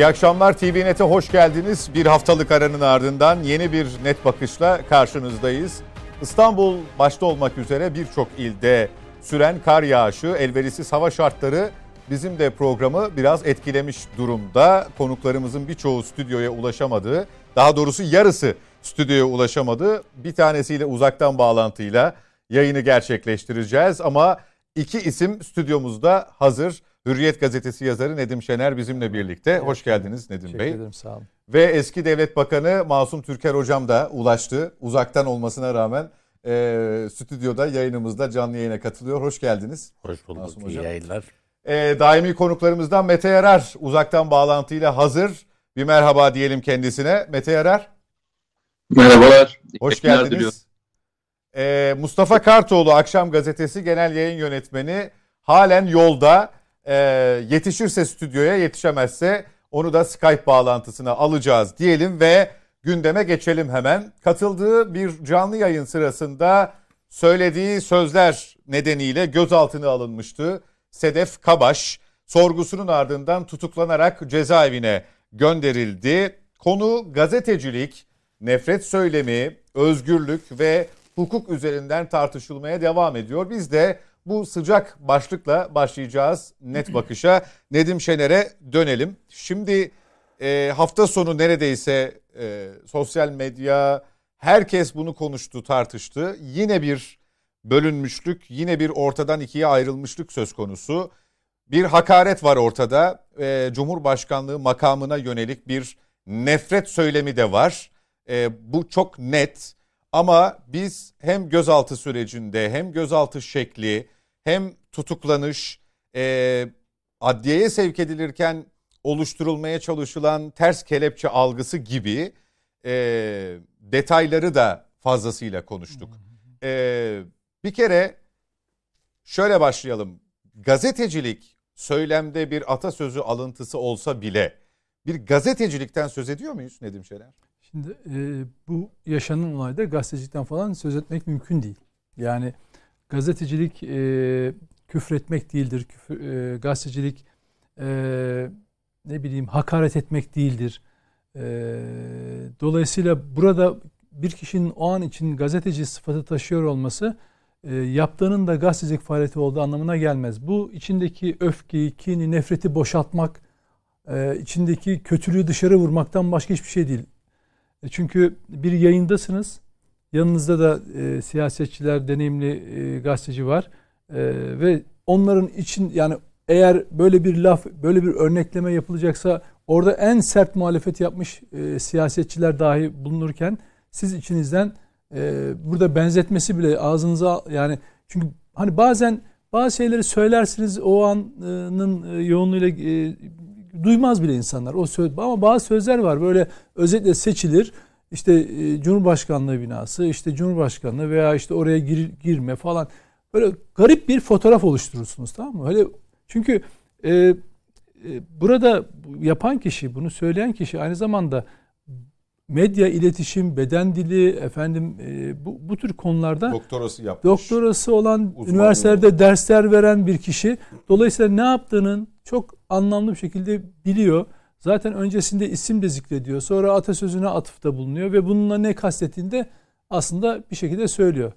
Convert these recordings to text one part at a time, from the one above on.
İyi akşamlar TVNet'e hoş geldiniz. Bir haftalık aranın ardından yeni bir net bakışla karşınızdayız. İstanbul başta olmak üzere birçok ilde süren kar yağışı, elverişsiz hava şartları bizim de programı biraz etkilemiş durumda. Konuklarımızın birçoğu stüdyoya ulaşamadı. Daha doğrusu yarısı stüdyoya ulaşamadı. Bir tanesiyle uzaktan bağlantıyla yayını gerçekleştireceğiz ama iki isim stüdyomuzda hazır. Hürriyet gazetesi yazarı Nedim Şener bizimle birlikte. Evet. Hoş geldiniz Nedim Teşekkür Bey. Teşekkür ederim sağ olun. Ve eski devlet bakanı Masum Türker hocam da ulaştı. Uzaktan olmasına rağmen e, stüdyoda yayınımızda canlı yayına katılıyor. Hoş geldiniz. Hoş bulduk. Masum İyi yayınlar. E, daimi konuklarımızdan Mete Yarar uzaktan bağlantıyla hazır. Bir merhaba diyelim kendisine. Mete Yarar. Merhabalar. Hoş geldiniz. E, Mustafa Kartoğlu Akşam Gazetesi Genel Yayın Yönetmeni halen yolda. E, yetişirse stüdyoya yetişemezse onu da Skype bağlantısına alacağız diyelim ve gündeme geçelim hemen. Katıldığı bir canlı yayın sırasında söylediği sözler nedeniyle gözaltına alınmıştı. Sedef Kabaş sorgusunun ardından tutuklanarak cezaevine gönderildi. Konu gazetecilik, nefret söylemi, özgürlük ve hukuk üzerinden tartışılmaya devam ediyor. Biz de bu sıcak başlıkla başlayacağız net bakışa. Nedim Şener'e dönelim. Şimdi e, hafta sonu neredeyse e, sosyal medya herkes bunu konuştu, tartıştı. Yine bir bölünmüşlük, yine bir ortadan ikiye ayrılmışlık söz konusu. Bir hakaret var ortada. E, Cumhurbaşkanlığı makamına yönelik bir nefret söylemi de var. E, bu çok net. Ama biz hem gözaltı sürecinde hem gözaltı şekli hem tutuklanış e, adliyeye sevk edilirken oluşturulmaya çalışılan ters kelepçe algısı gibi e, detayları da fazlasıyla konuştuk. E, bir kere şöyle başlayalım. Gazetecilik söylemde bir atasözü alıntısı olsa bile bir gazetecilikten söz ediyor muyuz Nedim Şener? Şimdi e, bu yaşanan olayda gazetecilikten falan söz etmek mümkün değil. Yani gazetecilik e, küfretmek değildir. Küfür, e, gazetecilik e, ne bileyim hakaret etmek değildir. E, dolayısıyla burada bir kişinin o an için gazeteci sıfatı taşıyor olması e, yaptığının da gazetecilik faaliyeti olduğu anlamına gelmez. Bu içindeki öfkeyi, kini, nefreti boşaltmak, e, içindeki kötülüğü dışarı vurmaktan başka hiçbir şey değil. E, çünkü bir yayındasınız. Yanınızda da e, siyasetçiler, deneyimli e, gazeteci var. E, ve onların için yani eğer böyle bir laf, böyle bir örnekleme yapılacaksa orada en sert muhalefet yapmış e, siyasetçiler dahi bulunurken siz içinizden e, burada benzetmesi bile ağzınıza yani çünkü hani bazen bazı şeyleri söylersiniz o anın e, yoğunluğuyla e, duymaz bile insanlar o söz ama bazı sözler var böyle özetle seçilir işte e, Cumhurbaşkanlığı binası işte Cumhurbaşkanlığı veya işte oraya gir, girme falan böyle garip bir fotoğraf oluşturursunuz tamam mı? Öyle çünkü e, e, burada yapan kişi bunu söyleyen kişi aynı zamanda medya, iletişim, beden dili, efendim e, bu, bu tür konularda doktorası yapmış. Doktorası olan, Uzmanlığı. üniversitelerde dersler veren bir kişi. Dolayısıyla ne yaptığının çok anlamlı bir şekilde biliyor. Zaten öncesinde isim de zikrediyor. Sonra atasözüne atıfta bulunuyor ve bununla ne kastettiğinde aslında bir şekilde söylüyor.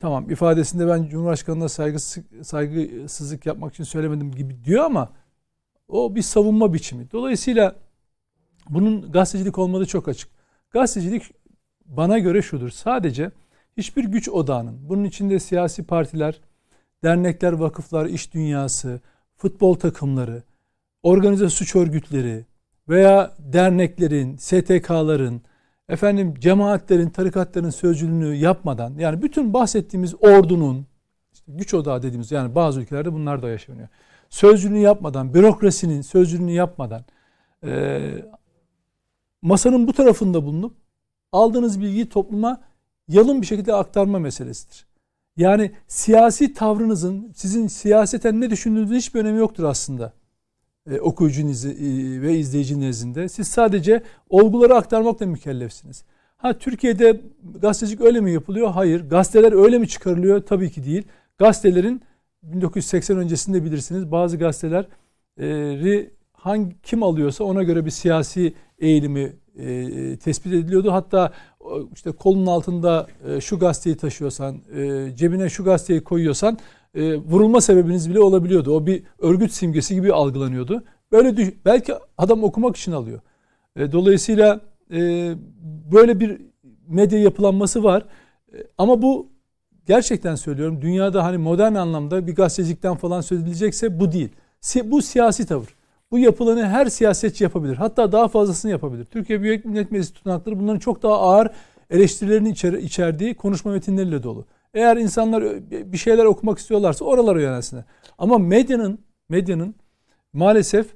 Tamam ifadesinde ben Cumhurbaşkanı'na saygısız, saygısızlık yapmak için söylemedim gibi diyor ama o bir savunma biçimi. Dolayısıyla bunun gazetecilik olmadığı çok açık. Gazetecilik bana göre şudur. Sadece hiçbir güç odağının, bunun içinde siyasi partiler, dernekler, vakıflar, iş dünyası, futbol takımları, organize suç örgütleri veya derneklerin, STK'ların, efendim cemaatlerin, tarikatların sözcülüğünü yapmadan yani bütün bahsettiğimiz ordunun işte güç odağı dediğimiz yani bazı ülkelerde bunlar da yaşanıyor. Sözcülüğünü yapmadan, bürokrasinin sözcülüğünü yapmadan e, masanın bu tarafında bulunup aldığınız bilgiyi topluma yalın bir şekilde aktarma meselesidir. Yani siyasi tavrınızın sizin siyaseten ne düşündüğünüzün hiçbir önemi yoktur aslında. E, okuyucu e, ve izleyici nezdinde. Siz sadece olguları aktarmakla mükellefsiniz. Ha Türkiye'de gazetecilik öyle mi yapılıyor? Hayır. Gazeteler öyle mi çıkarılıyor? Tabii ki değil. Gazetelerin 1980 öncesinde bilirsiniz bazı gazeteleri hangi kim alıyorsa ona göre bir siyasi eğilimi e, tespit ediliyordu. Hatta işte kolun altında e, şu gazeteyi taşıyorsan, e, cebine şu gazeteyi koyuyorsan e, vurulma sebebiniz bile olabiliyordu. O bir örgüt simgesi gibi algılanıyordu. Böyle belki adam okumak için alıyor. E, dolayısıyla e, böyle bir medya yapılanması var. E, ama bu gerçekten söylüyorum dünyada hani modern anlamda bir gazetecilikten falan söz edilecekse bu değil. Si, bu siyasi tavır. Bu yapılanı her siyasetçi yapabilir. Hatta daha fazlasını yapabilir. Türkiye Büyük Millet Meclisi tutanakları bunların çok daha ağır eleştirilerini içer, içerdiği konuşma metinleriyle dolu. Eğer insanlar bir şeyler okumak istiyorlarsa oralara yönelsinler. Ama medyanın medyanın maalesef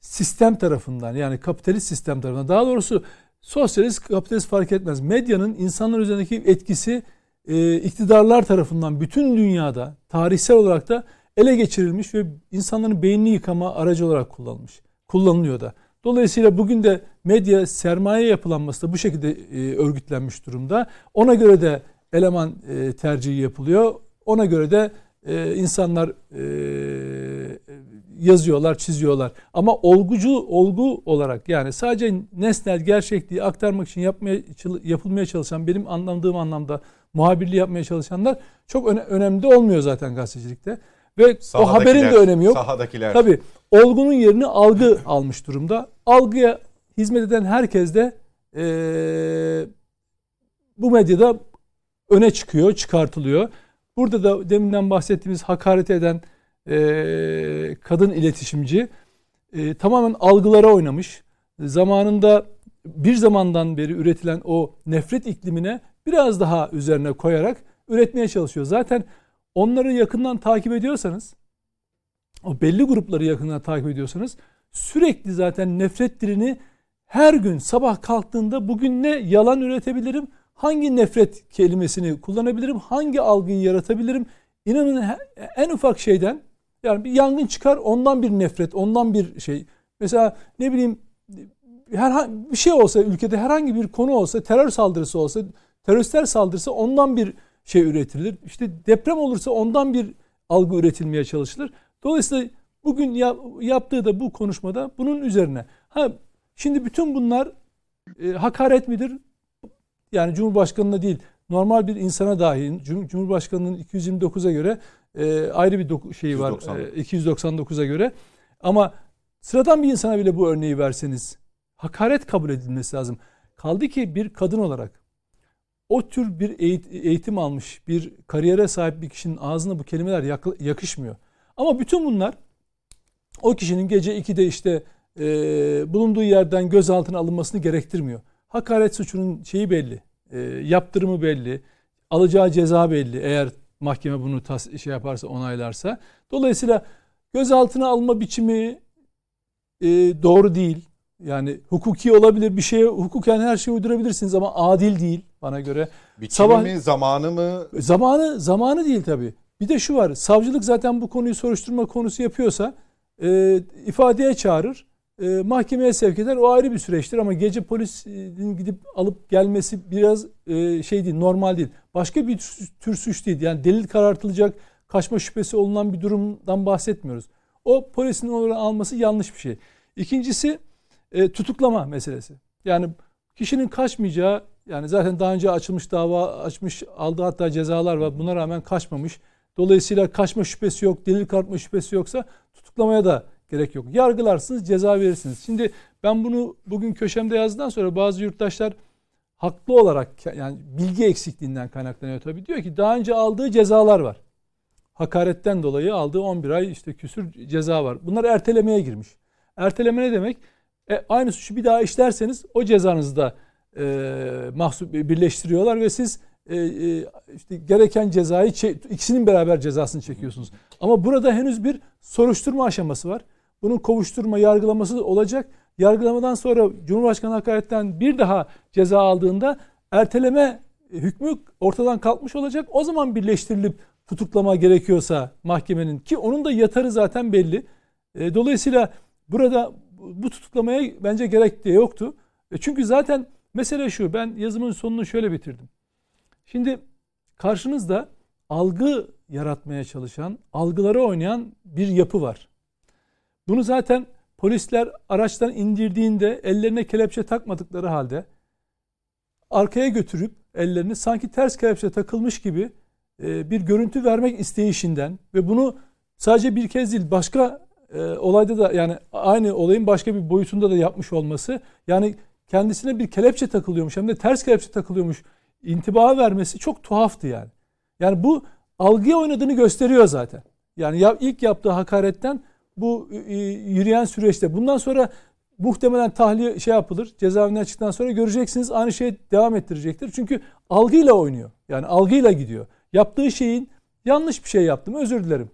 sistem tarafından yani kapitalist sistem tarafından daha doğrusu sosyalist kapitalist fark etmez. Medyanın insanlar üzerindeki etkisi e, iktidarlar tarafından bütün dünyada tarihsel olarak da ele geçirilmiş ve insanların beynini yıkama aracı olarak kullanılmış. Kullanılıyor da. Dolayısıyla bugün de medya sermaye yapılanması da bu şekilde e, örgütlenmiş durumda. Ona göre de eleman e, tercihi yapılıyor. Ona göre de e, insanlar e, yazıyorlar, çiziyorlar. Ama olgucu olgu olarak yani sadece nesnel gerçekliği aktarmak için yapmaya yapılmaya çalışan benim anladığım anlamda muhabirliği yapmaya çalışanlar çok öne, önemli olmuyor zaten gazetecilikte. Ve o haberin de önemi yok. Sahadakiler. Tabii olgunun yerini algı almış durumda. Algıya hizmet eden herkes de e, bu medyada öne çıkıyor, çıkartılıyor. Burada da deminden bahsettiğimiz hakaret eden e, kadın iletişimci e, tamamen algılara oynamış. Zamanında bir zamandan beri üretilen o nefret iklimine biraz daha üzerine koyarak üretmeye çalışıyor. Zaten onları yakından takip ediyorsanız, o belli grupları yakından takip ediyorsanız sürekli zaten nefret dilini her gün sabah kalktığında bugün ne yalan üretebilirim, hangi nefret kelimesini kullanabilirim, hangi algıyı yaratabilirim. İnanın en ufak şeyden yani bir yangın çıkar ondan bir nefret, ondan bir şey. Mesela ne bileyim herhangi bir şey olsa ülkede herhangi bir konu olsa, terör saldırısı olsa, teröristler saldırısı ondan bir şey üretilir. İşte deprem olursa ondan bir algı üretilmeye çalışılır. Dolayısıyla bugün yaptığı da bu konuşmada bunun üzerine. Ha şimdi bütün bunlar e, hakaret midir? Yani Cumhurbaşkanı'na değil, normal bir insana dahi Cumhurbaşkanı'nın 229'a göre e, ayrı bir şeyi var. E, 299'a göre. Ama sıradan bir insana bile bu örneği verseniz hakaret kabul edilmesi lazım. Kaldı ki bir kadın olarak o tür bir eğitim almış, bir kariyere sahip bir kişinin ağzına bu kelimeler yakışmıyor. Ama bütün bunlar o kişinin gece 2'de işte e, bulunduğu yerden gözaltına alınmasını gerektirmiyor. Hakaret suçunun şeyi belli, e, yaptırımı belli, alacağı ceza belli eğer mahkeme bunu tas şey yaparsa onaylarsa. Dolayısıyla gözaltına alma biçimi e, doğru değil. Yani hukuki olabilir bir şeye hukuken her şeyi uydurabilirsiniz ama adil değil bana göre. Biçimi Sabah, mi zamanı mı? Zamanı zamanı değil tabii. Bir de şu var savcılık zaten bu konuyu soruşturma konusu yapıyorsa e, ifadeye çağırır. E, mahkemeye sevk eder. O ayrı bir süreçtir ama gece polisin gidip alıp gelmesi biraz e, şey değil, normal değil. Başka bir tür suç değil. Yani delil karartılacak, kaçma şüphesi olunan bir durumdan bahsetmiyoruz. O polisin onu alması yanlış bir şey. İkincisi e, tutuklama meselesi. Yani kişinin kaçmayacağı yani zaten daha önce açılmış dava açmış aldığı hatta cezalar var. Buna rağmen kaçmamış. Dolayısıyla kaçma şüphesi yok, delil kartma şüphesi yoksa tutuklamaya da gerek yok. Yargılarsınız, ceza verirsiniz. Şimdi ben bunu bugün köşemde yazdıktan sonra bazı yurttaşlar haklı olarak yani bilgi eksikliğinden kaynaklanıyor tabii. Diyor ki daha önce aldığı cezalar var. Hakaretten dolayı aldığı 11 ay işte küsür ceza var. Bunlar ertelemeye girmiş. Erteleme ne demek? E, aynı suçu bir daha işlerseniz o cezanızı da e, mahsup birleştiriyorlar ve siz e, e, işte gereken cezayı ikisinin beraber cezasını çekiyorsunuz. Ama burada henüz bir soruşturma aşaması var. Bunun kovuşturma, yargılaması olacak. Yargılamadan sonra Cumhurbaşkanı hakaretten bir daha ceza aldığında erteleme hükmü ortadan kalkmış olacak. O zaman birleştirilip tutuklama gerekiyorsa mahkemenin ki onun da yatarı zaten belli. E, dolayısıyla burada bu tutuklamaya bence gerek de yoktu. E, çünkü zaten mesele şu ben yazımın sonunu şöyle bitirdim. Şimdi karşınızda algı yaratmaya çalışan, algıları oynayan bir yapı var. Bunu zaten polisler araçtan indirdiğinde ellerine kelepçe takmadıkları halde arkaya götürüp ellerini sanki ters kelepçe takılmış gibi e, bir görüntü vermek isteyişinden ve bunu sadece bir kez değil başka e, olayda da yani aynı olayın başka bir boyutunda da yapmış olması yani kendisine bir kelepçe takılıyormuş hem de ters kelepçe takılıyormuş intiba vermesi çok tuhaftı yani. Yani bu algıya oynadığını gösteriyor zaten. Yani ya, ilk yaptığı hakaretten bu e, yürüyen süreçte bundan sonra muhtemelen tahliye şey yapılır. Cezaevinden çıktıktan sonra göreceksiniz aynı şey devam ettirecektir. Çünkü algıyla oynuyor. Yani algıyla gidiyor. Yaptığı şeyin yanlış bir şey yaptım özür dilerim.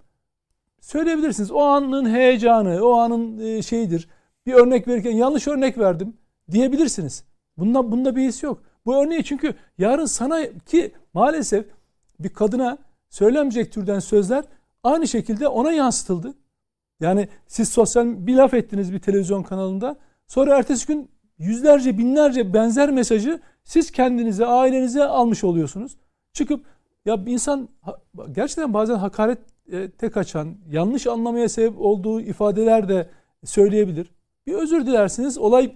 Söyleyebilirsiniz. O anın heyecanı, o anın e, şeyidir. Bir örnek verirken yanlış örnek verdim diyebilirsiniz. Bunda bunda bir his yok. Bu örneği çünkü yarın sana ki maalesef bir kadına söylemeyecek türden sözler aynı şekilde ona yansıtıldı. Yani siz sosyal bir laf ettiniz bir televizyon kanalında. Sonra ertesi gün yüzlerce binlerce benzer mesajı siz kendinize ailenize almış oluyorsunuz. Çıkıp ya bir insan gerçekten bazen hakarete kaçan yanlış anlamaya sebep olduğu ifadeler de söyleyebilir. Bir özür dilersiniz olay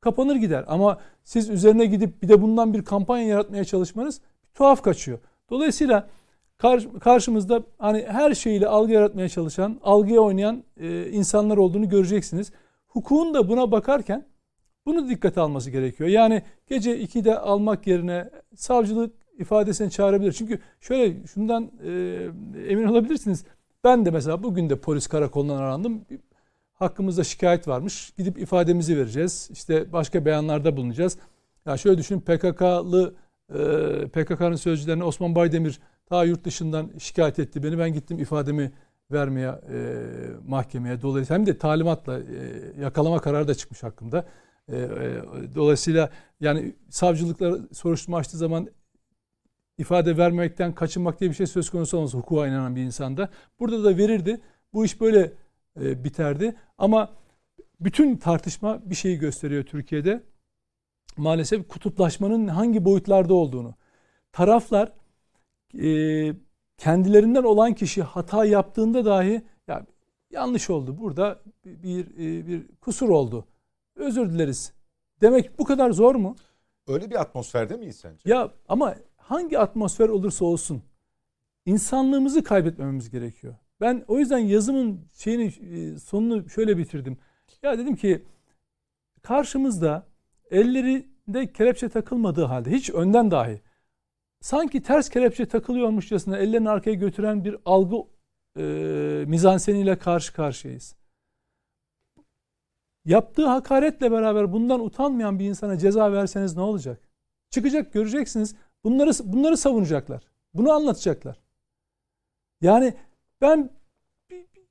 kapanır gider. Ama siz üzerine gidip bir de bundan bir kampanya yaratmaya çalışmanız tuhaf kaçıyor. Dolayısıyla karşımızda hani her şeyle algı yaratmaya çalışan, algıya oynayan e, insanlar olduğunu göreceksiniz. Hukukun da buna bakarken bunu dikkate alması gerekiyor. Yani gece 2'de almak yerine savcılık ifadesini çağırabilir. Çünkü şöyle şundan e, emin olabilirsiniz. Ben de mesela bugün de polis karakolundan arandım. Hakkımızda şikayet varmış. Gidip ifademizi vereceğiz. İşte başka beyanlarda bulunacağız. Ya şöyle düşünün PKK'lı e, PKK'nın sözcülerine Osman Baydemir ta yurt dışından şikayet etti beni. Ben gittim ifademi vermeye e, mahkemeye. Dolayısıyla hem de talimatla e, yakalama kararı da çıkmış hakkımda. E, e, dolayısıyla yani savcılıklar soruşturma açtığı zaman ifade vermekten kaçınmak diye bir şey söz konusu olmaz hukuka inanan bir insanda. Burada da verirdi. Bu iş böyle e, biterdi. Ama bütün tartışma bir şeyi gösteriyor Türkiye'de. Maalesef kutuplaşmanın hangi boyutlarda olduğunu. Taraflar e, kendilerinden olan kişi hata yaptığında dahi ya yanlış oldu. Burada bir, bir, e, bir kusur oldu. Özür dileriz. Demek bu kadar zor mu? Öyle bir atmosferde miyiz sence? Ya ama hangi atmosfer olursa olsun insanlığımızı kaybetmememiz gerekiyor. Ben o yüzden yazımın şeyini e, sonunu şöyle bitirdim. Ya dedim ki karşımızda ellerinde kelepçe takılmadığı halde hiç önden dahi sanki ters kelepçe takılıyormuşçasına ellerini arkaya götüren bir algı e, mizanseniyle karşı karşıyayız. Yaptığı hakaretle beraber bundan utanmayan bir insana ceza verseniz ne olacak? Çıkacak göreceksiniz. Bunları bunları savunacaklar. Bunu anlatacaklar. Yani ben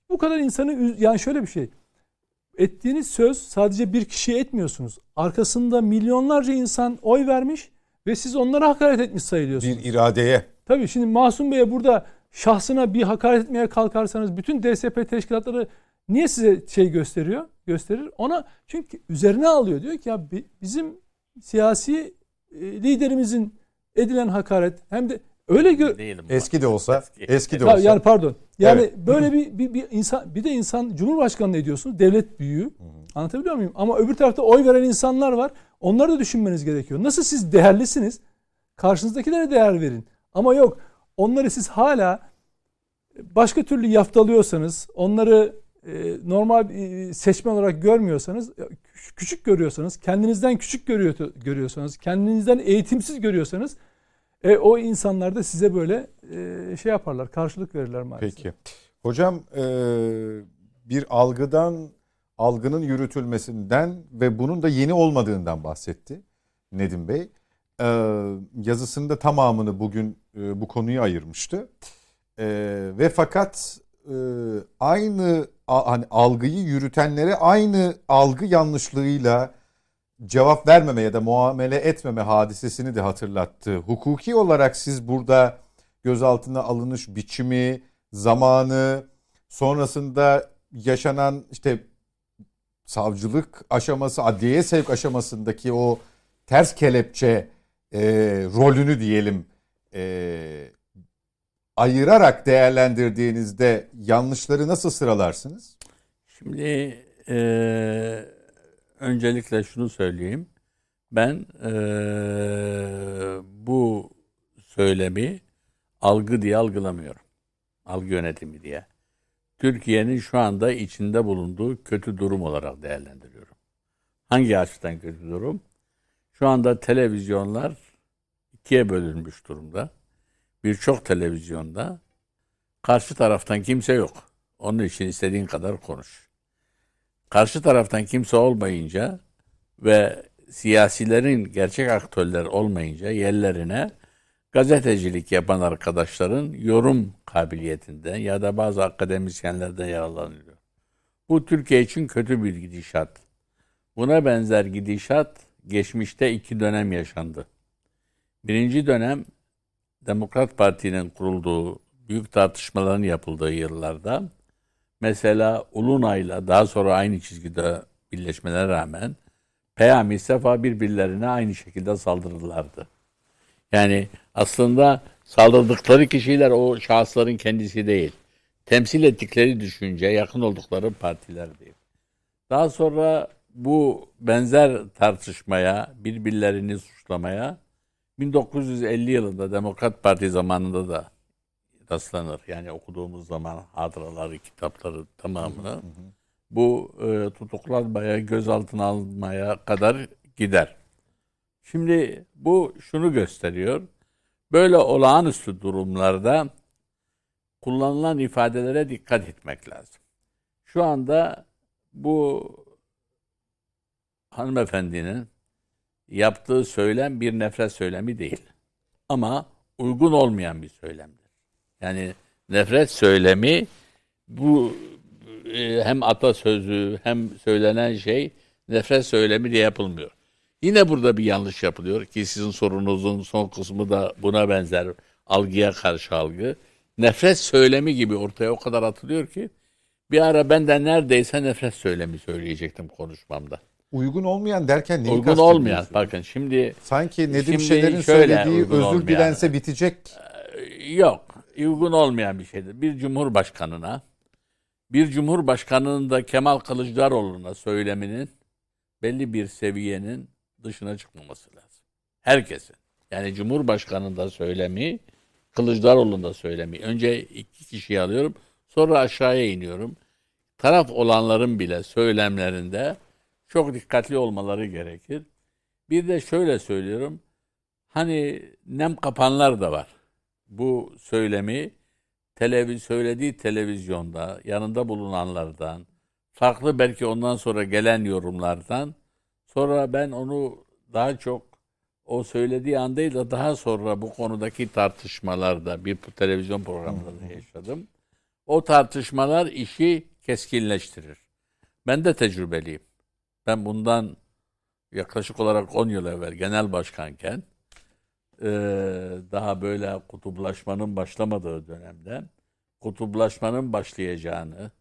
bu kadar insanı yani şöyle bir şey. Ettiğiniz söz sadece bir kişiye etmiyorsunuz. Arkasında milyonlarca insan oy vermiş ve siz onlara hakaret etmiş sayılıyorsunuz. Bir iradeye. Tabii şimdi Masum Bey'e burada şahsına bir hakaret etmeye kalkarsanız bütün DSP teşkilatları niye size şey gösteriyor? Gösterir. Ona çünkü üzerine alıyor. Diyor ki ya bizim siyasi e, liderimizin edilen hakaret hem de öyle gör Değilim eski de olsa eski, eski de olsa. Yani pardon. Yani evet. böyle bir, bir bir insan bir de insan Cumhurbaşkanı ne diyorsunuz? Devlet büyüğü. Anlatabiliyor muyum? Ama öbür tarafta oy veren insanlar var. Onları da düşünmeniz gerekiyor. Nasıl siz değerlisiniz? Karşınızdakilere değer verin. Ama yok. Onları siz hala başka türlü yaftalıyorsanız, onları e, normal e, seçmen olarak görmüyorsanız, küçük görüyorsanız, kendinizden küçük görüyor, görüyorsanız, kendinizden eğitimsiz görüyorsanız e, o insanlar da size böyle e, şey yaparlar, karşılık verirler maalesef. Peki. Hocam e, bir algıdan algının yürütülmesinden ve bunun da yeni olmadığından bahsetti Nedim Bey. Ee, yazısında tamamını bugün e, bu konuyu ayırmıştı. Ee, ve fakat e, aynı a, hani algıyı yürütenlere aynı algı yanlışlığıyla cevap vermeme ya da muamele etmeme hadisesini de hatırlattı. Hukuki olarak siz burada gözaltına alınış biçimi, zamanı, sonrasında yaşanan işte savcılık aşaması, adliyeye sevk aşamasındaki o ters kelepçe e, rolünü diyelim e, ayırarak değerlendirdiğinizde yanlışları nasıl sıralarsınız? Şimdi e, öncelikle şunu söyleyeyim. Ben e, bu söylemi algı diye algılamıyorum. Algı yönetimi diye. Türkiye'nin şu anda içinde bulunduğu kötü durum olarak değerlendiriyorum. Hangi açıdan kötü durum? Şu anda televizyonlar ikiye bölünmüş durumda. Birçok televizyonda karşı taraftan kimse yok. Onun için istediğin kadar konuş. Karşı taraftan kimse olmayınca ve siyasilerin gerçek aktörler olmayınca yerlerine gazetecilik yapan arkadaşların yorum kabiliyetinden ya da bazı akademisyenlerden yararlanıyor. Bu Türkiye için kötü bir gidişat. Buna benzer gidişat geçmişte iki dönem yaşandı. Birinci dönem Demokrat Parti'nin kurulduğu, büyük tartışmaların yapıldığı yıllarda mesela Ulunay'la daha sonra aynı çizgide birleşmelerine rağmen Peyami Sefa birbirlerine aynı şekilde saldırırlardı. Yani aslında saldırdıkları kişiler o şahısların kendisi değil. Temsil ettikleri düşünce, yakın oldukları partiler değil. Daha sonra bu benzer tartışmaya, birbirlerini suçlamaya 1950 yılında Demokrat Parti zamanında da rastlanır. Yani okuduğumuz zaman hatıraları, kitapları tamamını hı hı. bu e, tutuklanmaya, gözaltına almaya kadar gider. Şimdi bu şunu gösteriyor. Böyle olağanüstü durumlarda kullanılan ifadelere dikkat etmek lazım. Şu anda bu hanımefendinin yaptığı söylem bir nefret söylemi değil. Ama uygun olmayan bir söylemdir. Yani nefret söylemi bu e, hem atasözü hem söylenen şey nefret söylemi diye yapılmıyor. Yine burada bir yanlış yapılıyor ki sizin sorunuzun son kısmı da buna benzer algıya karşı algı. Nefret söylemi gibi ortaya o kadar atılıyor ki bir ara ben de neredeyse nefret söylemi söyleyecektim konuşmamda. Uygun olmayan derken neyi Uygun olmayan bakın şimdi sanki Nedim Şener'in söylediği özür olmayan, dilense bitecek. Ee, yok. Uygun olmayan bir şeydir. Bir cumhurbaşkanına bir cumhurbaşkanının da Kemal Kılıçdaroğlu'na söyleminin belli bir seviyenin dışına çıkmaması lazım. Herkesin. Yani Cumhurbaşkanı'nın da söylemi, Kılıçdaroğlu'nun da söylemi. Önce iki kişiyi alıyorum, sonra aşağıya iniyorum. Taraf olanların bile söylemlerinde çok dikkatli olmaları gerekir. Bir de şöyle söylüyorum. Hani nem kapanlar da var. Bu söylemi televiz söylediği televizyonda yanında bulunanlardan, farklı belki ondan sonra gelen yorumlardan Sonra ben onu daha çok o söylediği an değil de daha sonra bu konudaki tartışmalarda bir televizyon programında da yaşadım. O tartışmalar işi keskinleştirir. Ben de tecrübeliyim. Ben bundan yaklaşık olarak 10 yıl evvel genel başkanken daha böyle kutuplaşmanın başlamadığı dönemde kutuplaşmanın başlayacağını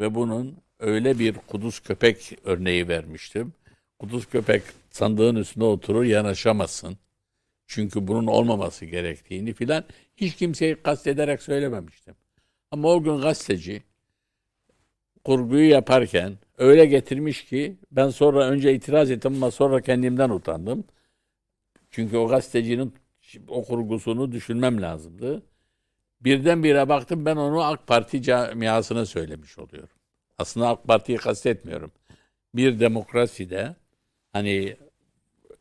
ve bunun öyle bir kuduz köpek örneği vermiştim Kuduz köpek sandığın üstünde oturur yanaşamazsın. Çünkü bunun olmaması gerektiğini filan hiç kimseyi kastederek söylememiştim. Ama o gün gazeteci kurguyu yaparken öyle getirmiş ki ben sonra önce itiraz ettim ama sonra kendimden utandım. Çünkü o gazetecinin o kurgusunu düşünmem lazımdı. Birdenbire baktım ben onu AK Parti camiasına söylemiş oluyorum. Aslında AK Parti'yi kastetmiyorum. Bir demokraside hani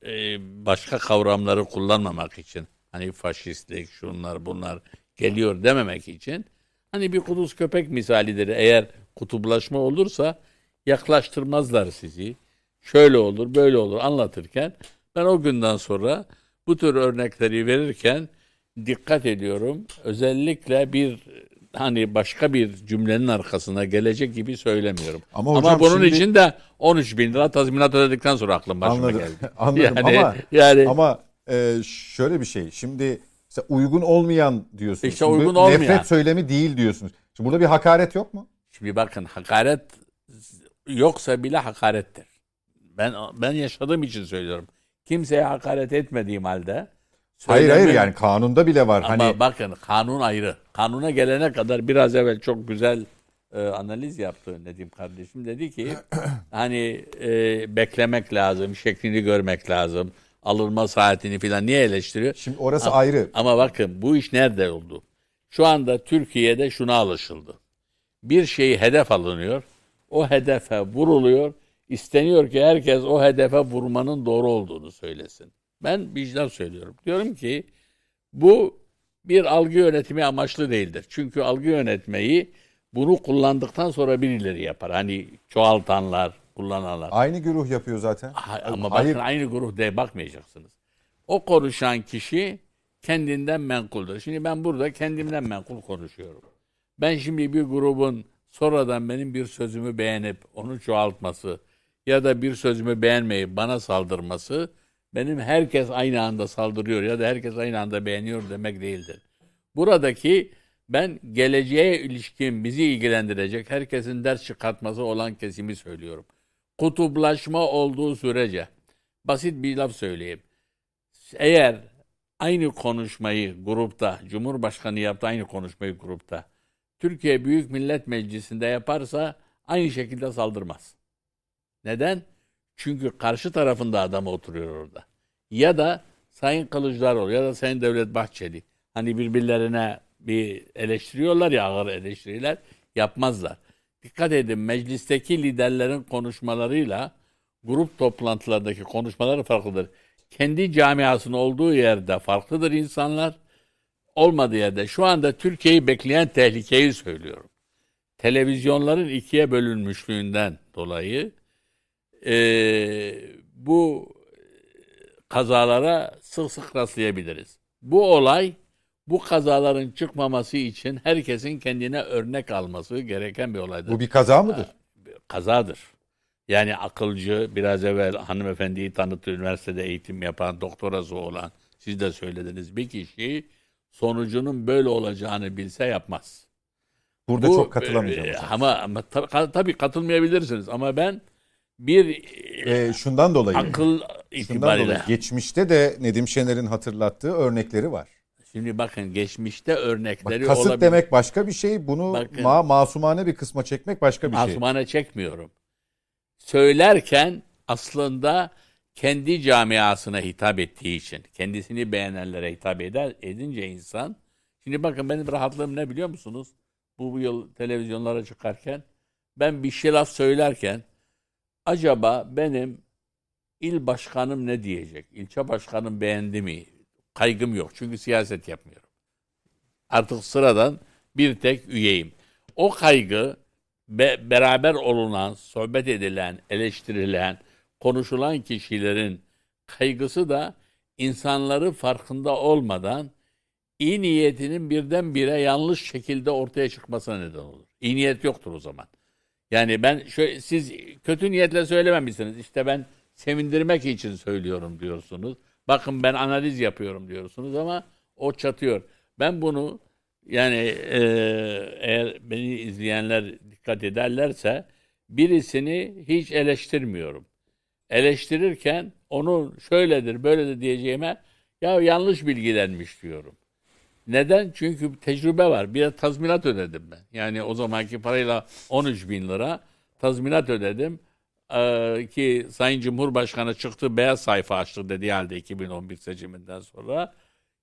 e, başka kavramları kullanmamak için hani faşistlik şunlar bunlar geliyor dememek için hani bir kuduz köpek misalidir. Eğer kutuplaşma olursa yaklaştırmazlar sizi. Şöyle olur, böyle olur anlatırken ben o günden sonra bu tür örnekleri verirken dikkat ediyorum. Özellikle bir hani başka bir cümlenin arkasına gelecek gibi söylemiyorum. Ama, hocam ama bunun şimdi... için de 13 bin lira tazminat ödedikten sonra aklım başıma Anladım. geldi. Anladım yani, ama, yani... ama e, şöyle bir şey. Şimdi işte uygun olmayan diyorsunuz. İşte uygun Şimdi, olmayan. Nefret söylemi değil diyorsunuz. Şimdi burada bir hakaret yok mu? Şimdi bakın hakaret yoksa bile hakarettir. Ben ben yaşadığım için söylüyorum. Kimseye hakaret etmediğim halde Hayır hayır yani kanunda bile var. Ama hani bakın kanun ayrı. Kanuna gelene kadar biraz evvel çok güzel e, analiz yaptı Nedim kardeşim. Dedi ki hani e, beklemek lazım, şeklini görmek lazım, alınma saatini falan niye eleştiriyor? Şimdi orası Ama- ayrı. Ama bakın bu iş nerede oldu? Şu anda Türkiye'de şuna alışıldı. Bir şeyi hedef alınıyor. O hedefe vuruluyor. İsteniyor ki herkes o hedefe vurmanın doğru olduğunu söylesin. Ben laf söylüyorum. Diyorum ki bu bir algı yönetimi amaçlı değildir. Çünkü algı yönetmeyi bunu kullandıktan sonra birileri yapar. Hani çoğaltanlar, kullananlar. Aynı güruh yapıyor zaten. Ha- ama Hayır. bakın aynı grup diye bakmayacaksınız. O konuşan kişi kendinden menkuldür. Şimdi ben burada kendimden menkul konuşuyorum. Ben şimdi bir grubun sonradan benim bir sözümü beğenip onu çoğaltması ya da bir sözümü beğenmeyip bana saldırması benim herkes aynı anda saldırıyor ya da herkes aynı anda beğeniyor demek değildir. Buradaki ben geleceğe ilişkin bizi ilgilendirecek herkesin ders çıkartması olan kesimi söylüyorum. Kutuplaşma olduğu sürece basit bir laf söyleyeyim. Eğer aynı konuşmayı grupta, Cumhurbaşkanı yaptı aynı konuşmayı grupta, Türkiye Büyük Millet Meclisi'nde yaparsa aynı şekilde saldırmaz. Neden? Çünkü karşı tarafında adam oturuyor orada. Ya da Sayın Kılıçdaroğlu ya da Sayın Devlet Bahçeli. Hani birbirlerine bir eleştiriyorlar ya ağır eleştiriler yapmazlar. Dikkat edin meclisteki liderlerin konuşmalarıyla grup toplantılarındaki konuşmaları farklıdır. Kendi camiasının olduğu yerde farklıdır insanlar. Olmadığı yerde şu anda Türkiye'yi bekleyen tehlikeyi söylüyorum. Televizyonların ikiye bölünmüşlüğünden dolayı eee, bu kazalara sık sık rastlayabiliriz. Bu olay bu kazaların çıkmaması için herkesin kendine örnek alması gereken bir olaydır. Bu bir kaza mıdır? kazadır. Yani akılcı, biraz evvel hanımefendiyi tanıttı, üniversitede eğitim yapan, doktorası olan, siz de söylediniz bir kişi sonucunun böyle olacağını bilse yapmaz. Burada Bu, çok katılamayacağım. e, ama ama tabii katılmayabilirsiniz ama ben bir e, şundan dolayı. akıl itibariyle dolayı. Geçmişte de Nedim Şener'in hatırlattığı örnekleri var. şimdi bakın geçmişte Bak, örnekleri kasıt olabilir. demek başka bir şey. Bunu Bakın. ma masumane bir kısma çekmek başka bir şey. Masumane çekmiyorum. Söylerken aslında kendi camiasına hitap ettiği için, kendisini beğenenlere hitap eder, edince insan. Şimdi bakın benim rahatlığım ne biliyor musunuz? Bu, bu yıl televizyonlara çıkarken ben bir şey laf söylerken acaba benim il başkanım ne diyecek? İlçe başkanım beğendi mi? Kaygım yok. Çünkü siyaset yapmıyorum. Artık sıradan bir tek üyeyim. O kaygı be- beraber olunan, sohbet edilen, eleştirilen, konuşulan kişilerin kaygısı da insanları farkında olmadan iyi niyetinin birdenbire yanlış şekilde ortaya çıkmasına neden olur. İyi niyet yoktur o zaman. Yani ben şöyle, siz kötü niyetle söylememişsiniz. İşte ben sevindirmek için söylüyorum diyorsunuz. Bakın ben analiz yapıyorum diyorsunuz ama o çatıyor. Ben bunu yani e, eğer beni izleyenler dikkat ederlerse birisini hiç eleştirmiyorum. Eleştirirken onu şöyledir böyledir diyeceğime ya yanlış bilgilenmiş diyorum. Neden? Çünkü tecrübe var. Bir de tazminat ödedim ben. Yani o zamanki parayla 13 bin lira tazminat ödedim. Ee, ki Sayın Cumhurbaşkanı çıktı beyaz sayfa açtı dediği halde 2011 seçiminden sonra.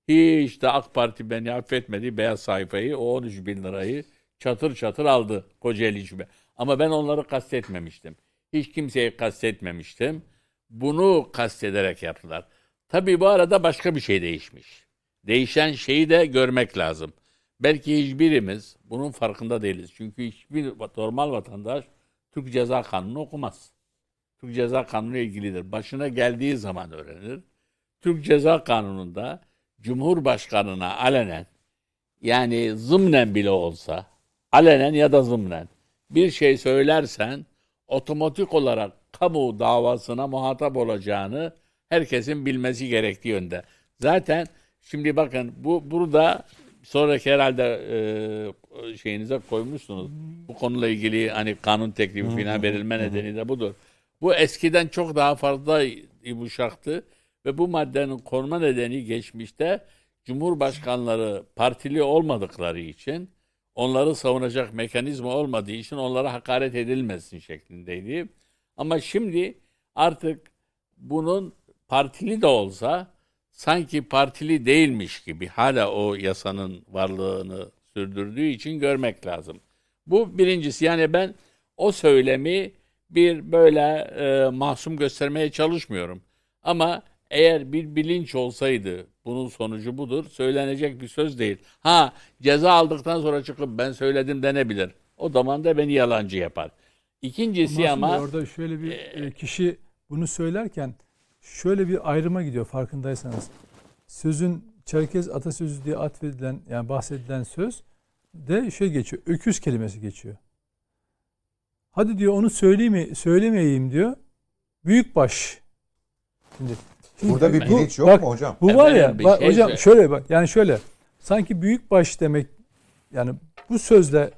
Hiç de AK Parti beni affetmedi beyaz sayfayı o 13 bin lirayı çatır çatır aldı Kocaeli Şube. Ama ben onları kastetmemiştim. Hiç kimseyi kastetmemiştim. Bunu kastederek yaptılar. Tabii bu arada başka bir şey değişmiş. Değişen şeyi de görmek lazım. Belki hiçbirimiz bunun farkında değiliz. Çünkü hiçbir normal vatandaş Türk Ceza Kanunu okumaz. Türk Ceza Kanunu ilgilidir. Başına geldiği zaman öğrenir. Türk Ceza Kanunu'nda Cumhurbaşkanına alenen yani zımnen bile olsa alenen ya da zımnen bir şey söylersen otomatik olarak kamu davasına muhatap olacağını herkesin bilmesi gerektiği yönde. Zaten şimdi bakın bu burada sonraki herhalde e, şeyinize koymuşsunuz. Bu konuyla ilgili hani kanun teklifi falan verilme nedeni de budur. Bu eskiden çok daha fazla yumuşaktı ve bu maddenin konma nedeni geçmişte Cumhurbaşkanları partili olmadıkları için onları savunacak mekanizma olmadığı için onlara hakaret edilmesin şeklindeydi. Ama şimdi artık bunun partili de olsa sanki partili değilmiş gibi hala o yasanın varlığını sürdürdüğü için görmek lazım. Bu birincisi yani ben o söylemi bir böyle e, masum göstermeye çalışmıyorum. Ama eğer bir bilinç olsaydı bunun sonucu budur söylenecek bir söz değil. Ha ceza aldıktan sonra çıkıp ben söyledim denebilir. O zaman da beni yalancı yapar. İkincisi ama Bey, orada şöyle bir e, kişi bunu söylerken şöyle bir ayrıma gidiyor farkındaysanız. Sözün Çerkez atasözü diye atfedilen yani bahsedilen söz de şey geçiyor. Öküz kelimesi geçiyor. Hadi diyor onu söyleyeyim söylemeyeyim diyor. Büyükbaş. Şimdi, şimdi Burada bir bu- bilinç yok bak, mu hocam? Bu var ya bak, şey hocam şöyle bak yani şöyle sanki büyükbaş demek yani bu sözle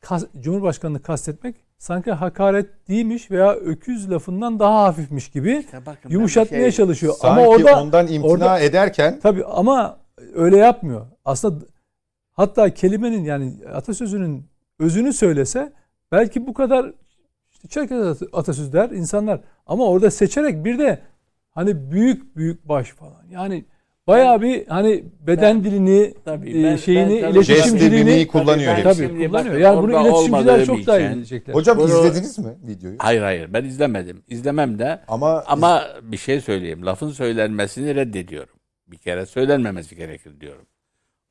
kas- Cumhurbaşkanını kastetmek sanki hakaret değilmiş veya öküz lafından daha hafifmiş gibi İşte bakın yumuşatmaya şey- çalışıyor. Sanki ama orada ondan imtina orada- ederken tabii ama öyle yapmıyor. Aslında hatta kelimenin yani atasözünün özünü söylese belki bu kadar işte Çerkez at- atasözü der insanlar ama orada seçerek bir de hani büyük büyük baş falan. Yani bayağı bir hani beden Ben- dilini Tabii, e, ben- şeyini ben iletişimciliğini mimiği kullanıyor Tabii, tabii kullanıyor. bakın, Yani bunu iletişimciler çok daha iyi bilecekler. hocam Bunu- izlediniz mi videoyu? Hayır hayır ben izlemedim. İzlemem de Ama ama bir şey söyleyeyim. Lafın söylenmesini reddediyorum. Bir kere söylenmemesi gerekir diyorum.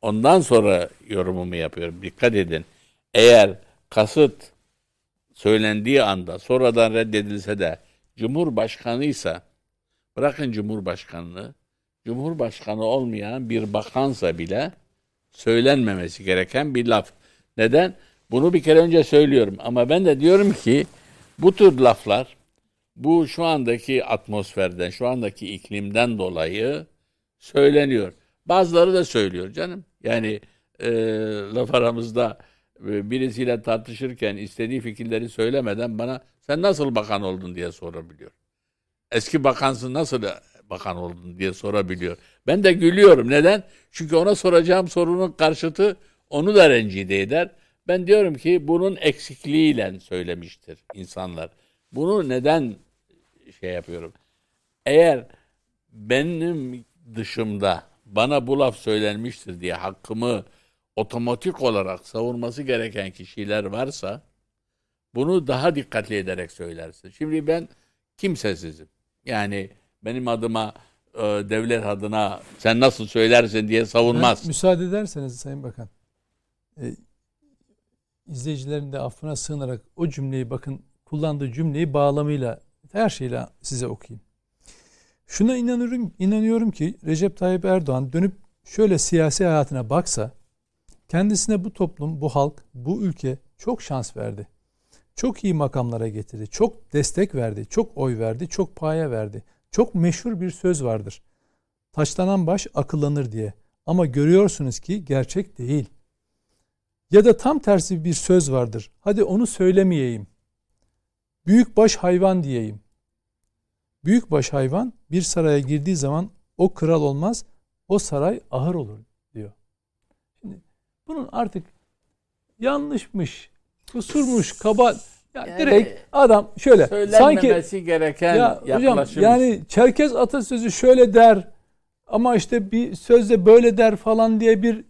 Ondan sonra yorumumu yapıyorum. Dikkat edin. Eğer kasıt söylendiği anda sonradan reddedilse de Cumhurbaşkanıysa bırakın Cumhurbaşkanını Cumhurbaşkanı olmayan bir bakansa bile söylenmemesi gereken bir laf. Neden? Bunu bir kere önce söylüyorum ama ben de diyorum ki bu tür laflar bu şu andaki atmosferden, şu andaki iklimden dolayı söyleniyor. Bazıları da söylüyor canım. Yani e, laf aramızda e, birisiyle tartışırken istediği fikirleri söylemeden bana sen nasıl bakan oldun diye sorabiliyor. Eski bakansın nasıl bakan oldun diye sorabiliyor. Ben de gülüyorum. Neden? Çünkü ona soracağım sorunun karşıtı onu da rencide eder. Ben diyorum ki bunun eksikliğiyle söylemiştir insanlar. Bunu neden şey yapıyorum? Eğer benim dışımda bana bu laf söylenmiştir diye hakkımı otomatik olarak savunması gereken kişiler varsa bunu daha dikkatli ederek söylersin. Şimdi ben kimsesizim. Yani benim adıma e, devlet adına sen nasıl söylersin diye savunmaz. Ben müsaade ederseniz Sayın Bakan. E, izleyicilerin de affına sığınarak o cümleyi bakın kullandığı cümleyi bağlamıyla her şeyle size okuyayım. Şuna inanıyorum, inanıyorum ki Recep Tayyip Erdoğan dönüp şöyle siyasi hayatına baksa kendisine bu toplum, bu halk, bu ülke çok şans verdi. Çok iyi makamlara getirdi. Çok destek verdi. Çok oy verdi. Çok paya verdi. Çok meşhur bir söz vardır. Taşlanan baş akıllanır diye. Ama görüyorsunuz ki gerçek değil. Ya da tam tersi bir söz vardır. Hadi onu söylemeyeyim. Büyük baş hayvan diyeyim. Büyük baş hayvan bir saraya girdiği zaman o kral olmaz, o saray ahır olur diyor. Şimdi bunun artık yanlışmış, kusurmuş, kaba ya Yani- direkt adam şöyle sanki gereken ya hocam yaklaşım. yani Çerkez atasözü şöyle der ama işte bir sözde böyle der falan diye bir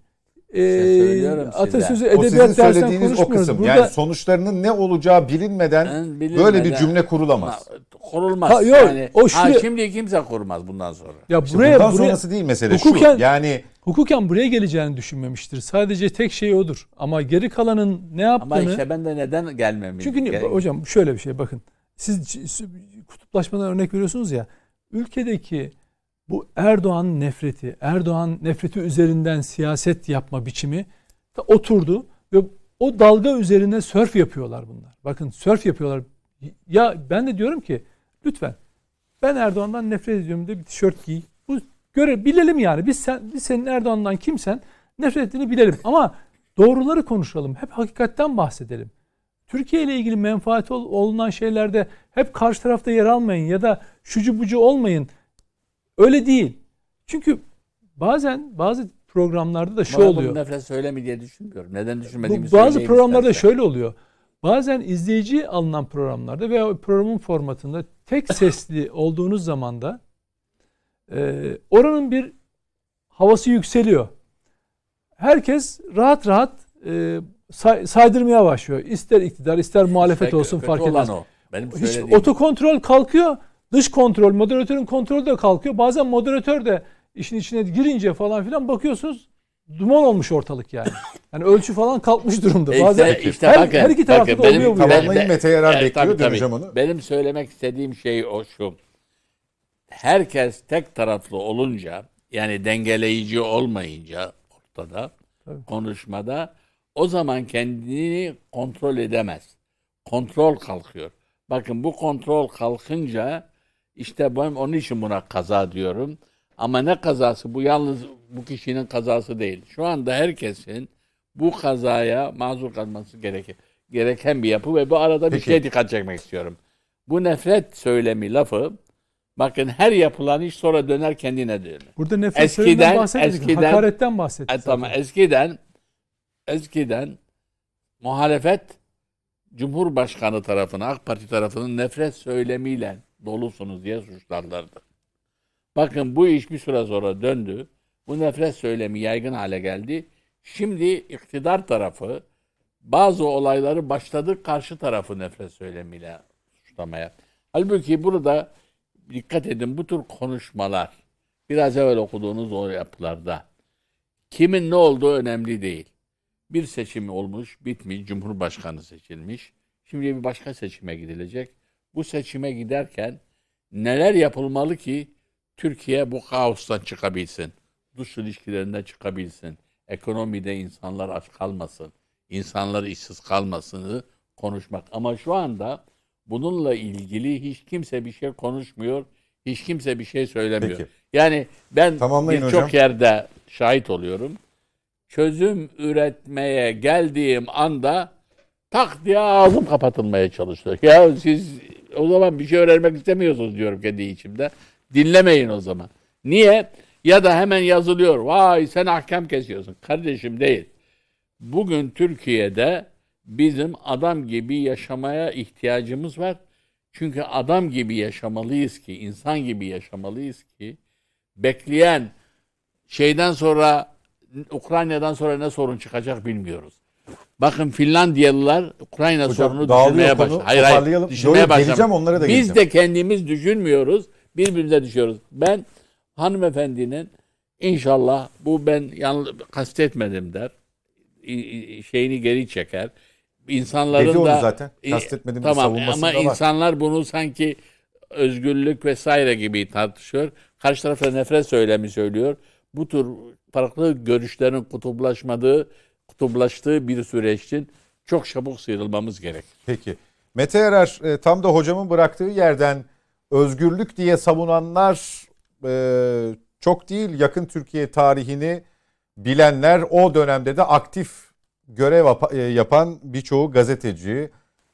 e, söylüyorum size. atasözü o sizin edebiyat dersinden söylediğiniz o kısım. Burada Yani sonuçlarının ne olacağı bilinmeden Ben böyle bir bilinmeden- cümle kurulamaz. Kurulmaz. Ha, yok, yani, o ha, şuraya- şimdi kimse kurmaz bundan sonra. ya İşte buraya bundan buraya sonrası değil mesele Hukuken- şu. Yani hukuken buraya geleceğini düşünmemiştir. Sadece tek şey odur. Ama geri kalanın ne Ama yaptığını işte ben de neden gelmemi Çünkü gerek- hocam şöyle bir şey bakın. Siz kutuplaşmadan örnek veriyorsunuz ya. Ülkedeki bu Erdoğan nefreti, Erdoğan nefreti üzerinden siyaset yapma biçimi oturdu ve o dalga üzerine sörf yapıyorlar bunlar. Bakın sörf yapıyorlar. Ya ben de diyorum ki lütfen ben Erdoğan'dan nefret ediyorum diye bir tişört giy. Göre bilelim yani. Biz sen biz senin Erdoğan'dan kimsen nefret ettiğini bilelim ama doğruları konuşalım. Hep hakikatten bahsedelim. Türkiye ile ilgili menfaati ol- olunan şeylerde hep karşı tarafta yer almayın ya da şucu bucu olmayın. Öyle değil. Çünkü bazen bazı programlarda da şu Bana oluyor. bunu nefret söylemi diye düşünmüyorum. Neden düşünmediğimi Bu, bazı programlarda istersen. şöyle oluyor. Bazen izleyici alınan programlarda veya programın formatında tek sesli olduğunuz zaman da e, oranın bir havası yükseliyor. Herkes rahat rahat e, say- saydırmaya başlıyor. İster iktidar ister muhalefet İşte olsun kötü fark olan etmez. o. Benim Hiç otokontrol kalkıyor. Dış kontrol, moderatörün kontrolü de kalkıyor. Bazen moderatör de işin içine girince falan filan bakıyorsunuz duman olmuş ortalık yani. Yani ölçü falan kalkmış durumda. İşte- Bazen işte her, bakın, her iki tarafta bakın da benim- oluyor bu. yani. Tamamlayın Mete Yarar Evet, bekliyor tabii, tabii. onu. Benim söylemek istediğim şey o şu. Herkes tek taraflı olunca yani dengeleyici olmayınca ortada Tabii. konuşmada o zaman kendini kontrol edemez. Kontrol kalkıyor. Bakın bu kontrol kalkınca işte ben onun için buna kaza diyorum. Ama ne kazası? Bu yalnız bu kişinin kazası değil. Şu anda herkesin bu kazaya mazur kalması gerekir. Gereken bir yapı ve bu arada bir Peki. şey dikkat çekmek istiyorum. Bu nefret söylemi lafı bakın her yapılan iş sonra döner kendine dönür. Burada nefret Eskiden- söyleminden bahsetmedik. eskiden- Hakaretten bahsettik. E, tamam eskiden eskiden muhalefet Cumhurbaşkanı tarafına AK Parti tarafının nefret söylemiyle dolusunuz diye suçlarlardı. Bakın bu iş bir süre sonra döndü. Bu nefret söylemi yaygın hale geldi. Şimdi iktidar tarafı bazı olayları başladı karşı tarafı nefret söylemiyle suçlamaya. Halbuki burada dikkat edin bu tür konuşmalar biraz evvel okuduğunuz o yapılarda kimin ne olduğu önemli değil. Bir seçim olmuş, bitmiş, Cumhurbaşkanı seçilmiş. Şimdi bir başka seçime gidilecek. Bu seçime giderken neler yapılmalı ki Türkiye bu kaostan çıkabilsin? Dış ilişkilerinden çıkabilsin. Ekonomide insanlar aç kalmasın. insanlar işsiz kalmasını konuşmak. Ama şu anda bununla ilgili hiç kimse bir şey konuşmuyor. Hiç kimse bir şey söylemiyor. Peki. Yani ben birçok yerde şahit oluyorum. Çözüm üretmeye geldiğim anda tak diye ağzım kapatılmaya çalışıyor. Ya siz o zaman bir şey öğrenmek istemiyorsunuz diyorum kendi içimde. Dinlemeyin o zaman. Niye? Ya da hemen yazılıyor. Vay sen ahkam kesiyorsun. Kardeşim değil. Bugün Türkiye'de bizim adam gibi yaşamaya ihtiyacımız var. Çünkü adam gibi yaşamalıyız ki, insan gibi yaşamalıyız ki bekleyen şeyden sonra Ukrayna'dan sonra ne sorun çıkacak bilmiyoruz. Bakın Finlandiyalılar Ukrayna Hocam, sorunu düşünmeye başladı. Hayır hayır. Düşünmeye başladı. onlara da Biz geleceğim. de kendimiz düşünmüyoruz. Birbirimize düşüyoruz. Ben hanımefendinin inşallah bu ben yanlış kastetmedim der. Şeyini geri çeker. İnsanların Dedi onu da zaten. Kastetmedim bir tamam savunmasında ama var. insanlar bunu sanki özgürlük vesaire gibi tartışıyor. Karşı tarafta nefret söylemi söylüyor. Bu tür farklı görüşlerin kutuplaşmadığı, kutuplaştığı bir süreçtin çok çabuk sıyrılmamız gerek. Peki. Mete Erer e, tam da hocamın bıraktığı yerden özgürlük diye savunanlar e, çok değil yakın Türkiye tarihini bilenler o dönemde de aktif görev e, yapan birçoğu gazeteci,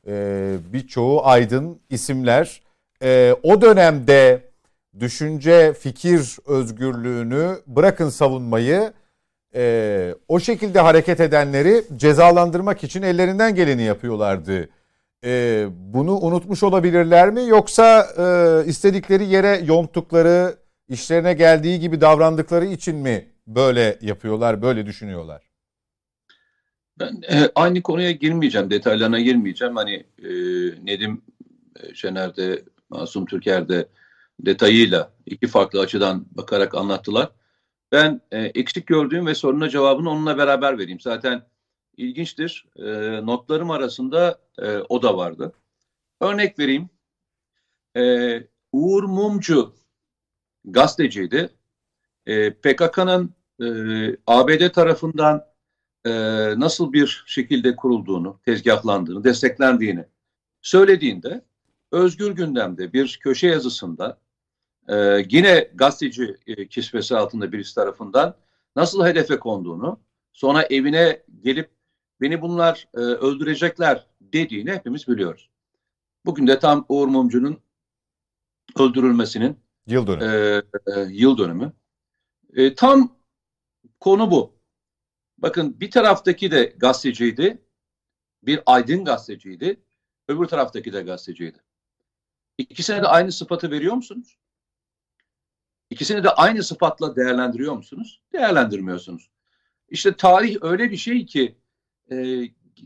e, birçoğu aydın isimler e, o dönemde düşünce, fikir özgürlüğünü bırakın savunmayı o şekilde hareket edenleri cezalandırmak için ellerinden geleni yapıyorlardı. Bunu unutmuş olabilirler mi yoksa istedikleri yere yonttukları, işlerine geldiği gibi davrandıkları için mi böyle yapıyorlar, böyle düşünüyorlar? Ben e, aynı konuya girmeyeceğim, detaylarına girmeyeceğim. Hani e, Nedim e, Şener'de, Masum Türker'de detayıyla iki farklı açıdan bakarak anlattılar. Ben e, eksik gördüğüm ve soruna cevabını onunla beraber vereyim. Zaten ilginçtir. E, notlarım arasında e, o da vardı. Örnek vereyim. E, Uğur Mumcu gazeteciydi. E, PKK'nın e, ABD tarafından e, nasıl bir şekilde kurulduğunu, tezgahlandığını, desteklendiğini söylediğinde Özgür Gündem'de bir köşe yazısında e, yine gazeteci e, kisvesi altında birisi tarafından nasıl hedefe konduğunu, sonra evine gelip beni bunlar e, öldürecekler dediğini hepimiz biliyoruz. Bugün de tam Uğur Mumcu'nun öldürülmesinin Yıl dönümü. e, e, yıl dönümü. E, tam konu bu. Bakın bir taraftaki de gazeteciydi. Bir aydın gazeteciydi. Öbür taraftaki de gazeteciydi. İkisine de aynı sıfatı veriyor musunuz? İkisini de aynı sıfatla değerlendiriyor musunuz? Değerlendirmiyorsunuz. İşte tarih öyle bir şey ki e,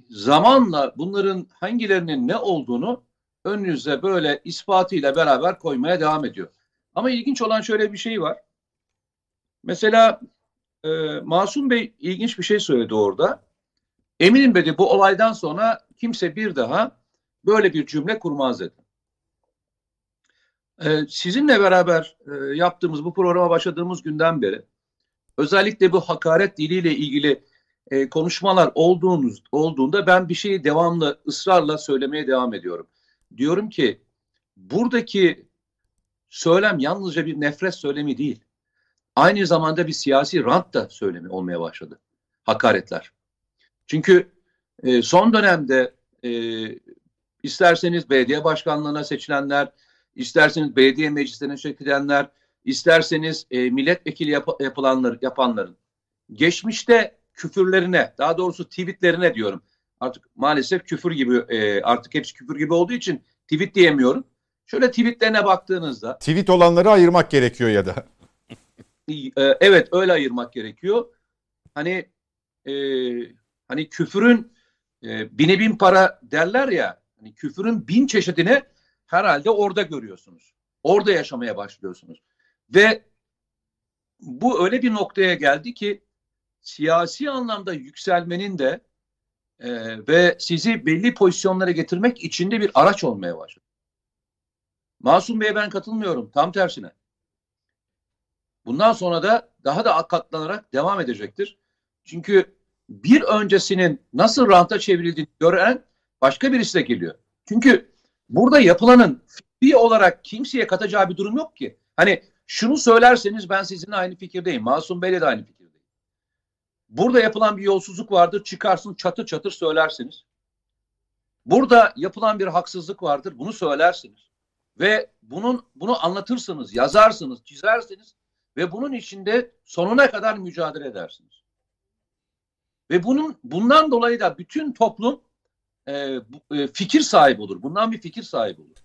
zamanla bunların hangilerinin ne olduğunu önünüze böyle ispatıyla beraber koymaya devam ediyor. Ama ilginç olan şöyle bir şey var. Mesela e, Masum Bey ilginç bir şey söyledi orada. Eminim dedi bu olaydan sonra kimse bir daha böyle bir cümle kurmaz dedi. E, sizinle beraber e, yaptığımız bu programa başladığımız günden beri özellikle bu hakaret diliyle ilgili e, konuşmalar olduğunuz, olduğunda ben bir şeyi devamlı ısrarla söylemeye devam ediyorum. Diyorum ki buradaki söylem yalnızca bir nefret söylemi değil. Aynı zamanda bir siyasi rant da söylemi olmaya başladı. Hakaretler. Çünkü e, son dönemde e, isterseniz belediye başkanlığına seçilenler, isterseniz belediye meclislerine seçilenler, isterseniz e, milletvekili yap yapılanlar, yapanların geçmişte küfürlerine, daha doğrusu tweetlerine diyorum. Artık maalesef küfür gibi, e, artık hepsi küfür gibi olduğu için tweet diyemiyorum. Şöyle tweetlerine baktığınızda. Tweet olanları ayırmak gerekiyor ya da. E, evet öyle ayırmak gerekiyor. Hani e, hani küfürün e, bine bin para derler ya. Hani küfürün bin çeşidini herhalde orada görüyorsunuz. Orada yaşamaya başlıyorsunuz. Ve bu öyle bir noktaya geldi ki siyasi anlamda yükselmenin de e, ve sizi belli pozisyonlara getirmek için de bir araç olmaya başladı. Masum Bey'e ben katılmıyorum. Tam tersine. Bundan sonra da daha da katlanarak devam edecektir. Çünkü bir öncesinin nasıl ranta çevrildiğini gören başka birisi de geliyor. Çünkü burada yapılanın fikri olarak kimseye katacağı bir durum yok ki. Hani şunu söylerseniz ben sizinle aynı fikirdeyim. Masum Bey'le de aynı fikirdeyim. Burada yapılan bir yolsuzluk vardır. Çıkarsın çatır çatır söylersiniz. Burada yapılan bir haksızlık vardır. Bunu söylersiniz. Ve bunun bunu anlatırsınız, yazarsınız, çizersiniz ve bunun içinde sonuna kadar mücadele edersiniz. Ve bunun bundan dolayı da bütün toplum e, e, fikir sahibi olur. Bundan bir fikir sahibi olur.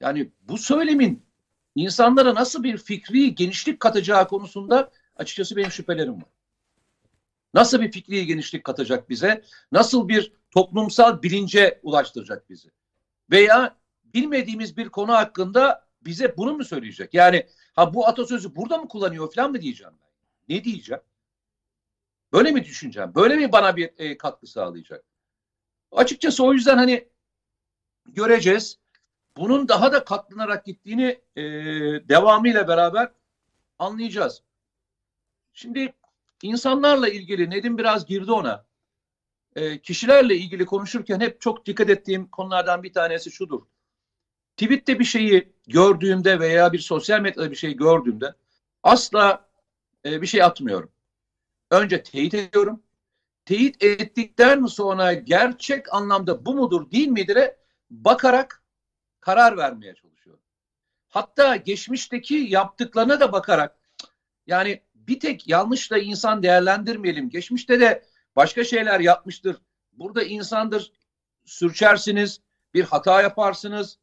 Yani bu söylemin insanlara nasıl bir fikri genişlik katacağı konusunda açıkçası benim şüphelerim var. Nasıl bir fikri genişlik katacak bize? Nasıl bir toplumsal bilince ulaştıracak bizi? Veya bilmediğimiz bir konu hakkında bize bunu mu söyleyecek? Yani ha bu atasözü burada mı kullanıyor falan mı diyeceğim ben? Ne diyeceğim? Böyle mi düşüneceğim? Böyle mi bana bir e, katkı sağlayacak? Açıkçası o yüzden hani göreceğiz. Bunun daha da katlanarak gittiğini e, devamıyla beraber anlayacağız. Şimdi insanlarla ilgili Nedim biraz girdi ona. E, kişilerle ilgili konuşurken hep çok dikkat ettiğim konulardan bir tanesi şudur. Tweet'te bir şeyi gördüğümde veya bir sosyal medyada bir şey gördüğümde asla e, bir şey atmıyorum. Önce teyit ediyorum. Teyit ettikten sonra gerçek anlamda bu mudur değil midir bakarak karar vermeye çalışıyorum. Hatta geçmişteki yaptıklarına da bakarak yani bir tek yanlışla insan değerlendirmeyelim. Geçmişte de başka şeyler yapmıştır. Burada insandır. Sürçersiniz, bir hata yaparsınız.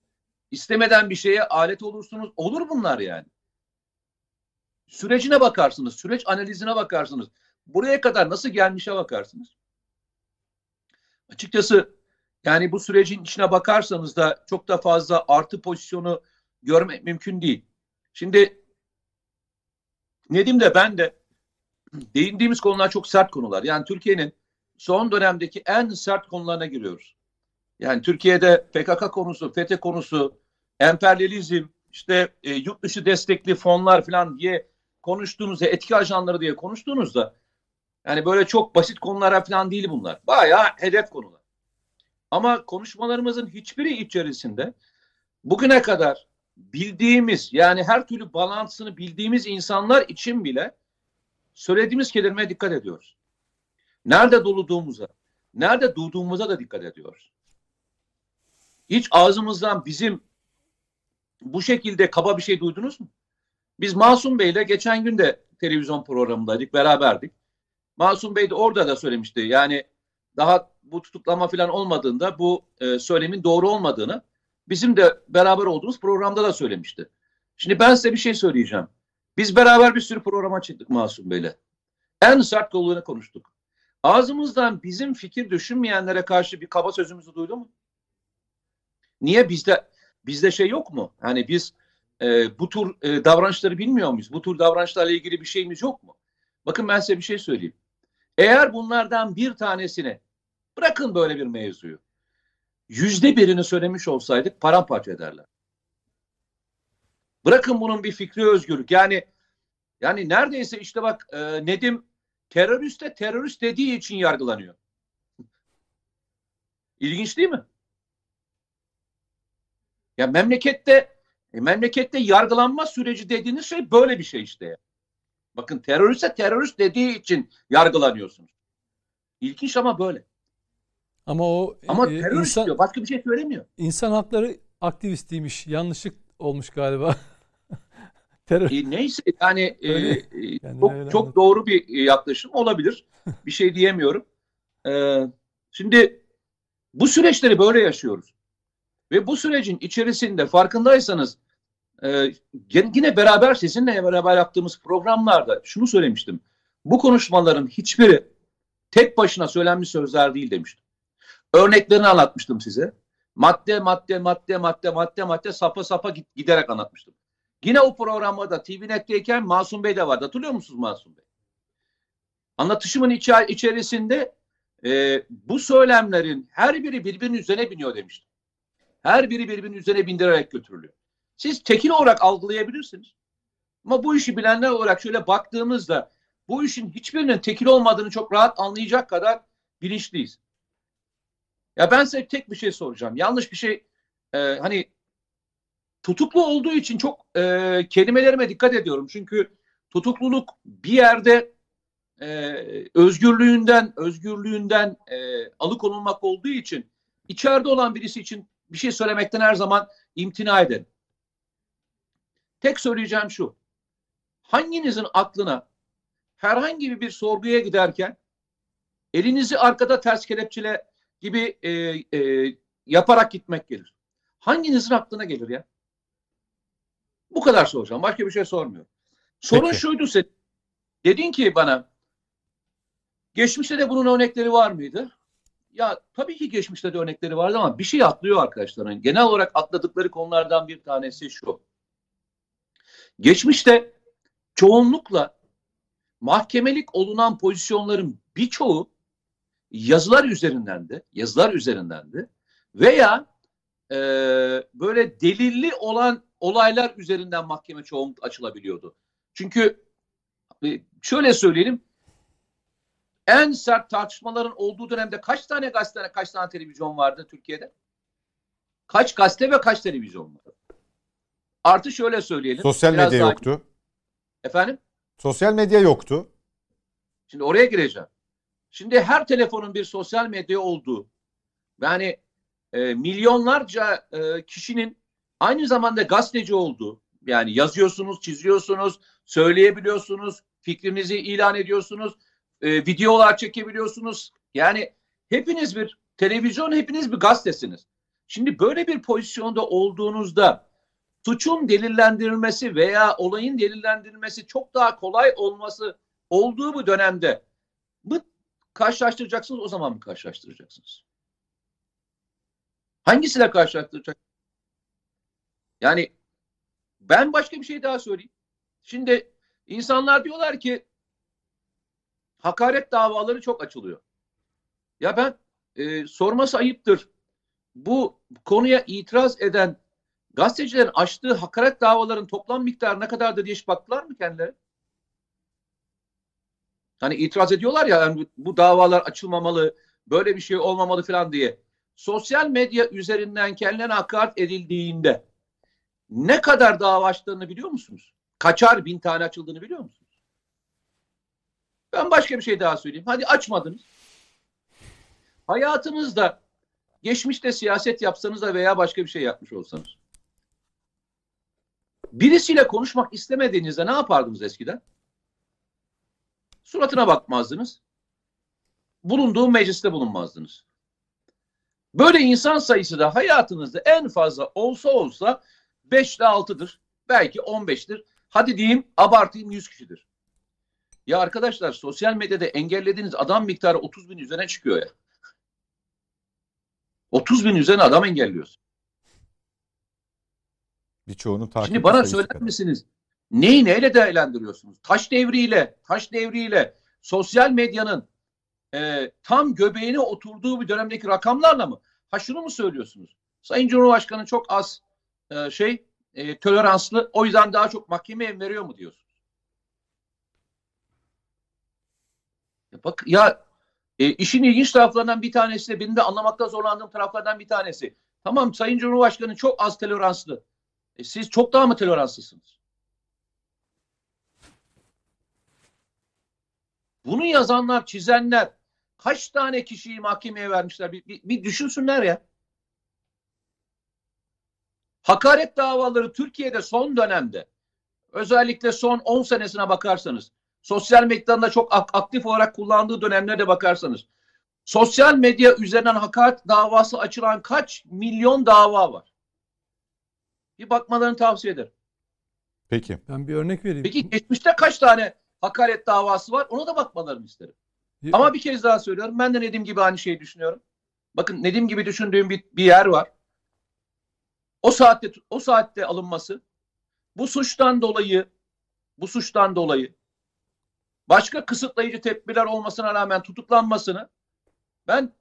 İstemeden bir şeye alet olursunuz. Olur bunlar yani. Sürecine bakarsınız, süreç analizine bakarsınız. Buraya kadar nasıl gelmişe bakarsınız. Açıkçası yani bu sürecin içine bakarsanız da çok da fazla artı pozisyonu görmek mümkün değil. Şimdi Nedim de ben de değindiğimiz konular çok sert konular. Yani Türkiye'nin son dönemdeki en sert konularına giriyoruz. Yani Türkiye'de PKK konusu, FETÖ konusu, emperyalizm, işte e, yurt dışı destekli fonlar falan diye konuştuğunuzda, etki ajanları diye konuştuğunuzda yani böyle çok basit konulara falan değil bunlar. Bayağı hedef konular. Ama konuşmalarımızın hiçbiri içerisinde bugüne kadar bildiğimiz yani her türlü balansını bildiğimiz insanlar için bile söylediğimiz kelimeye dikkat ediyoruz. Nerede doluduğumuza, nerede durduğumuza da dikkat ediyoruz. Hiç ağzımızdan bizim bu şekilde kaba bir şey duydunuz mu? Biz Masum Bey'le geçen gün de televizyon programındaydık, beraberdik. Masum Bey de orada da söylemişti. Yani daha bu tutuklama falan olmadığında bu e, söylemin doğru olmadığını bizim de beraber olduğumuz programda da söylemişti. Şimdi ben size bir şey söyleyeceğim. Biz beraber bir sürü programa çıktık Masum Bey'le. En sert kolunu konuştuk. Ağzımızdan bizim fikir düşünmeyenlere karşı bir kaba sözümüzü duydu mu? Niye bizde bizde şey yok mu? Hani biz e, bu tür e, davranışları bilmiyor muyuz? Bu tür davranışlarla ilgili bir şeyimiz yok mu? Bakın ben size bir şey söyleyeyim. Eğer bunlardan bir tanesine bırakın böyle bir mevzuyu. Yüzde birini söylemiş olsaydık paramparça ederler. Bırakın bunun bir fikri özgürlük. Yani yani neredeyse işte bak e, Nedim teröriste terörist dediği için yargılanıyor. İlginç değil mi? Ya memlekette e, memlekette yargılanma süreci dediğiniz şey böyle bir şey işte. Ya. Bakın teröriste terörist dediği için yargılanıyorsunuz. İlginç ama böyle. Ama o ama e, terörist insan, diyor. Başka bir şey söylemiyor. İnsan hakları aktivistiymiş. Yanlışlık olmuş galiba. Terör. E, neyse yani, e, e yani çok çok doğru bir yaklaşım olabilir. bir şey diyemiyorum. E, şimdi bu süreçleri böyle yaşıyoruz. Ve bu sürecin içerisinde farkındaysanız e, yine beraber sizinle beraber yaptığımız programlarda şunu söylemiştim. Bu konuşmaların hiçbiri tek başına söylenmiş sözler değil demiştim. Örneklerini anlatmıştım size. Madde madde madde madde madde madde sapa sapa giderek anlatmıştım. Yine o programda TVNet'teyken Masum Bey de vardı. Hatırlıyor musunuz Masum Bey? Anlatışımın içerisinde e, bu söylemlerin her biri birbirinin üzerine biniyor demiştim. Her biri birbirinin üzerine bindirerek götürülüyor. Siz tekil olarak algılayabilirsiniz. Ama bu işi bilenler olarak şöyle baktığımızda bu işin hiçbirinin tekil olmadığını çok rahat anlayacak kadar bilinçliyiz. Ya ben size tek bir şey soracağım. Yanlış bir şey e, hani tutuklu olduğu için çok e, kelimelerime dikkat ediyorum. Çünkü tutukluluk bir yerde e, özgürlüğünden özgürlüğünden e, alıkonulmak olduğu için içeride olan birisi için bir şey söylemekten her zaman imtina ederim. Tek söyleyeceğim şu. Hanginizin aklına herhangi bir sorguya giderken elinizi arkada ters kelepçele gibi e, e, yaparak gitmek gelir? Hanginizin aklına gelir ya? Bu kadar soracağım. Başka bir şey sormuyorum. Sorun Peki. şuydu sen. Dedin ki bana geçmişte de bunun örnekleri var mıydı? Ya tabii ki geçmişte de örnekleri vardı ama bir şey atlıyor arkadaşların. Genel olarak atladıkları konulardan bir tanesi şu. Geçmişte çoğunlukla mahkemelik olunan pozisyonların birçoğu yazılar üzerinden de yazılar üzerinden de veya e, böyle delilli olan olaylar üzerinden mahkeme çoğunluk açılabiliyordu. Çünkü e, şöyle söyleyelim en sert tartışmaların olduğu dönemde kaç tane gazete, kaç tane televizyon vardı Türkiye'de? Kaç gazete ve kaç televizyon var? Artı şöyle söyleyelim. Sosyal medya daha... yoktu. Efendim? Sosyal medya yoktu. Şimdi oraya gireceğim. Şimdi her telefonun bir sosyal medya olduğu yani e, milyonlarca e, kişinin aynı zamanda gazeteci olduğu yani yazıyorsunuz, çiziyorsunuz, söyleyebiliyorsunuz, fikrinizi ilan ediyorsunuz, e, videolar çekebiliyorsunuz. Yani hepiniz bir televizyon, hepiniz bir gazetesiniz. Şimdi böyle bir pozisyonda olduğunuzda suçun delillendirilmesi veya olayın delillendirilmesi çok daha kolay olması olduğu bu dönemde mı karşılaştıracaksınız o zaman mı karşılaştıracaksınız? Hangisiyle karşılaştıracak? Yani ben başka bir şey daha söyleyeyim. Şimdi insanlar diyorlar ki hakaret davaları çok açılıyor. Ya ben e, sorması ayıptır. Bu konuya itiraz eden gazetecilerin açtığı hakaret davaların toplam miktarı ne kadardır diye hiç baktılar mı kendileri? Hani itiraz ediyorlar ya yani bu davalar açılmamalı, böyle bir şey olmamalı falan diye. Sosyal medya üzerinden kendilerine hakaret edildiğinde ne kadar dava açtığını biliyor musunuz? Kaçar bin tane açıldığını biliyor musunuz? Ben başka bir şey daha söyleyeyim. Hadi açmadınız. Hayatınızda geçmişte siyaset yapsanız da veya başka bir şey yapmış olsanız. Birisiyle konuşmak istemediğinizde ne yapardınız eskiden? Suratına bakmazdınız. Bulunduğu mecliste bulunmazdınız. Böyle insan sayısı da hayatınızda en fazla olsa olsa 5 ile 6'dır. Belki 15'tir. Hadi diyeyim abartayım 100 kişidir. Ya arkadaşlar sosyal medyada engellediğiniz adam miktarı 30 bin üzerine çıkıyor ya. 30 bin üzerine adam engelliyorsun. Birçoğunun takip Şimdi bana söyler misiniz? Neyi neyle değerlendiriyorsunuz? Taş devriyle, taş devriyle sosyal medyanın e, tam göbeğine oturduğu bir dönemdeki rakamlarla mı? Ha şunu mu söylüyorsunuz? Sayın Cumhurbaşkanı çok az e, şey e, toleranslı o yüzden daha çok mahkemeye veriyor mu diyorsunuz? Bak ya e, işin ilginç taraflarından bir tanesi de benim de anlamakta zorlandığım taraflardan bir tanesi. Tamam Sayın Cumhurbaşkanı çok az toleranslı. E, siz çok daha mı toleranslısınız? Bunu yazanlar, çizenler kaç tane kişiyi mahkemeye vermişler? Bir, bir, bir düşünsünler ya. Hakaret davaları Türkiye'de son dönemde özellikle son 10 senesine bakarsanız sosyal medyada çok aktif olarak kullandığı dönemlere bakarsanız sosyal medya üzerinden hakaret davası açılan kaç milyon dava var? Bir bakmalarını tavsiye ederim. Peki. Ben bir örnek vereyim. Peki geçmişte kaç tane hakaret davası var? Ona da bakmalarını isterim. Ya. Ama bir kez daha söylüyorum. Ben de Nedim gibi aynı şeyi düşünüyorum. Bakın Nedim gibi düşündüğüm bir, bir yer var. O saatte o saatte alınması bu suçtan dolayı bu suçtan dolayı başka kısıtlayıcı tedbirler olmasına rağmen tutuklanmasını ben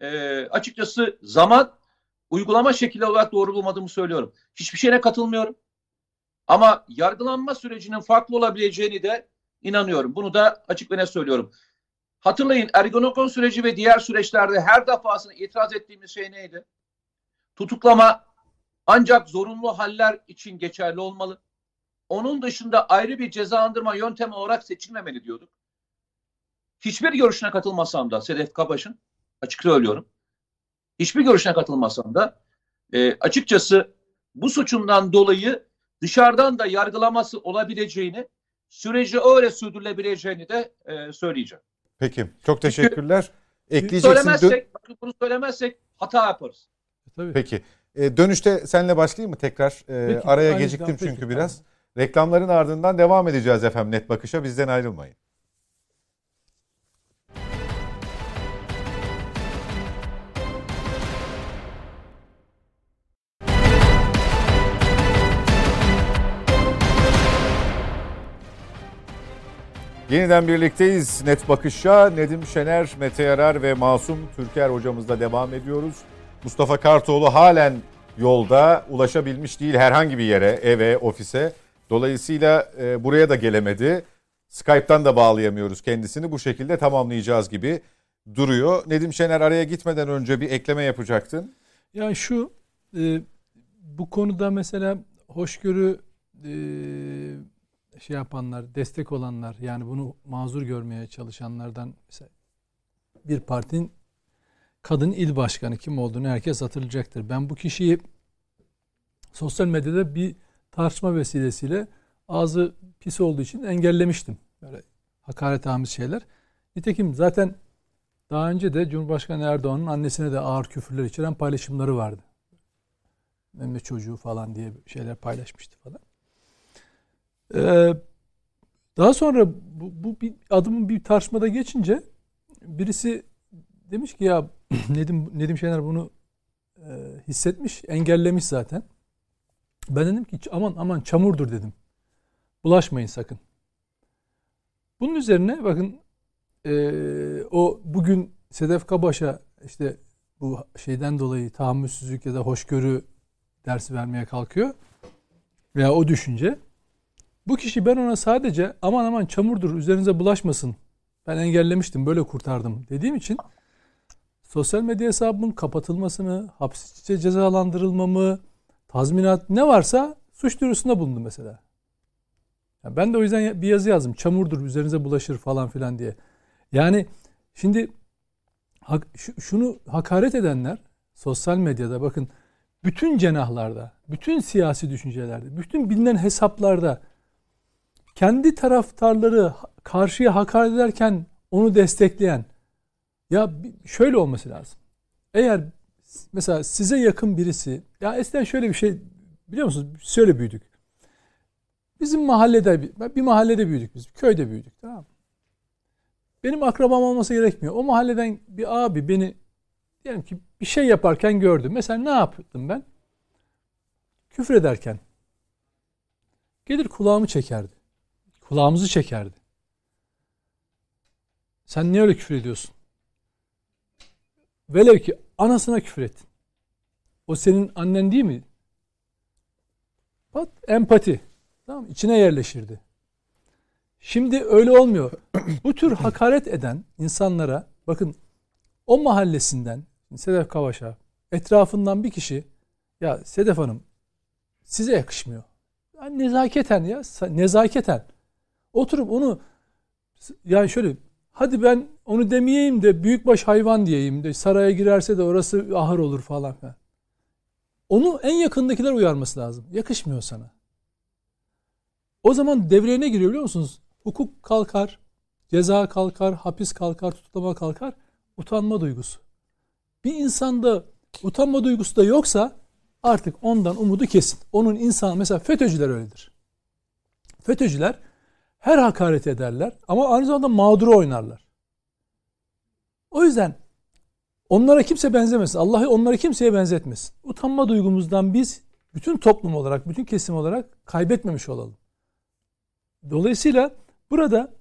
e, açıkçası zaman uygulama şekli olarak doğru bulmadığımı söylüyorum. Hiçbir şeyine katılmıyorum. Ama yargılanma sürecinin farklı olabileceğini de inanıyorum. Bunu da açık ve net söylüyorum. Hatırlayın Ergonokon süreci ve diğer süreçlerde her defasında itiraz ettiğimiz şey neydi? Tutuklama ancak zorunlu haller için geçerli olmalı. Onun dışında ayrı bir cezalandırma yöntemi olarak seçilmemeli diyorduk. Hiçbir görüşüne katılmasam da Sedef Kabaş'ın açık söylüyorum. Hiçbir görüşüne katılmasam da e, açıkçası bu suçundan dolayı dışarıdan da yargılaması olabileceğini, süreci öyle sürdürülebileceğini de e, söyleyeceğim. Peki. Çok teşekkürler. Ekleyeceksin. Söylemezsek, bakın bunu söylemezsek hata yaparız. Tabii. Peki. E, dönüşte senle başlayayım mı tekrar? E, peki, araya geciktim çünkü peki, biraz. Tamam. Reklamların ardından devam edeceğiz efendim Net Bakış'a. Bizden ayrılmayın. Yeniden birlikteyiz. Net Bakış'a Nedim Şener, Mete Yarar ve Masum Türker hocamızla devam ediyoruz. Mustafa Kartoğlu halen yolda ulaşabilmiş değil herhangi bir yere, eve, ofise. Dolayısıyla e, buraya da gelemedi. Skype'tan da bağlayamıyoruz kendisini. Bu şekilde tamamlayacağız gibi duruyor. Nedim Şener araya gitmeden önce bir ekleme yapacaktın. Yani şu e, bu konuda mesela hoşgörü e, şey yapanlar, destek olanlar yani bunu mazur görmeye çalışanlardan mesela bir partinin kadın il başkanı kim olduğunu herkes hatırlayacaktır. Ben bu kişiyi sosyal medyada bir tartışma vesilesiyle ağzı pis olduğu için engellemiştim. Böyle hakaret amiz şeyler. Nitekim zaten daha önce de Cumhurbaşkanı Erdoğan'ın annesine de ağır küfürler içeren paylaşımları vardı. Mehmet çocuğu falan diye şeyler paylaşmıştı falan. Ee, daha sonra bu, bu bir adımın bir tartışmada geçince birisi demiş ki ya Nedim Nedim Şener bunu e, hissetmiş, engellemiş zaten. Ben dedim ki aman aman çamurdur dedim. Bulaşmayın sakın. Bunun üzerine bakın e, o bugün Sedef Kabaş'a işte bu şeyden dolayı tahammülsüzlük ya da hoşgörü dersi vermeye kalkıyor. Veya o düşünce. Bu kişi ben ona sadece aman aman çamurdur üzerinize bulaşmasın. Ben engellemiştim böyle kurtardım dediğim için sosyal medya hesabımın kapatılmasını, hapiste cezalandırılmamı, tazminat ne varsa suç duyurusunda bulundum mesela. Yani ben de o yüzden bir yazı yazdım. Çamurdur üzerinize bulaşır falan filan diye. Yani şimdi şunu hakaret edenler sosyal medyada bakın bütün cenahlarda, bütün siyasi düşüncelerde, bütün bilinen hesaplarda kendi taraftarları karşıya hakaret ederken onu destekleyen ya şöyle olması lazım. Eğer mesela size yakın birisi ya eskiden şöyle bir şey biliyor musunuz? Şöyle büyüdük. Bizim mahallede bir mahallede büyüdük biz. Köyde büyüdük tamam mı? Benim akrabam olması gerekmiyor. O mahalleden bir abi beni diyelim ki bir şey yaparken gördü. Mesela ne yaptım ben? Küfür ederken. Gelir kulağımı çekerdi. Kulağımızı çekerdi. Sen niye öyle küfür ediyorsun? Velev ki anasına küfür ettin. O senin annen değil mi? Bak empati. Tamam içine yerleşirdi. Şimdi öyle olmuyor. Bu tür hakaret eden insanlara bakın o mahallesinden Sedef Kavaş'a etrafından bir kişi ya Sedef Hanım size yakışmıyor. Yani nezaketen ya nezaketen oturup onu yani şöyle hadi ben onu demeyeyim de büyükbaş hayvan diyeyim de saraya girerse de orası ahır olur falan. Onu en yakındakiler uyarması lazım. Yakışmıyor sana. O zaman devreye ne giriyor biliyor musunuz? Hukuk kalkar, ceza kalkar, hapis kalkar, tutuklama kalkar, utanma duygusu. Bir insanda utanma duygusu da yoksa artık ondan umudu kesin. Onun insan mesela FETÖ'cüler öyledir. FETÖ'cüler her hakaret ederler ama aynı zamanda mağduru oynarlar. O yüzden onlara kimse benzemesin. Allah onları kimseye benzetmesin. Utanma duygumuzdan biz bütün toplum olarak, bütün kesim olarak kaybetmemiş olalım. Dolayısıyla burada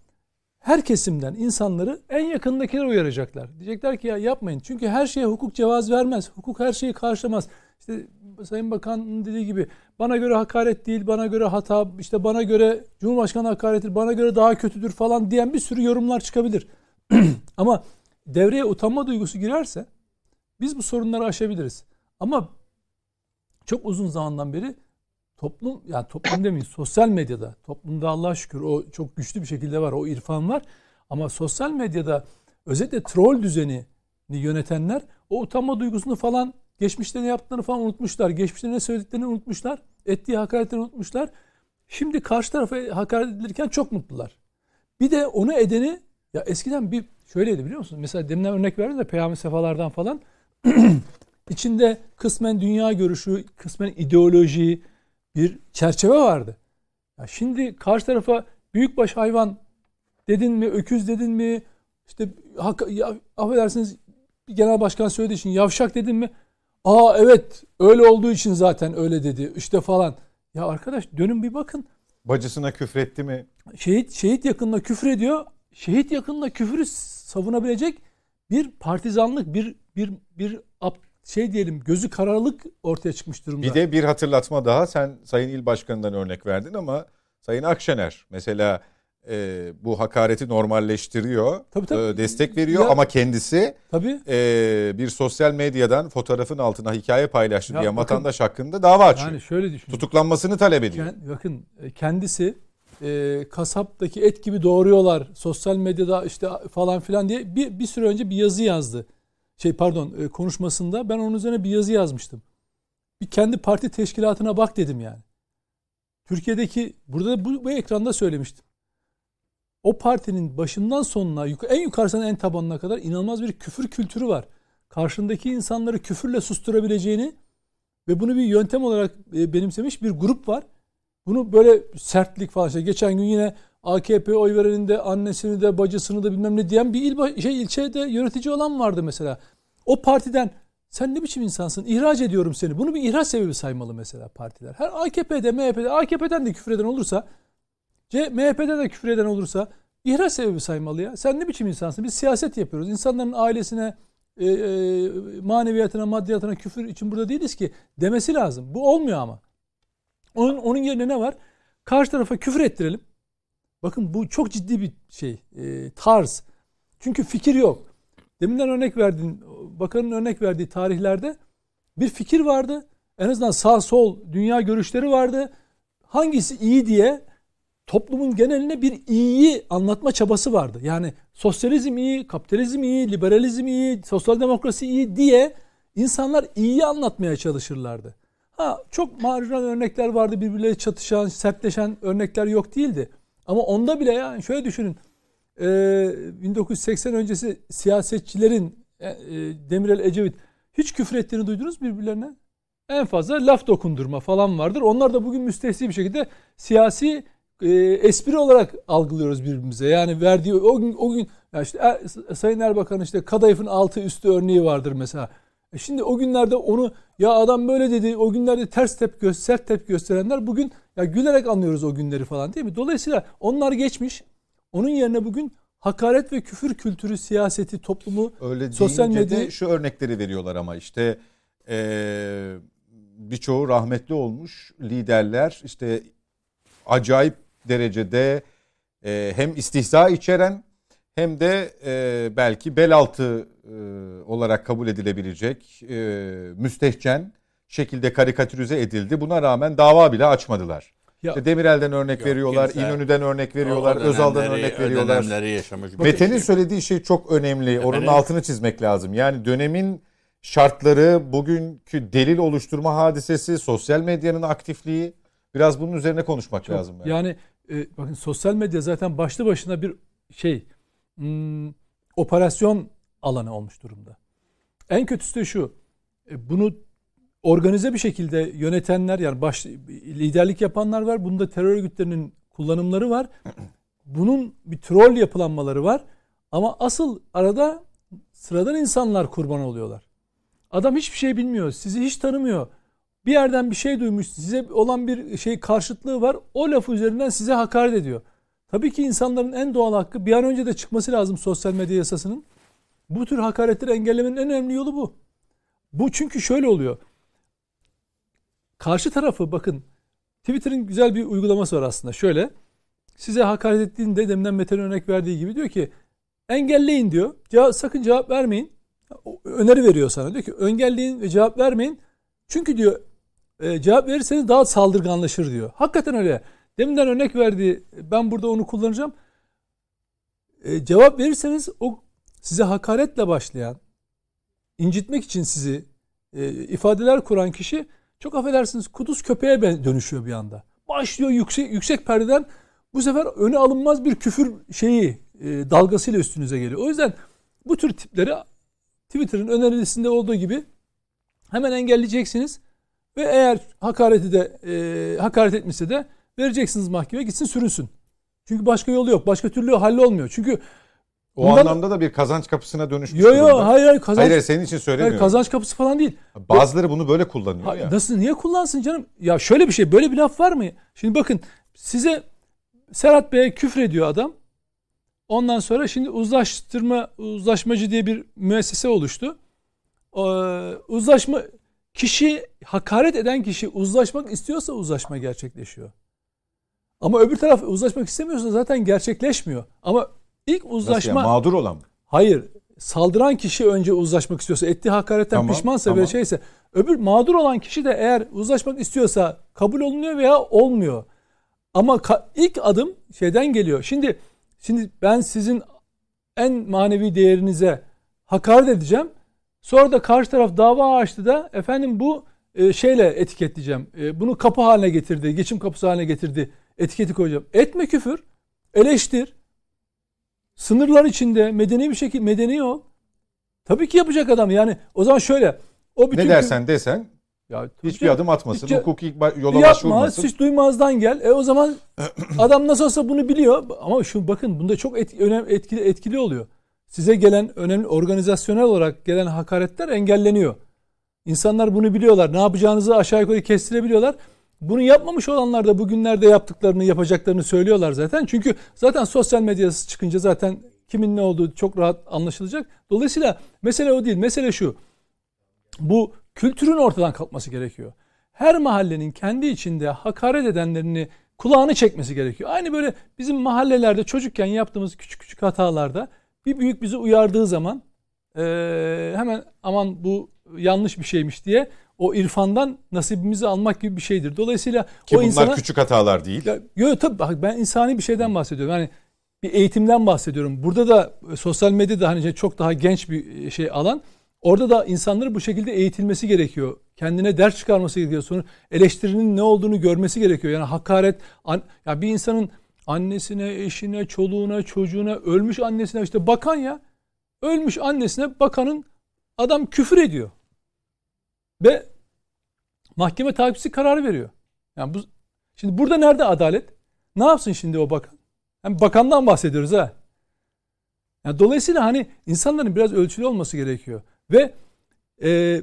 her kesimden insanları en yakındakiler uyaracaklar. Diyecekler ki ya yapmayın. Çünkü her şeye hukuk cevaz vermez. Hukuk her şeyi karşılamaz. İşte Sayın Bakan'ın dediği gibi bana göre hakaret değil, bana göre hata, işte bana göre Cumhurbaşkanı hakarettir, bana göre daha kötüdür falan diyen bir sürü yorumlar çıkabilir. Ama devreye utanma duygusu girerse biz bu sorunları aşabiliriz. Ama çok uzun zamandan beri toplum yani toplum demeyin sosyal medyada toplumda Allah'a şükür o çok güçlü bir şekilde var o irfan var ama sosyal medyada özellikle troll düzeni yönetenler o utanma duygusunu falan geçmişte ne yaptıklarını falan unutmuşlar. Geçmişte ne söylediklerini unutmuşlar. Ettiği hakaretleri unutmuşlar. Şimdi karşı tarafa hakaret edilirken çok mutlular. Bir de onu edeni ya eskiden bir şöyleydi biliyor musunuz? Mesela deminden örnek verdim de peyami sefalardan falan içinde kısmen dünya görüşü, kısmen ideoloji, bir çerçeve vardı. Ya şimdi karşı tarafa büyükbaş hayvan dedin mi, öküz dedin mi, işte ya, affedersiniz genel başkan söylediği için yavşak dedin mi? Aa evet öyle olduğu için zaten öyle dedi işte falan. Ya arkadaş dönün bir bakın. Bacısına küfretti mi? Şehit şehit yakınına küfür ediyor. Şehit yakınına küfürü savunabilecek bir partizanlık, bir bir bir şey diyelim gözü kararlık ortaya çıkmış durumda. Bir de bir hatırlatma daha sen Sayın İl Başkanı'ndan örnek verdin ama Sayın Akşener mesela e, bu hakareti normalleştiriyor, tabii, tabii. E, destek veriyor ya, ama kendisi tabii. E, bir sosyal medyadan fotoğrafın altına hikaye paylaştı ya, diye bakın, vatandaş hakkında dava açıyor. Yani şöyle düşünün. Tutuklanmasını talep ediyor. Kend, bakın e, kendisi e, kasaptaki et gibi doğuruyorlar sosyal medyada işte falan filan diye bir, bir süre önce bir yazı yazdı şey pardon e, konuşmasında ben onun üzerine bir yazı yazmıştım. Bir kendi parti teşkilatına bak dedim yani. Türkiye'deki burada da bu, bu ekranda söylemiştim. O partinin başından sonuna en yukarısından en tabanına kadar inanılmaz bir küfür kültürü var. Karşındaki insanları küfürle susturabileceğini ve bunu bir yöntem olarak e, benimsemiş bir grup var. Bunu böyle sertlik falan işte geçen gün yine AKP oy vereninde annesini de bacısını da bilmem ne diyen bir il, şey, ilçede yönetici olan vardı mesela. O partiden sen ne biçim insansın? İhraç ediyorum seni. Bunu bir ihraç sebebi saymalı mesela partiler. Her AKP'de, MHP'de, AKP'den de küfür eden olursa, MHP'de de küfür eden olursa ihraç sebebi saymalı ya. Sen ne biçim insansın? Biz siyaset yapıyoruz. İnsanların ailesine, e, e, maneviyatına, maddiyatına küfür için burada değiliz ki demesi lazım. Bu olmuyor ama. Onun, onun yerine ne var? Karşı tarafa küfür ettirelim. Bakın bu çok ciddi bir şey, e, tarz. Çünkü fikir yok. Deminden örnek verdin, bakanın örnek verdiği tarihlerde bir fikir vardı. En azından sağ sol dünya görüşleri vardı. Hangisi iyi diye toplumun geneline bir iyiyi anlatma çabası vardı. Yani sosyalizm iyi, kapitalizm iyi, liberalizm iyi, sosyal demokrasi iyi diye insanlar iyiyi anlatmaya çalışırlardı. Ha çok marjinal örnekler vardı birbirleri çatışan, sertleşen örnekler yok değildi. Ama onda bile ya şöyle düşünün. E, 1980 öncesi siyasetçilerin e, e, Demirel Ecevit hiç küfür ettiğini duydunuz birbirlerine? En fazla laf dokundurma falan vardır. Onlar da bugün müstehsi bir şekilde siyasi e, espri olarak algılıyoruz birbirimize. Yani verdiği o gün o gün ya işte er, Sayın Erbakan işte kadayıfın altı üstü örneği vardır mesela. E şimdi o günlerde onu ya adam böyle dedi o günlerde ters tep sert tep gösterenler bugün ya gülerek anlıyoruz o günleri falan değil mi? Dolayısıyla onlar geçmiş. Onun yerine bugün hakaret ve küfür kültürü siyaseti toplumu Öyle sosyal medya şu örnekleri veriyorlar ama işte ee, birçoğu rahmetli olmuş liderler işte acayip derecede e, hem istihza içeren hem de e, belki bel altı e, olarak kabul edilebilecek e, müstehcen şekilde karikatürize edildi. Buna rağmen dava bile açmadılar. Ya, işte Demirel'den örnek yok, veriyorlar, kimse, İnönü'den örnek veriyorlar, o Özal'dan örnek veriyorlar. yaşamış. Mete'nin söylediği şey çok önemli. Efendim? Onun altını çizmek lazım. Yani dönemin şartları, bugünkü delil oluşturma hadisesi, sosyal medyanın aktifliği biraz bunun üzerine konuşmak çok, lazım. Yani, yani e, bakın sosyal medya zaten başlı başına bir şey hmm, operasyon alanı olmuş durumda. En kötüsü de şu. E, bunu organize bir şekilde yönetenler yani baş liderlik yapanlar var. Bunda terör örgütlerinin kullanımları var. Bunun bir troll yapılanmaları var. Ama asıl arada sıradan insanlar kurban oluyorlar. Adam hiçbir şey bilmiyor. Sizi hiç tanımıyor. Bir yerden bir şey duymuş. Size olan bir şey karşıtlığı var. O laf üzerinden size hakaret ediyor. Tabii ki insanların en doğal hakkı bir an önce de çıkması lazım sosyal medya yasasının. Bu tür hakaretleri engellemenin en önemli yolu bu. Bu çünkü şöyle oluyor. Karşı tarafı bakın Twitter'ın güzel bir uygulaması var aslında. Şöyle size hakaret ettiğinde deminden Mete'nin örnek verdiği gibi diyor ki engelleyin diyor. Cevap, sakın cevap vermeyin. Öneri veriyor sana. Diyor ki engelleyin ve cevap vermeyin. Çünkü diyor e, cevap verirseniz daha saldırganlaşır diyor. Hakikaten öyle. Deminden örnek verdi. Ben burada onu kullanacağım. E, cevap verirseniz o size hakaretle başlayan, incitmek için sizi e, ifadeler kuran kişi çok affedersiniz kuduz köpeğe dönüşüyor bir anda. Başlıyor yüksek yüksek perdeden bu sefer öne alınmaz bir küfür şeyi e, dalgasıyla üstünüze geliyor. O yüzden bu tür tipleri Twitter'ın önerisinde olduğu gibi hemen engelleyeceksiniz ve eğer hakareti de e, hakaret etmişse de vereceksiniz mahkemeye gitsin sürünsün. Çünkü başka yolu yok. Başka türlü hallolmuyor. Çünkü o Bundan, anlamda da bir kazanç kapısına dönüşmüş Yok yok hayır hayır kazanç. Hayır senin için söylemiyorum. Hayır, kazanç kapısı falan değil. Bazıları bunu böyle kullanıyor hayır, ya. Nasıl niye kullansın canım? Ya şöyle bir şey böyle bir laf var mı? Şimdi bakın size Serhat Bey'e küfür ediyor adam. Ondan sonra şimdi uzlaştırma uzlaşmacı diye bir müessese oluştu. Ee, uzlaşma kişi hakaret eden kişi uzlaşmak istiyorsa uzlaşma gerçekleşiyor. Ama öbür taraf uzlaşmak istemiyorsa zaten gerçekleşmiyor. Ama ilk uzlaşma... Nasıl yani, mağdur olan mı? Hayır. Saldıran kişi önce uzlaşmak istiyorsa, ettiği hakaretten tamam, pişmansa tamam. ve şeyse, öbür mağdur olan kişi de eğer uzlaşmak istiyorsa kabul olunuyor veya olmuyor. Ama ilk adım şeyden geliyor. Şimdi şimdi ben sizin en manevi değerinize hakaret edeceğim. Sonra da karşı taraf dava açtı da efendim bu e, şeyle etiketleyeceğim. E, bunu kapı haline getirdi, geçim kapısı haline getirdi etiketi koyacağım. Etme küfür, eleştir. Sınırlar içinde medeni bir şekilde medeni ol. Tabii ki yapacak adam. Yani o zaman şöyle. O bütün ne dersen desen ya, hiçbir adım atmasın. Hiç, hukuki yola yapma, başvurmasın. Hiç duymazdan gel. E o zaman adam nasıl olsa bunu biliyor. Ama şu bakın bunda çok etki, önemli, etkili, etkili oluyor. Size gelen önemli organizasyonel olarak gelen hakaretler engelleniyor. İnsanlar bunu biliyorlar. Ne yapacağınızı aşağı yukarı kestirebiliyorlar. Bunu yapmamış olanlar da bugünlerde yaptıklarını yapacaklarını söylüyorlar zaten. Çünkü zaten sosyal medyası çıkınca zaten kimin ne olduğu çok rahat anlaşılacak. Dolayısıyla mesele o değil. Mesele şu. Bu kültürün ortadan kalkması gerekiyor. Her mahallenin kendi içinde hakaret edenlerini kulağını çekmesi gerekiyor. Aynı böyle bizim mahallelerde çocukken yaptığımız küçük küçük hatalarda bir büyük bizi uyardığı zaman ee, hemen aman bu yanlış bir şeymiş diye o irfandan nasibimizi almak gibi bir şeydir. Dolayısıyla Ki o bunlar insana, küçük hatalar değil. Yok tabii bak ben insani bir şeyden bahsediyorum. Yani bir eğitimden bahsediyorum. Burada da sosyal medyada hani çok daha genç bir şey alan. Orada da insanların bu şekilde eğitilmesi gerekiyor. Kendine ders çıkarması gerekiyor. Sonra eleştirinin ne olduğunu görmesi gerekiyor. Yani hakaret, ya bir insanın annesine, eşine, çoluğuna, çocuğuna, ölmüş annesine işte bakan ya. Ölmüş annesine bakanın adam küfür ediyor. Ve mahkeme takipçisi kararı veriyor. Yani bu şimdi burada nerede adalet? Ne yapsın şimdi o bakan? Yani bakandan bahsediyoruz ha. Yani dolayısıyla hani insanların biraz ölçülü olması gerekiyor. Ve e,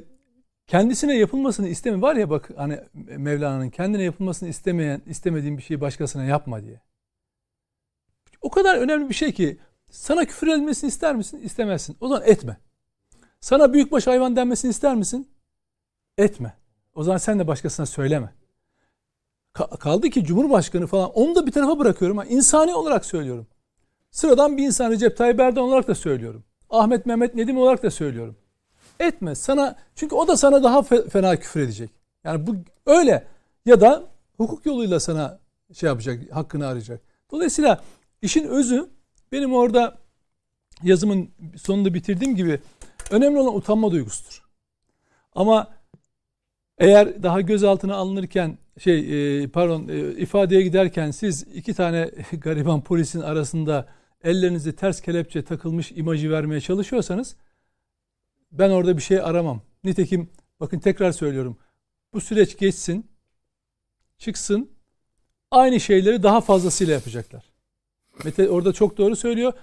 kendisine yapılmasını istemi var ya bak hani Mevlana'nın kendine yapılmasını istemeyen istemediğin bir şeyi başkasına yapma diye. O kadar önemli bir şey ki sana küfür edilmesini ister misin? İstemezsin. O zaman etme. Sana büyükbaş hayvan denmesini ister misin? Etme. O zaman sen de başkasına söyleme. Kaldı ki Cumhurbaşkanı falan onu da bir tarafa bırakıyorum. ama insani olarak söylüyorum. Sıradan bir insan Recep Tayyip Erdoğan olarak da söylüyorum. Ahmet Mehmet Nedim olarak da söylüyorum. Etme sana çünkü o da sana daha fena küfür edecek. Yani bu öyle ya da hukuk yoluyla sana şey yapacak, hakkını arayacak. Dolayısıyla işin özü benim orada yazımın sonunda bitirdiğim gibi önemli olan utanma duygusudur. Ama eğer daha gözaltına alınırken şey e, pardon e, ifadeye giderken siz iki tane gariban polisin arasında ellerinizi ters kelepçe takılmış imajı vermeye çalışıyorsanız ben orada bir şey aramam. Nitekim bakın tekrar söylüyorum. Bu süreç geçsin, çıksın. Aynı şeyleri daha fazlasıyla yapacaklar. Mete orada çok doğru söylüyor.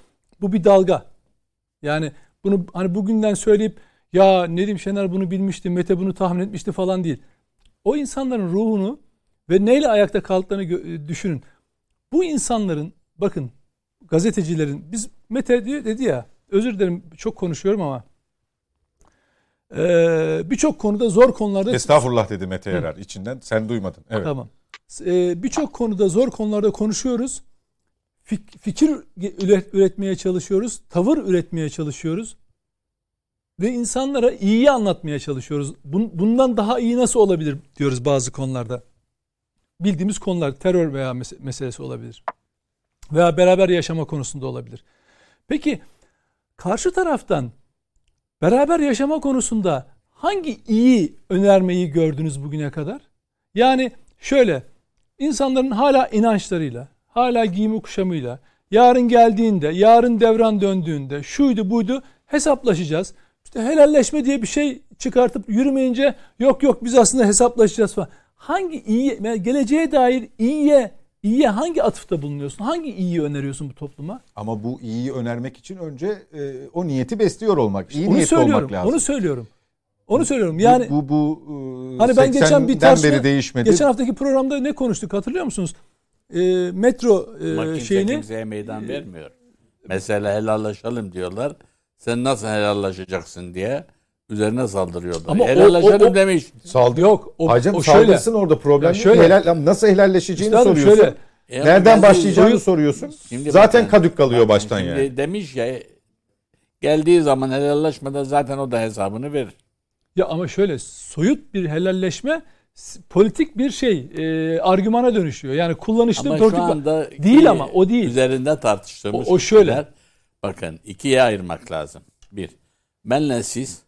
Bu bir dalga. Yani bunu hani bugünden söyleyip ya Nedim Şener bunu bilmişti, Mete bunu tahmin etmişti falan değil. O insanların ruhunu ve neyle ayakta kaldıklarını düşünün. Bu insanların bakın gazetecilerin biz Mete dedi ya özür dilerim çok konuşuyorum ama ee, birçok konuda zor konularda Estağfurullah dedi Mete Erer içinden sen duymadın. Evet. Tamam. Ee, birçok konuda zor konularda konuşuyoruz. Fik, fikir üretmeye çalışıyoruz. Tavır üretmeye çalışıyoruz. Ve insanlara iyiyi anlatmaya çalışıyoruz. Bundan daha iyi nasıl olabilir diyoruz bazı konularda. Bildiğimiz konular terör veya meselesi olabilir. Veya beraber yaşama konusunda olabilir. Peki karşı taraftan beraber yaşama konusunda hangi iyi önermeyi gördünüz bugüne kadar? Yani şöyle insanların hala inançlarıyla, hala giyimi kuşamıyla, yarın geldiğinde, yarın devran döndüğünde, şuydu buydu hesaplaşacağız. İşte helalleşme diye bir şey çıkartıp yürümeyince yok yok biz aslında hesaplaşacağız falan. Hangi iyi, yani geleceğe dair iyiye İyiye hangi atıfta bulunuyorsun? Hangi iyiyi öneriyorsun bu topluma? Ama bu iyiyi önermek için önce e, o niyeti besliyor olmak. İyi onu niyetli olmak lazım. Onu söylüyorum. Onu söylüyorum. Yani bu bu, bu e, hani ben geçen bir tartışma, beri değişmedi. Geçen haftaki programda ne konuştuk hatırlıyor musunuz? E, metro e, şeyini kimseye meydan vermiyor. Mesela helallaşalım diyorlar. Sen nasıl helallaşacaksın diye üzerine saldırıyorlar. Ama Helallaşalım o, o, demiş. Saldı. Yok. O, Hacım o şöyle, orada problem şöyle, helal, nasıl helalleşeceğini işte soruyorsun. Şöyle, yani Nereden başlayacağını soyu, soruyorsun. Şimdi zaten bakın, kadük kalıyor baştan şimdi yani. Demiş ya geldiği zaman helalleşmeden zaten o da hesabını verir. Ya ama şöyle soyut bir helalleşme politik bir şey e, argümana dönüşüyor. Yani kullanışlı ama politik şu anda değil ama o değil. Üzerinde tartıştığımız o, o şöyle. Şeyler, bakın ikiye ayırmak lazım. Bir, benle siz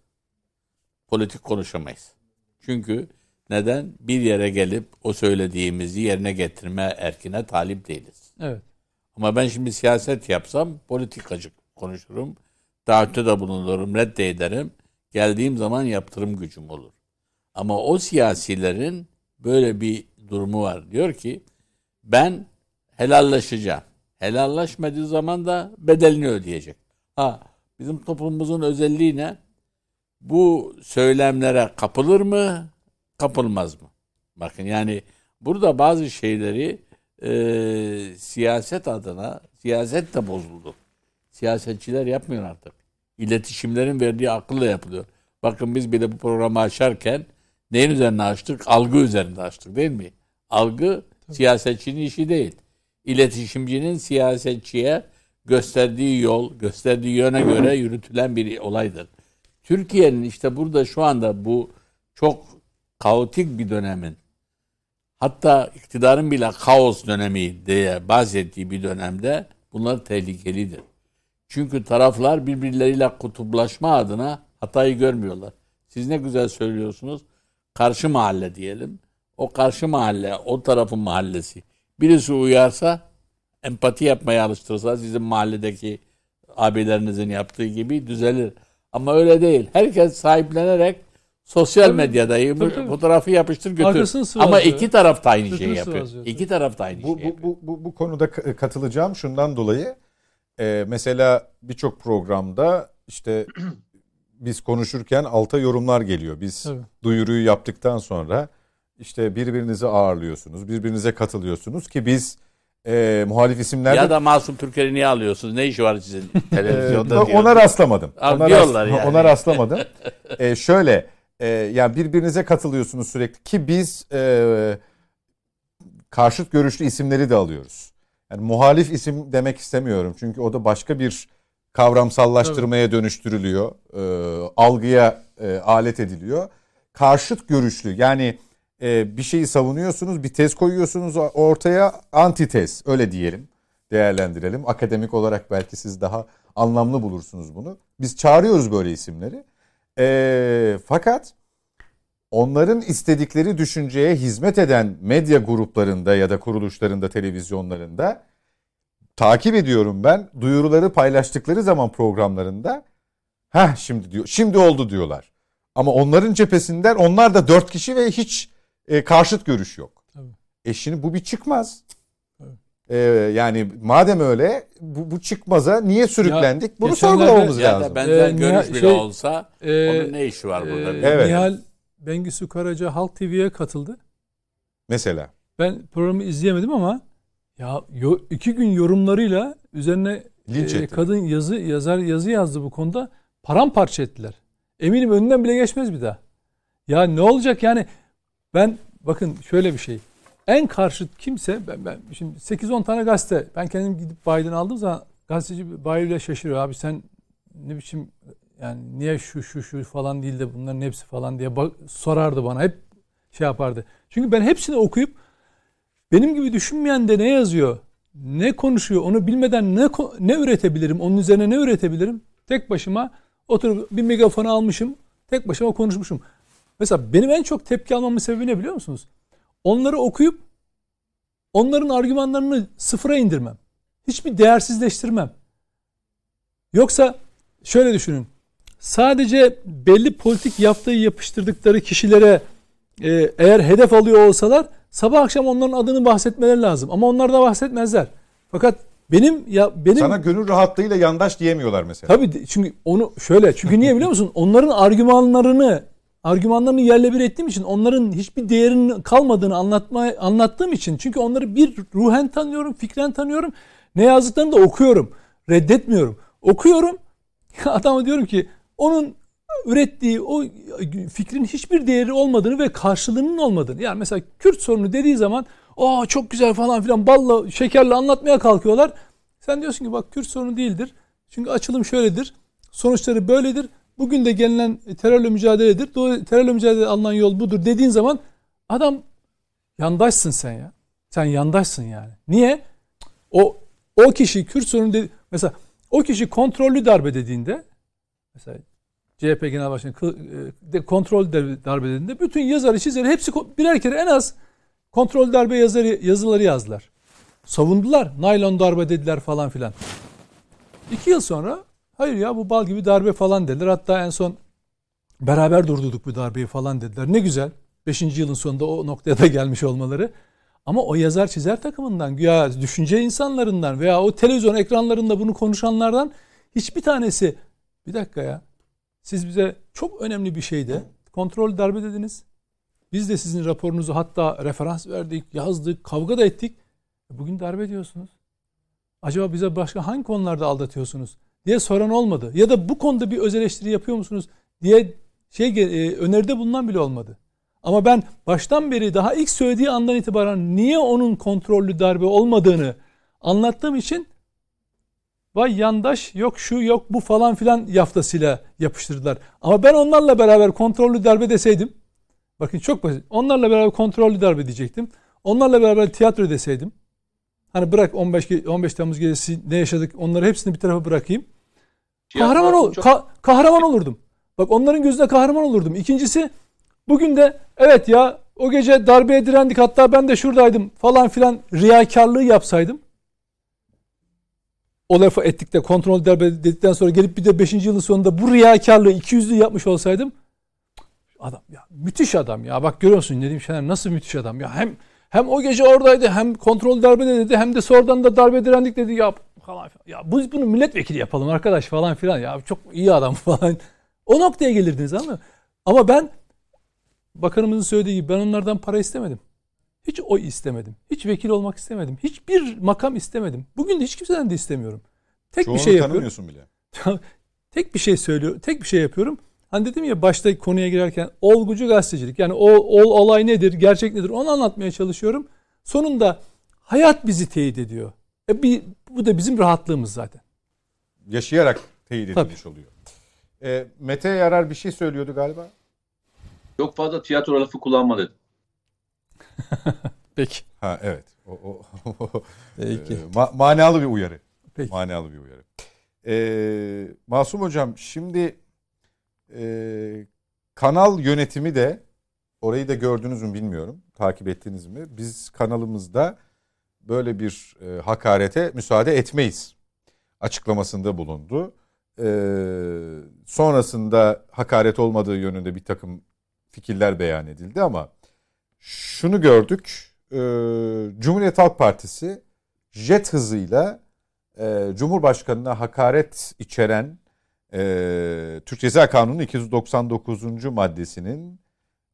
politik konuşamayız. Çünkü neden? Bir yere gelip o söylediğimizi yerine getirme erkine talip değiliz. Evet. Ama ben şimdi siyaset yapsam politikacı konuşurum. Taahhütte de bulunurum, reddederim. Geldiğim zaman yaptırım gücüm olur. Ama o siyasilerin böyle bir durumu var. Diyor ki ben helallaşacağım. Helallaşmadığı zaman da bedelini ödeyecek. Ha bizim toplumumuzun özelliği ne? bu söylemlere kapılır mı, kapılmaz mı? Bakın yani burada bazı şeyleri e, siyaset adına, siyaset de bozuldu. Siyasetçiler yapmıyor artık. İletişimlerin verdiği akılla yapılıyor. Bakın biz bile bu programı açarken neyin üzerine açtık? Algı üzerinde açtık değil mi? Algı Tabii. siyasetçinin işi değil. İletişimcinin siyasetçiye gösterdiği yol, gösterdiği yöne göre yürütülen bir olaydır. Türkiye'nin işte burada şu anda bu çok kaotik bir dönemin hatta iktidarın bile kaos dönemi diye bahsettiği bir dönemde bunlar tehlikelidir. Çünkü taraflar birbirleriyle kutuplaşma adına Hatayı görmüyorlar. Siz ne güzel söylüyorsunuz. Karşı mahalle diyelim. O karşı mahalle, o tarafın mahallesi. Birisi uyarsa, empati yapmaya alıştırsa sizin mahalledeki abilerinizin yaptığı gibi düzelir. Ama öyle değil. Herkes sahiplenerek sosyal Tabii, medyada tabii, tabii. fotoğrafı yapıştır götür. Arkasını Ama iki taraf da aynı şeyi yapıyor. sıvazlıyor. İki taraf da aynı Bu, şeyi bu, bu, bu, bu konuda katılacağım şundan dolayı. Ee, mesela birçok programda işte biz konuşurken alta yorumlar geliyor. Biz Tabii. duyuruyu yaptıktan sonra işte birbirinizi ağırlıyorsunuz, birbirinize katılıyorsunuz ki biz e, muhalif isimlerde Ya da Masum Türker'i niye alıyorsunuz? Ne işi var sizin televizyonda Ee, diyor. ona rastlamadım. Abi Ona, rast- yani. ona rastlamadım. Ee, şöyle e, yani birbirinize katılıyorsunuz sürekli ki biz e, karşıt görüşlü isimleri de alıyoruz. Yani muhalif isim demek istemiyorum çünkü o da başka bir kavramsallaştırmaya dönüştürülüyor. E, algıya e, alet ediliyor. Karşıt görüşlü yani e, bir şeyi savunuyorsunuz, bir tez koyuyorsunuz ortaya antitez öyle diyelim değerlendirelim. Akademik olarak belki siz daha anlamlı bulursunuz bunu. Biz çağırıyoruz böyle isimleri. E, fakat onların istedikleri düşünceye hizmet eden medya gruplarında ya da kuruluşlarında, televizyonlarında takip ediyorum ben. Duyuruları paylaştıkları zaman programlarında ha şimdi diyor, şimdi oldu diyorlar. Ama onların cephesinden onlar da dört kişi ve hiç e, karşıt görüş yok. Tabii. E şimdi bu bir çıkmaz. Tabii. E, yani madem öyle bu, bu çıkmaza niye sürüklendik? Bunu geçenlerde- sorgulamamız ya lazım. da benzer Ee, görüş Nihal- bile şey, olsa Ee, onun ne işi var burada? e, Evet. Nihal Bengisu Karaca Halk TV'ye katıldı. Mesela. Ben programı izleyemedim ama ya yo- iki gün yorumlarıyla üzerine Linç e, kadın yazı yazar yazı yazdı bu konuda. Paramparça ettiler. Eminim önünden bile geçmez bir daha. Ya ne olacak yani ben bakın şöyle bir şey. En karşıt kimse ben, ben şimdi 8-10 tane gazete ben kendim gidip bayiden aldığım zaman gazeteci bayi bile şaşırıyor. Abi sen ne biçim yani niye şu şu şu falan değil de bunların hepsi falan diye bak, sorardı bana. Hep şey yapardı. Çünkü ben hepsini okuyup benim gibi düşünmeyen de ne yazıyor, ne konuşuyor onu bilmeden ne ne üretebilirim, onun üzerine ne üretebilirim? Tek başıma oturup bir megafonu almışım, tek başıma konuşmuşum. Mesela benim en çok tepki almamın sebebi ne biliyor musunuz? Onları okuyup onların argümanlarını sıfıra indirmem. Hiçbir değersizleştirmem. Yoksa şöyle düşünün. Sadece belli politik yaptığı yapıştırdıkları kişilere e, eğer hedef alıyor olsalar sabah akşam onların adını bahsetmeleri lazım. Ama onlar da bahsetmezler. Fakat benim ya benim Sana gönül rahatlığıyla yandaş diyemiyorlar mesela. Tabii çünkü onu şöyle çünkü niye biliyor musun? Onların argümanlarını argümanlarını yerle bir ettiğim için onların hiçbir değerinin kalmadığını anlatma anlattığım için çünkü onları bir ruhen tanıyorum, fikren tanıyorum. Ne yazdıklarını da okuyorum. Reddetmiyorum. Okuyorum. Adama diyorum ki onun ürettiği o fikrin hiçbir değeri olmadığını ve karşılığının olmadığını. Yani mesela Kürt sorunu dediği zaman aa çok güzel falan filan balla şekerle anlatmaya kalkıyorlar. Sen diyorsun ki bak Kürt sorunu değildir. Çünkü açılım şöyledir. Sonuçları böyledir. Bugün de gelinen terörle mücadeledir. Terörle mücadele alınan yol budur dediğin zaman adam yandaşsın sen ya. Sen yandaşsın yani. Niye? O o kişi Kürt sorunu dedi, mesela o kişi kontrollü darbe dediğinde mesela CHP Genel Başkanı e, de kontrol darbe darbe dediğinde bütün yazarı çizeri hepsi birer kere en az kontrol darbe yazarı, yazıları yazdılar. Savundular. Naylon darbe dediler falan filan. İki yıl sonra hayır ya bu bal gibi darbe falan dediler. Hatta en son beraber durdurduk bu darbeyi falan dediler. Ne güzel. Beşinci yılın sonunda o noktaya da gelmiş olmaları. Ama o yazar çizer takımından, güya düşünce insanlarından veya o televizyon ekranlarında bunu konuşanlardan hiçbir tanesi bir dakika ya siz bize çok önemli bir şeyde kontrol darbe dediniz. Biz de sizin raporunuzu hatta referans verdik, yazdık, kavga da ettik. Bugün darbe diyorsunuz. Acaba bize başka hangi konularda aldatıyorsunuz diye soran olmadı. Ya da bu konuda bir öz eleştiri yapıyor musunuz diye şey e, öneride bulunan bile olmadı. Ama ben baştan beri daha ilk söylediği andan itibaren niye onun kontrollü darbe olmadığını anlattığım için vay yandaş yok şu yok bu falan filan yaftasıyla yapıştırdılar. Ama ben onlarla beraber kontrollü darbe deseydim bakın çok basit. Onlarla beraber kontrollü darbe diyecektim. Onlarla beraber tiyatro deseydim. Hani bırak 15 ge- 15 Temmuz gecesi ne yaşadık onları hepsini bir tarafa bırakayım. Kahraman ol, Çok- ka- kahraman olurdum. Bak onların gözüne kahraman olurdum. İkincisi bugün de evet ya o gece darbeye direndik hatta ben de şuradaydım falan filan riyakarlığı yapsaydım. O lafı ettik de kontrol darbe dedikten sonra gelip bir de 5. yılın sonunda bu riyakarlığı 200'lü yapmış olsaydım adam ya müthiş adam ya. Bak görüyor musun Nedim Şener nasıl müthiş adam ya. Hem hem o gece oradaydı hem kontrol darbe dedi hem de sonradan da darbe direndik dedi. Ya falan ya bu bunu milletvekili yapalım arkadaş falan filan ya. Çok iyi adam falan. O noktaya gelirdiniz ama ama ben bakanımızın söylediği gibi ben onlardan para istemedim. Hiç oy istemedim. Hiç vekil olmak istemedim. Hiçbir makam istemedim. Bugün de hiç kimseden de istemiyorum. Tek Çoğunu bir şey yapıyorum. tanımıyorsun bile. tek bir şey söylüyor. Tek bir şey yapıyorum. Hani dedim ya başta konuya girerken olgucu gazetecilik. Yani o, o olay nedir, gerçek nedir onu anlatmaya çalışıyorum. Sonunda hayat bizi teyit ediyor. E bir, bu da bizim rahatlığımız zaten. Yaşayarak teyit Tabii. edilmiş oluyor. E, Mete Yarar bir şey söylüyordu galiba. Çok fazla tiyatro lafı kullanma dedim. Peki. Ha evet. O, o, Peki. e, ma- manalı bir uyarı. Peki. Manalı bir uyarı. E, Masum Hocam şimdi e, kanal yönetimi de orayı da gördünüz mü bilmiyorum. Takip ettiniz mi? Biz kanalımızda böyle bir e, hakarete müsaade etmeyiz. Açıklamasında bulundu. E, sonrasında hakaret olmadığı yönünde bir takım fikirler beyan edildi ama şunu gördük. E, Cumhuriyet Halk Partisi jet hızıyla e, Cumhurbaşkanına hakaret içeren e, Türk Ceza Kanunu 299. maddesinin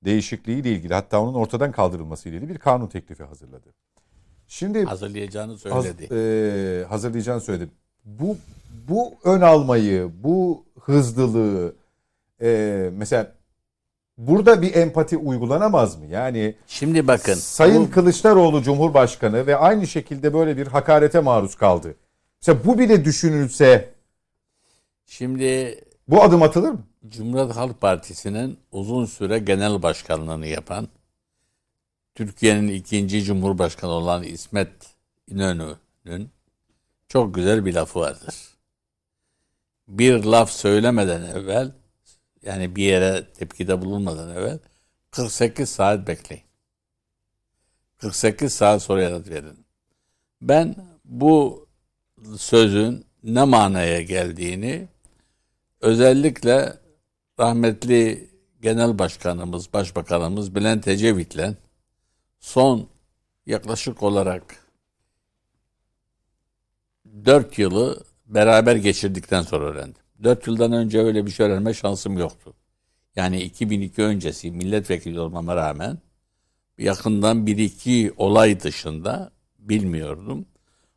değişikliğiyle ilgili hatta onun ortadan kaldırılması ile ilgili bir kanun teklifi hazırladı. Şimdi Hazırlayacağını haz, söyledi. e, hazırlayacağını söyledi. Bu bu ön almayı, bu hızlılığı e, mesela burada bir empati uygulanamaz mı? Yani Şimdi bakın. Sayın bu- Kılıçdaroğlu Cumhurbaşkanı ve aynı şekilde böyle bir hakarete maruz kaldı. Mesela bu bile düşünülse şimdi bu adım atılır mı? Cumhuriyet Halk Partisi'nin uzun süre genel başkanlığını yapan, Türkiye'nin ikinci cumhurbaşkanı olan İsmet İnönü'nün çok güzel bir lafı vardır. Bir laf söylemeden evvel, yani bir yere tepkide bulunmadan evvel 48 saat bekleyin. 48 saat sonra yanıt verin. Ben bu sözün ne manaya geldiğini özellikle rahmetli Genel Başkanımız, Başbakanımız Bülent Ecevit'le son yaklaşık olarak 4 yılı beraber geçirdikten sonra öğrendim. 4 yıldan önce öyle bir şey öğrenme şansım yoktu. Yani 2002 öncesi milletvekili olmama rağmen yakından bir iki olay dışında bilmiyordum.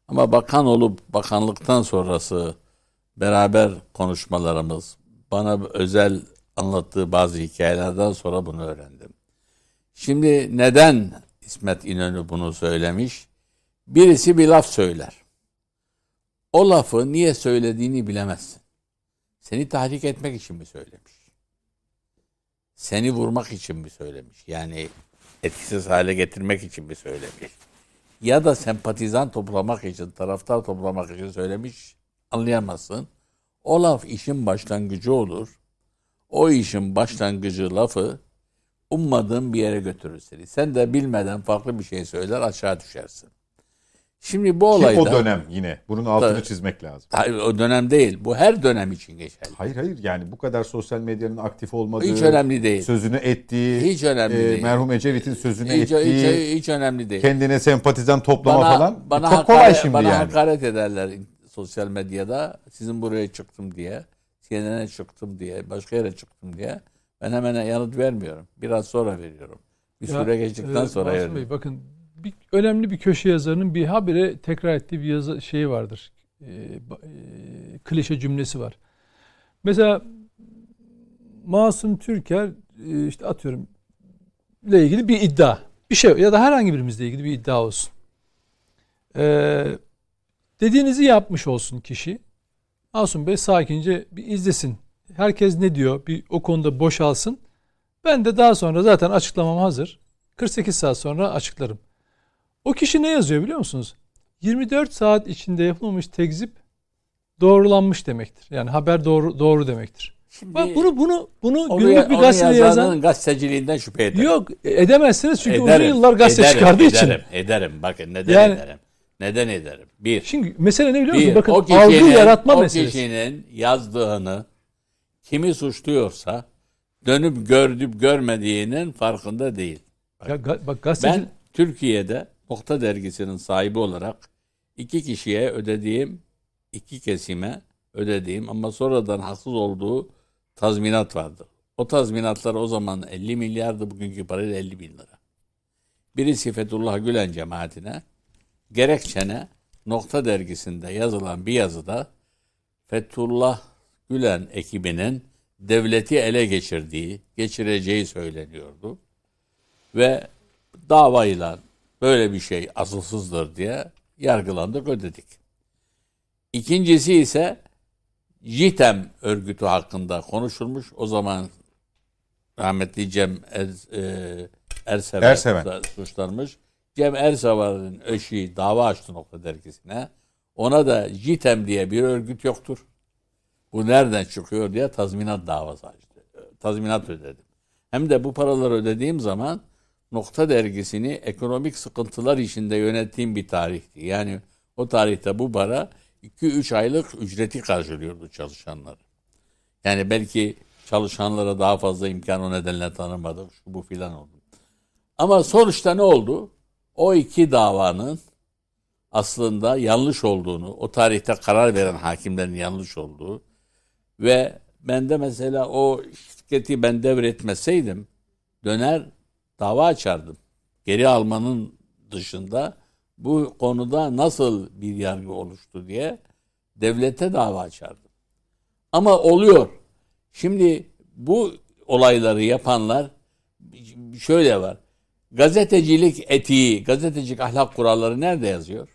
Ama bakan olup bakanlıktan sonrası beraber konuşmalarımız, bana özel anlattığı bazı hikayelerden sonra bunu öğrendim. Şimdi neden İsmet İnönü bunu söylemiş? Birisi bir laf söyler. O lafı niye söylediğini bilemezsin. Seni tahrik etmek için mi söylemiş? Seni vurmak için mi söylemiş? Yani etkisiz hale getirmek için mi söylemiş? Ya da sempatizan toplamak için, taraftar toplamak için söylemiş anlayamazsın. O laf işin başlangıcı olur. O işin başlangıcı lafı ummadığın bir yere götürür seni. Sen de bilmeden farklı bir şey söyler aşağı düşersin. Şimdi bu Ki olayda... o dönem yine. Bunun altını Tabii. çizmek lazım. Hayır, o dönem değil. Bu her dönem için geçerli. Hayır hayır yani bu kadar sosyal medyanın aktif olmadığı, Hiç önemli değil. sözünü ettiği, Hiç önemli değil. merhum Ecevit'in sözünü Hiç, ettiği, hiç, hiç önemli değil. kendine sempatizan toplama bana, falan bana çok hakaret, kolay şimdi bana yani. hakaret ederler sosyal medyada. Sizin buraya çıktım diye, CNN'e çıktım diye, başka yere çıktım diye. Ben hemen yanıt vermiyorum. Biraz sonra veriyorum. Bir Ya, süre geçtikten e, sonra Masum veriyorum. Bey, bakın bir, önemli bir köşe yazarının bir habire tekrar ettiği bir yazı şeyi vardır. E, e, klişe cümlesi var. Mesela Masum Türker e, işte atıyorum ile ilgili bir iddia. Bir şey ya da herhangi birimizle ilgili bir iddia olsun. E, dediğinizi yapmış olsun kişi. Masum Bey sakince bir izlesin. Herkes ne diyor? Bir o konuda boşalsın. Ben de daha sonra zaten açıklamam hazır. 48 saat sonra açıklarım. O kişi ne yazıyor biliyor musunuz? 24 saat içinde yapılmamış tekzip doğrulanmış demektir. Yani haber doğru doğru demektir. Şimdi Bak bunu bunu bunu onu, günlük bir gazetede yazan gazeteciliğinden şüphe ederim. yok edemezsiniz çünkü Ederim, uzun yıllar gazete ederim, çıkardığı için. ederim, Ederim. Bakın neden Yani- ederim. Neden ederim? Bir. Şimdi mesele ne biliyor musun? Bir, Bakın o algı kişinin, yaratma o meselesi. kişinin yazdığını kimi suçluyorsa dönüp gördüp görmediğinin farkında değil. Ya, ga- bak gazeteci Ben Türkiye'de Nokta Dergisi'nin sahibi olarak iki kişiye ödediğim, iki kesime ödediğim ama sonradan haksız olduğu tazminat vardı. O tazminatlar o zaman 50 milyardı, bugünkü parayla 50 bin lira. Birisi Fethullah Gülen cemaatine, gerekçene Nokta Dergisi'nde yazılan bir yazıda Fethullah Gülen ekibinin devleti ele geçirdiği, geçireceği söyleniyordu. Ve davayla böyle bir şey asılsızdır diye yargılandık ödedik. İkincisi ise JITEM örgütü hakkında konuşulmuş. O zaman rahmetli Cem Er, e, Ersever, Erseven. suçlanmış. Cem Ersever'in eşi dava açtı nokta dergisine. Ona da JITEM diye bir örgüt yoktur. Bu nereden çıkıyor diye tazminat davası açtı. Tazminat ödedim. Hem de bu paraları ödediğim zaman Nokta dergisini ekonomik sıkıntılar içinde yönettiğim bir tarihti. Yani o tarihte bu para 2-3 aylık ücreti karşılıyordu çalışanlar. Yani belki çalışanlara daha fazla imkan o nedenle tanımadık. Şu bu filan oldu. Ama sonuçta ne oldu? O iki davanın aslında yanlış olduğunu, o tarihte karar veren hakimlerin yanlış olduğu ve ben de mesela o şirketi ben devretmeseydim döner dava açardım. Geri almanın dışında bu konuda nasıl bir yargı oluştu diye devlete dava açardım. Ama oluyor. Şimdi bu olayları yapanlar şöyle var. Gazetecilik etiği, gazetecilik ahlak kuralları nerede yazıyor?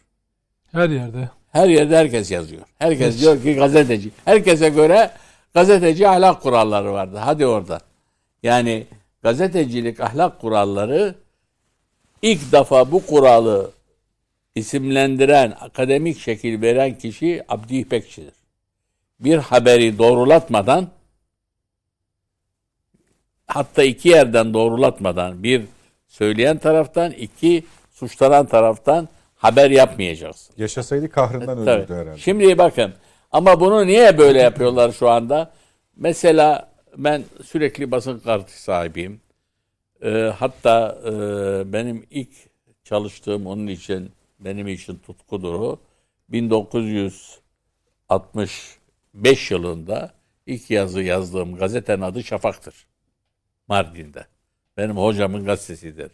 her yerde. Her yerde herkes yazıyor. Herkes diyor ki gazeteci. Herkese göre gazeteci ahlak kuralları vardı. Hadi orada. Yani gazetecilik ahlak kuralları ilk defa bu kuralı isimlendiren, akademik şekil veren kişi Abdi İpekçi'dir. Bir haberi doğrulatmadan hatta iki yerden doğrulatmadan bir söyleyen taraftan iki suçlanan taraftan haber yapmayacaksın. Yaşasaydı kahrından Tabii. ölürdü herhalde. Şimdi bakın ama bunu niye böyle yapıyorlar şu anda? Mesela ben sürekli basın kartı sahibiyim. Ee, hatta e, benim ilk çalıştığım onun için benim için tutkudur o. 1965 yılında ilk yazı yazdığım gazetenin adı Şafak'tır. Mardin'de. Benim hocamın gazetesidir.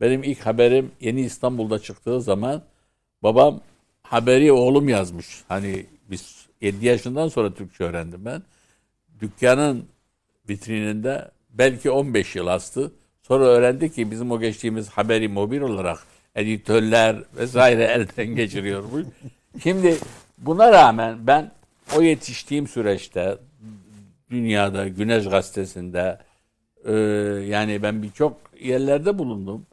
Benim ilk haberim Yeni İstanbul'da çıktığı zaman babam haberi oğlum yazmış. Hani biz 7 yaşından sonra Türkçe öğrendim ben. Dükkanın vitrininde belki 15 yıl astı. Sonra öğrendi ki bizim o geçtiğimiz haberi mobil olarak editörler vesaire elden geçiriyormuş. Şimdi buna rağmen ben o yetiştiğim süreçte dünyada Güneş Gazetesi'nde e, yani ben birçok yerlerde bulundum.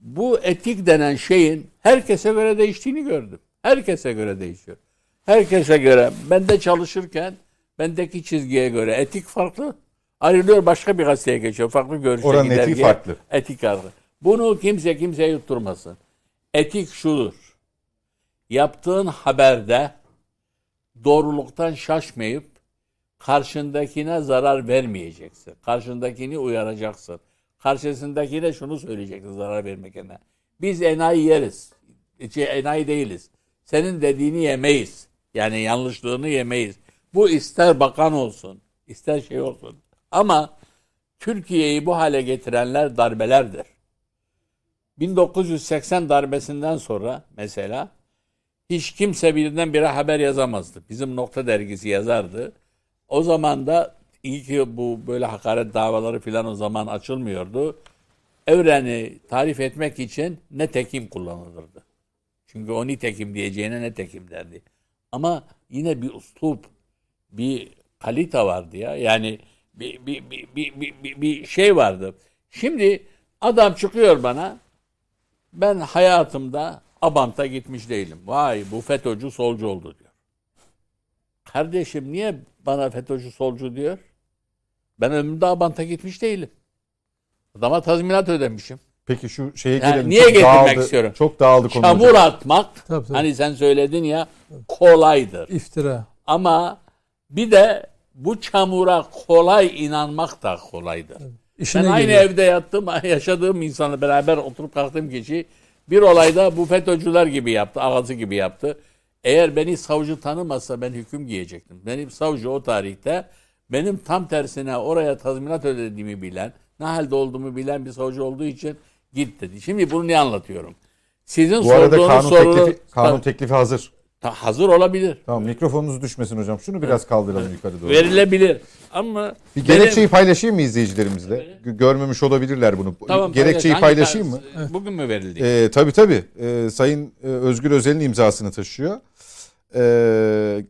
Bu etik denen şeyin herkese göre değiştiğini gördüm. Herkese göre değişiyor. Herkese göre ben de çalışırken bendeki çizgiye göre etik farklı. Ayrılıyor başka bir gazeteye geçiyor. Farklı görüşe Oranın gider etiği farklı. Etik farklı. Bunu kimse kimseye yutturmasın. Etik şudur. Yaptığın haberde doğruluktan şaşmayıp karşındakine zarar vermeyeceksin. Karşındakini uyaracaksın. Karşısındakine şunu söyleyeceksin zarar vermekine. Biz enayi yeriz. Şey, enayi değiliz. Senin dediğini yemeyiz. Yani yanlışlığını yemeyiz. Bu ister bakan olsun, ister şey olsun. Ama Türkiye'yi bu hale getirenler darbelerdir. 1980 darbesinden sonra mesela hiç kimse birdenbire haber yazamazdı. Bizim Nokta Dergisi yazardı. O zaman da iyi ki bu böyle hakaret davaları filan o zaman açılmıyordu. Evreni tarif etmek için ne tekim kullanılırdı. Çünkü o nitekim diyeceğine ne tekim derdi. Ama yine bir uslup, bir kalite vardı ya. Yani bir, bir, bir, bir, bir, bir, bir şey vardı. Şimdi adam çıkıyor bana. Ben hayatımda Abant'a gitmiş değilim. Vay bu FETÖ'cü solcu oldu diyor. Kardeşim niye bana FETÖ'cü solcu diyor? Ben ömrümde Abant'a gitmiş değilim. Adama tazminat ödemişim. Peki şu şeye Yani gelelim. niye Çok getirmek dağıldı- istiyorum? Çok dağıldı konu. Çamur hocam. atmak Tabii, tabii. hani sen söyledin ya kolaydır. İftira. Ama bir de bu çamura kolay inanmak da kolaydır. İşine ben aynı geliyor. evde yattım, yaşadığım insanla beraber oturup kalktığım kişi bir olayda bu FETÖ'cüler gibi yaptı, ağası gibi yaptı. Eğer beni savcı tanımasa ben hüküm giyecektim. Benim savcı o tarihte benim tam tersine oraya tazminat ödediğimi bilen, ne halde olduğumu bilen bir savcı olduğu için git dedi. Şimdi bunu niye anlatıyorum? Sizin Bu arada sorduğunuz kanun soru teklifi, kanun teklifi hazır. Ta- hazır olabilir. Tamam mikrofonunuz düşmesin hocam. Şunu biraz kaldıralım yukarı doğru. Verilebilir. Ama Bir benim- gerekçeyi paylaşayım mı izleyicilerimizle? G- Görmemiş olabilirler bunu. Tamam, gerekçeyi paylaşayım mı? Bugün mü verildi? Ee, tabii tabii. Ee, Sayın e, Özgür Özel'in imzasını taşıyor. Ee,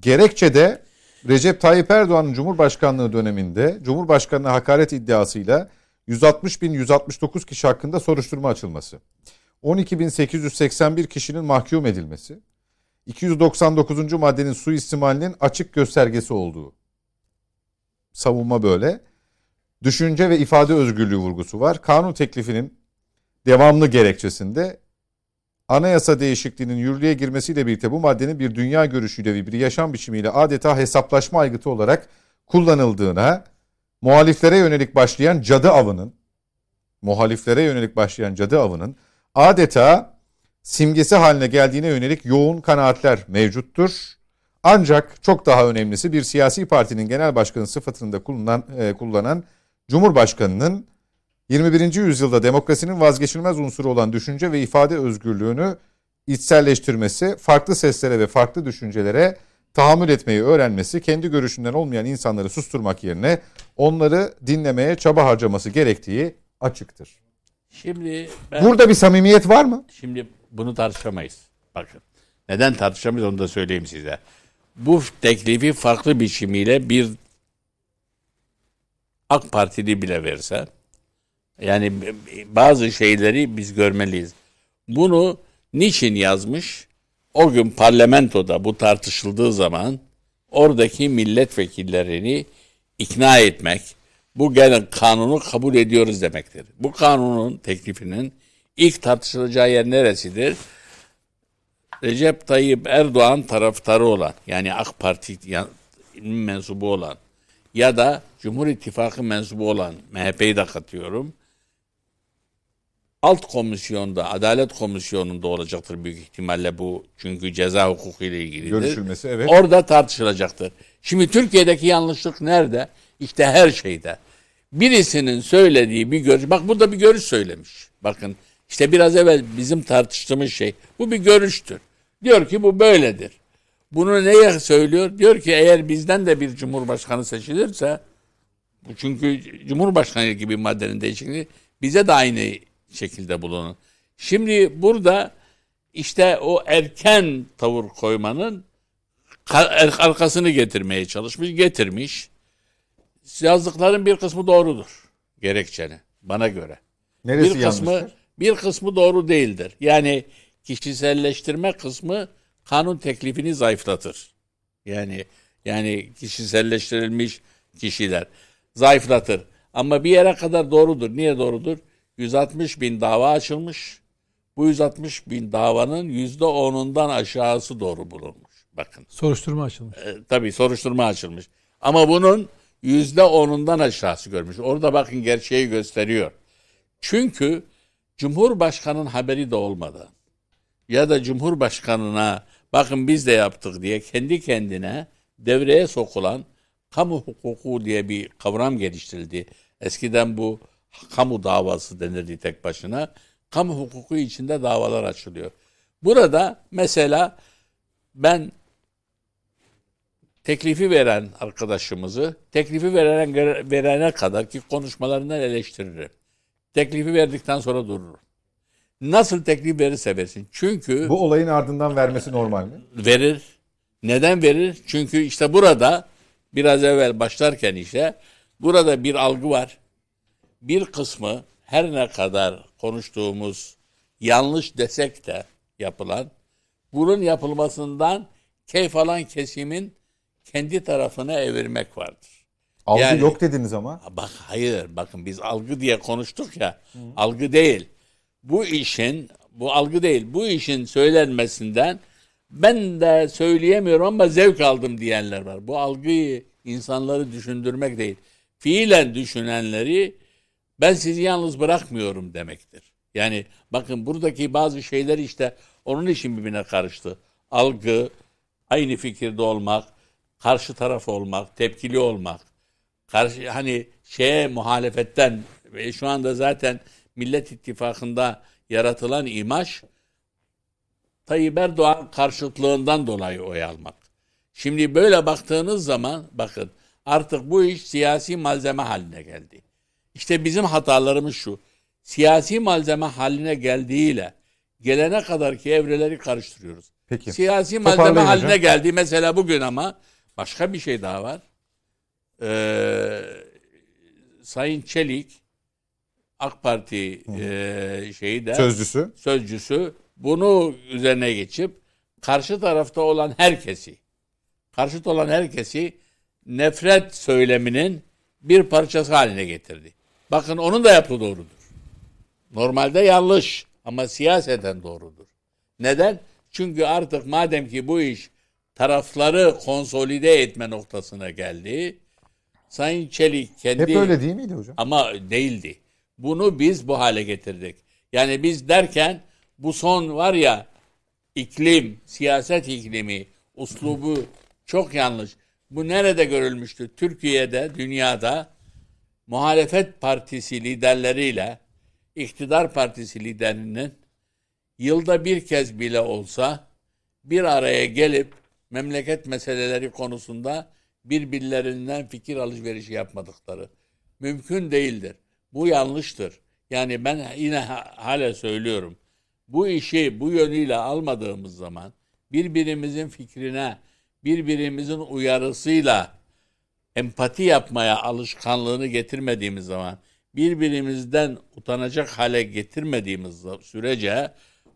gerekçede Recep Tayyip Erdoğan'ın Cumhurbaşkanlığı döneminde Cumhurbaşkanı'na hakaret iddiasıyla 160 bin 169 kişi hakkında soruşturma açılması. 12.881 kişinin mahkum edilmesi. 299. maddenin suistimalinin açık göstergesi olduğu. Savunma böyle. Düşünce ve ifade özgürlüğü vurgusu var. Kanun teklifinin devamlı gerekçesinde anayasa değişikliğinin yürürlüğe girmesiyle birlikte bu maddenin bir dünya görüşüyle ve bir yaşam biçimiyle adeta hesaplaşma aygıtı olarak kullanıldığına, muhaliflere yönelik başlayan cadı avının, muhaliflere yönelik başlayan cadı avının adeta simgesi haline geldiğine yönelik yoğun kanaatler mevcuttur. Ancak çok daha önemlisi bir siyasi partinin genel başkanı sıfatında kullanan, e, kullanan Cumhurbaşkanı'nın 21. yüzyılda demokrasinin vazgeçilmez unsuru olan düşünce ve ifade özgürlüğünü içselleştirmesi, farklı seslere ve farklı düşüncelere tahammül etmeyi öğrenmesi, kendi görüşünden olmayan insanları susturmak yerine onları dinlemeye çaba harcaması gerektiği açıktır. Şimdi ben Burada bir samimiyet var mı? şimdi bunu tartışamayız. Bakın. Neden tartışamayız onu da söyleyeyim size. Bu teklifi farklı biçimiyle bir AK Partili bile verse yani bazı şeyleri biz görmeliyiz. Bunu niçin yazmış? O gün parlamentoda bu tartışıldığı zaman oradaki milletvekillerini ikna etmek, bu gelen kanunu kabul ediyoruz demektir. Bu kanunun teklifinin ilk tartışılacağı yer neresidir? Recep Tayyip Erdoğan taraftarı olan yani AK Parti mensubu olan ya da Cumhur İttifakı mensubu olan MHP'yi de katıyorum. Alt komisyonda, Adalet Komisyonu'nda olacaktır büyük ihtimalle bu. Çünkü ceza hukuku ile ilgilidir. Görüşülmesi, evet. Orada tartışılacaktır. Şimdi Türkiye'deki yanlışlık nerede? İşte her şeyde. Birisinin söylediği bir görüş, bak burada bir görüş söylemiş. Bakın işte biraz evvel bizim tartıştığımız şey, bu bir görüştür. Diyor ki bu böyledir. Bunu neye söylüyor? Diyor ki eğer bizden de bir cumhurbaşkanı seçilirse, bu çünkü cumhurbaşkanı gibi maddenin değişikliği bize de aynı şekilde bulunun. Şimdi burada işte o erken tavır koymanın er- arkasını getirmeye çalışmış, getirmiş. Yazdıkların bir kısmı doğrudur gerekçeni bana göre. Neresi bir kısmı yanlıştır? Bir kısmı doğru değildir. Yani kişiselleştirme kısmı kanun teklifini zayıflatır. Yani yani kişiselleştirilmiş kişiler zayıflatır. Ama bir yere kadar doğrudur. Niye doğrudur? 160 bin dava açılmış. Bu 160 bin davanın yüzde onundan aşağısı doğru bulunmuş. Bakın. Soruşturma açılmış. E, tabii soruşturma açılmış. Ama bunun yüzde onundan aşağısı görmüş. Orada bakın gerçeği gösteriyor. Çünkü Cumhurbaşkanı'nın haberi de olmadan ya da Cumhurbaşkanı'na bakın biz de yaptık diye kendi kendine devreye sokulan kamu hukuku diye bir kavram geliştirildi. Eskiden bu kamu davası denirdi tek başına. Kamu hukuku içinde davalar açılıyor. Burada mesela ben teklifi veren arkadaşımızı teklifi veren, verene kadar ki konuşmalarından eleştiririm. Teklifi verdikten sonra dururum. Nasıl teklif verirse versin. Çünkü Bu olayın ardından vermesi normal mi? verir. Neden verir? Çünkü işte burada biraz evvel başlarken işte burada bir algı var. Bir kısmı her ne kadar konuştuğumuz yanlış desek de yapılan bunun yapılmasından keyif alan kesimin kendi tarafına evirmek vardır. Algı Yani- yok dediniz ama. Bak hayır bakın biz algı diye konuştuk ya. Algı değil. Bu işin bu algı değil. Bu işin söylenmesinden ben de söyleyemiyorum ama zevk aldım diyenler var. Bu algıyı insanları düşündürmek değil. Fiilen düşünenleri ben sizi yalnız bırakmıyorum demektir. Yani bakın buradaki bazı şeyler işte onun için birbirine karıştı. Algı, aynı fikirde olmak, karşı taraf olmak, tepkili olmak karşı hani şeye muhalefetten ve şu anda zaten Millet İttifakı'nda yaratılan imaj Tayyip Erdoğan karşıtlığından dolayı oy almak. Şimdi böyle baktığınız zaman bakın artık bu iş siyasi malzeme haline geldi. İşte bizim hatalarımız şu. Siyasi malzeme haline geldiğiyle gelene kadar ki evreleri karıştırıyoruz. Peki. Siyasi malzeme haline hocam. geldi mesela bugün ama başka bir şey daha var. Ee, Sayın Çelik AK Parti e, şeyi de Sözcüsü. sözcüsü bunu üzerine geçip karşı tarafta olan herkesi karşıt olan herkesi nefret söyleminin bir parçası haline getirdi. Bakın onun da yaptığı doğrudur. Normalde yanlış ama siyaseten doğrudur. Neden? Çünkü artık madem ki bu iş tarafları konsolide etme noktasına geldi. Sayın Çelik kendi Hep öyle değil miydi hocam? ama değildi. Bunu biz bu hale getirdik. Yani biz derken bu son var ya iklim, siyaset iklimi, uslubu çok yanlış. Bu nerede görülmüştü? Türkiye'de, dünyada muhalefet partisi liderleriyle iktidar partisi liderinin yılda bir kez bile olsa bir araya gelip memleket meseleleri konusunda birbirlerinden fikir alışverişi yapmadıkları mümkün değildir. Bu yanlıştır. Yani ben yine ha- hala söylüyorum. Bu işi bu yönüyle almadığımız zaman birbirimizin fikrine, birbirimizin uyarısıyla empati yapmaya alışkanlığını getirmediğimiz zaman, birbirimizden utanacak hale getirmediğimiz sürece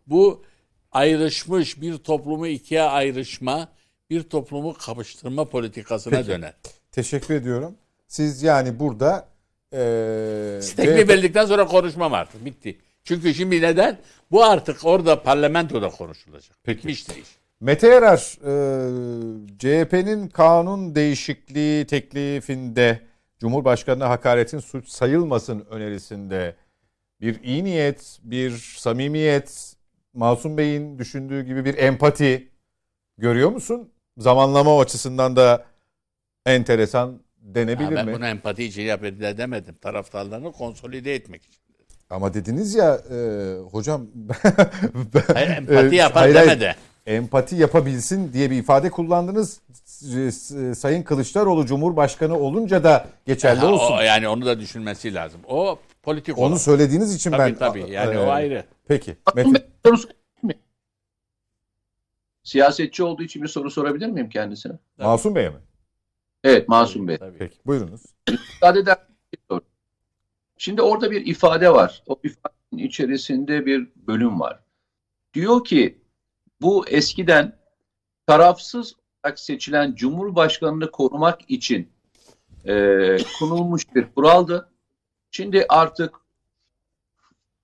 bu ayrışmış bir toplumu ikiye ayrışma, bir toplumu kapıştırma politikasına Peki. döner. Teşekkür ediyorum. Siz yani burada eee Teklifi verdikten sonra konuşmam artık. Bitti. Çünkü şimdi neden? Bu artık orada parlamentoda konuşulacak. Peki. Bitmiştir iş. Mete Yarar eee, CHP'nin kanun değişikliği teklifinde Cumhurbaşkanı'na hakaretin suç sayılmasın önerisinde bir iyi niyet, bir samimiyet, Masum Bey'in düşündüğü gibi bir empati görüyor musun? Zamanlama açısından da enteresan denebilir Ha, ben mi? bunu empati için yapabilir demedim. Taraftarlarını konsolide etmek için. Ama dediniz ya e, hocam Hayır, empati E, yapar hayır, hayır. demedi. empati yapabilsin diye bir ifade kullandınız. S- s- Sayın Kılıçdaroğlu Cumhurbaşkanı olunca da geçerli Ha, olsun. o, yani onu da düşünmesi lazım. O politik Onu olan. söylediğiniz için Tabii ben tabii. Yani e, o ayrı. Peki. Masum Mete, Bey, soru sorabilir miyim? Siyasetçi olduğu için bir soru sorabilir miyim kendisine? Tabii. Masum Bey'e mi? Evet Masum Bey. Tabii. Peki. Buyurunuz. Eder misiniz? Şimdi orada bir ifade var. O ifadenin içerisinde bir bölüm var. Diyor ki bu eskiden tarafsız olarak seçilen Cumhurbaşkanını korumak için e, konulmuş bir kuraldı. Şimdi artık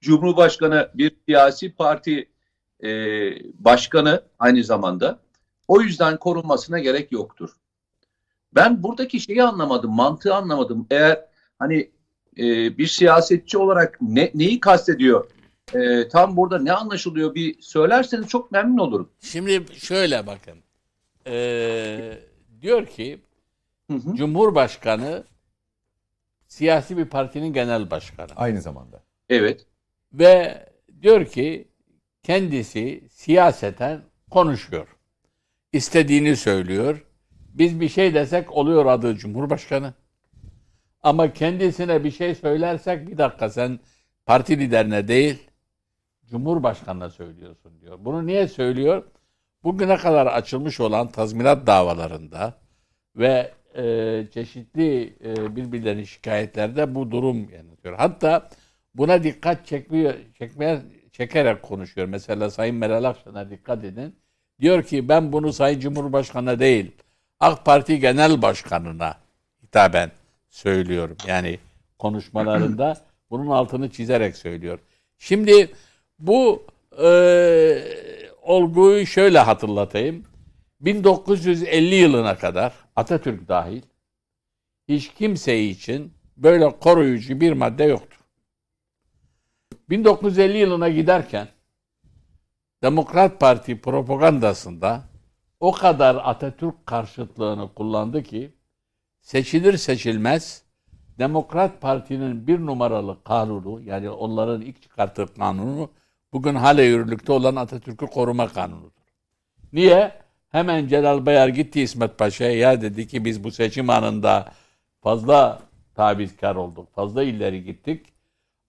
Cumhurbaşkanı bir siyasi parti e, başkanı aynı zamanda. O yüzden korunmasına gerek yoktur. Ben buradaki şeyi anlamadım, mantığı anlamadım. Eğer hani e, bir siyasetçi olarak ne, neyi kastediyor? E, tam burada ne anlaşılıyor bir söylerseniz çok memnun olurum. Şimdi şöyle bakın. Ee, diyor ki Hı hı. Cumhurbaşkanı siyasi bir partinin genel başkanı. Aynı zamanda. Evet. Ve diyor ki kendisi siyaseten konuşuyor. İstediğini söylüyor. Biz bir şey desek oluyor adı Cumhurbaşkanı. Ama kendisine bir şey söylersek bir dakika sen parti liderine değil Cumhurbaşkanına söylüyorsun diyor. Bunu niye söylüyor? Bugüne kadar açılmış olan tazminat davalarında ve e, çeşitli e, birbirlerinin şikayetlerde bu durum yanıtıyor. Hatta buna dikkat çekmiyor, çekmeye çekerek konuşuyor. Mesela Sayın Meral Akşener dikkat edin. Diyor ki ben bunu Sayın Cumhurbaşkanı değil AK Parti Genel Başkanı'na hitaben söylüyorum. Yani konuşmalarında bunun altını çizerek söylüyor. Şimdi bu e, olguyu şöyle hatırlatayım. 1950 yılına kadar Atatürk dahil hiç kimse için böyle koruyucu bir madde yoktu. 1950 yılına giderken Demokrat Parti propagandasında o kadar Atatürk karşıtlığını kullandı ki seçilir seçilmez Demokrat Parti'nin bir numaralı kanunu yani onların ilk çıkarttığı kanunu bugün hala yürürlükte olan Atatürk'ü koruma kanunudur. Niye? Hemen Celal Bayar gitti İsmet Paşa'ya ya dedi ki biz bu seçim anında fazla tabizkar olduk, fazla ileri gittik.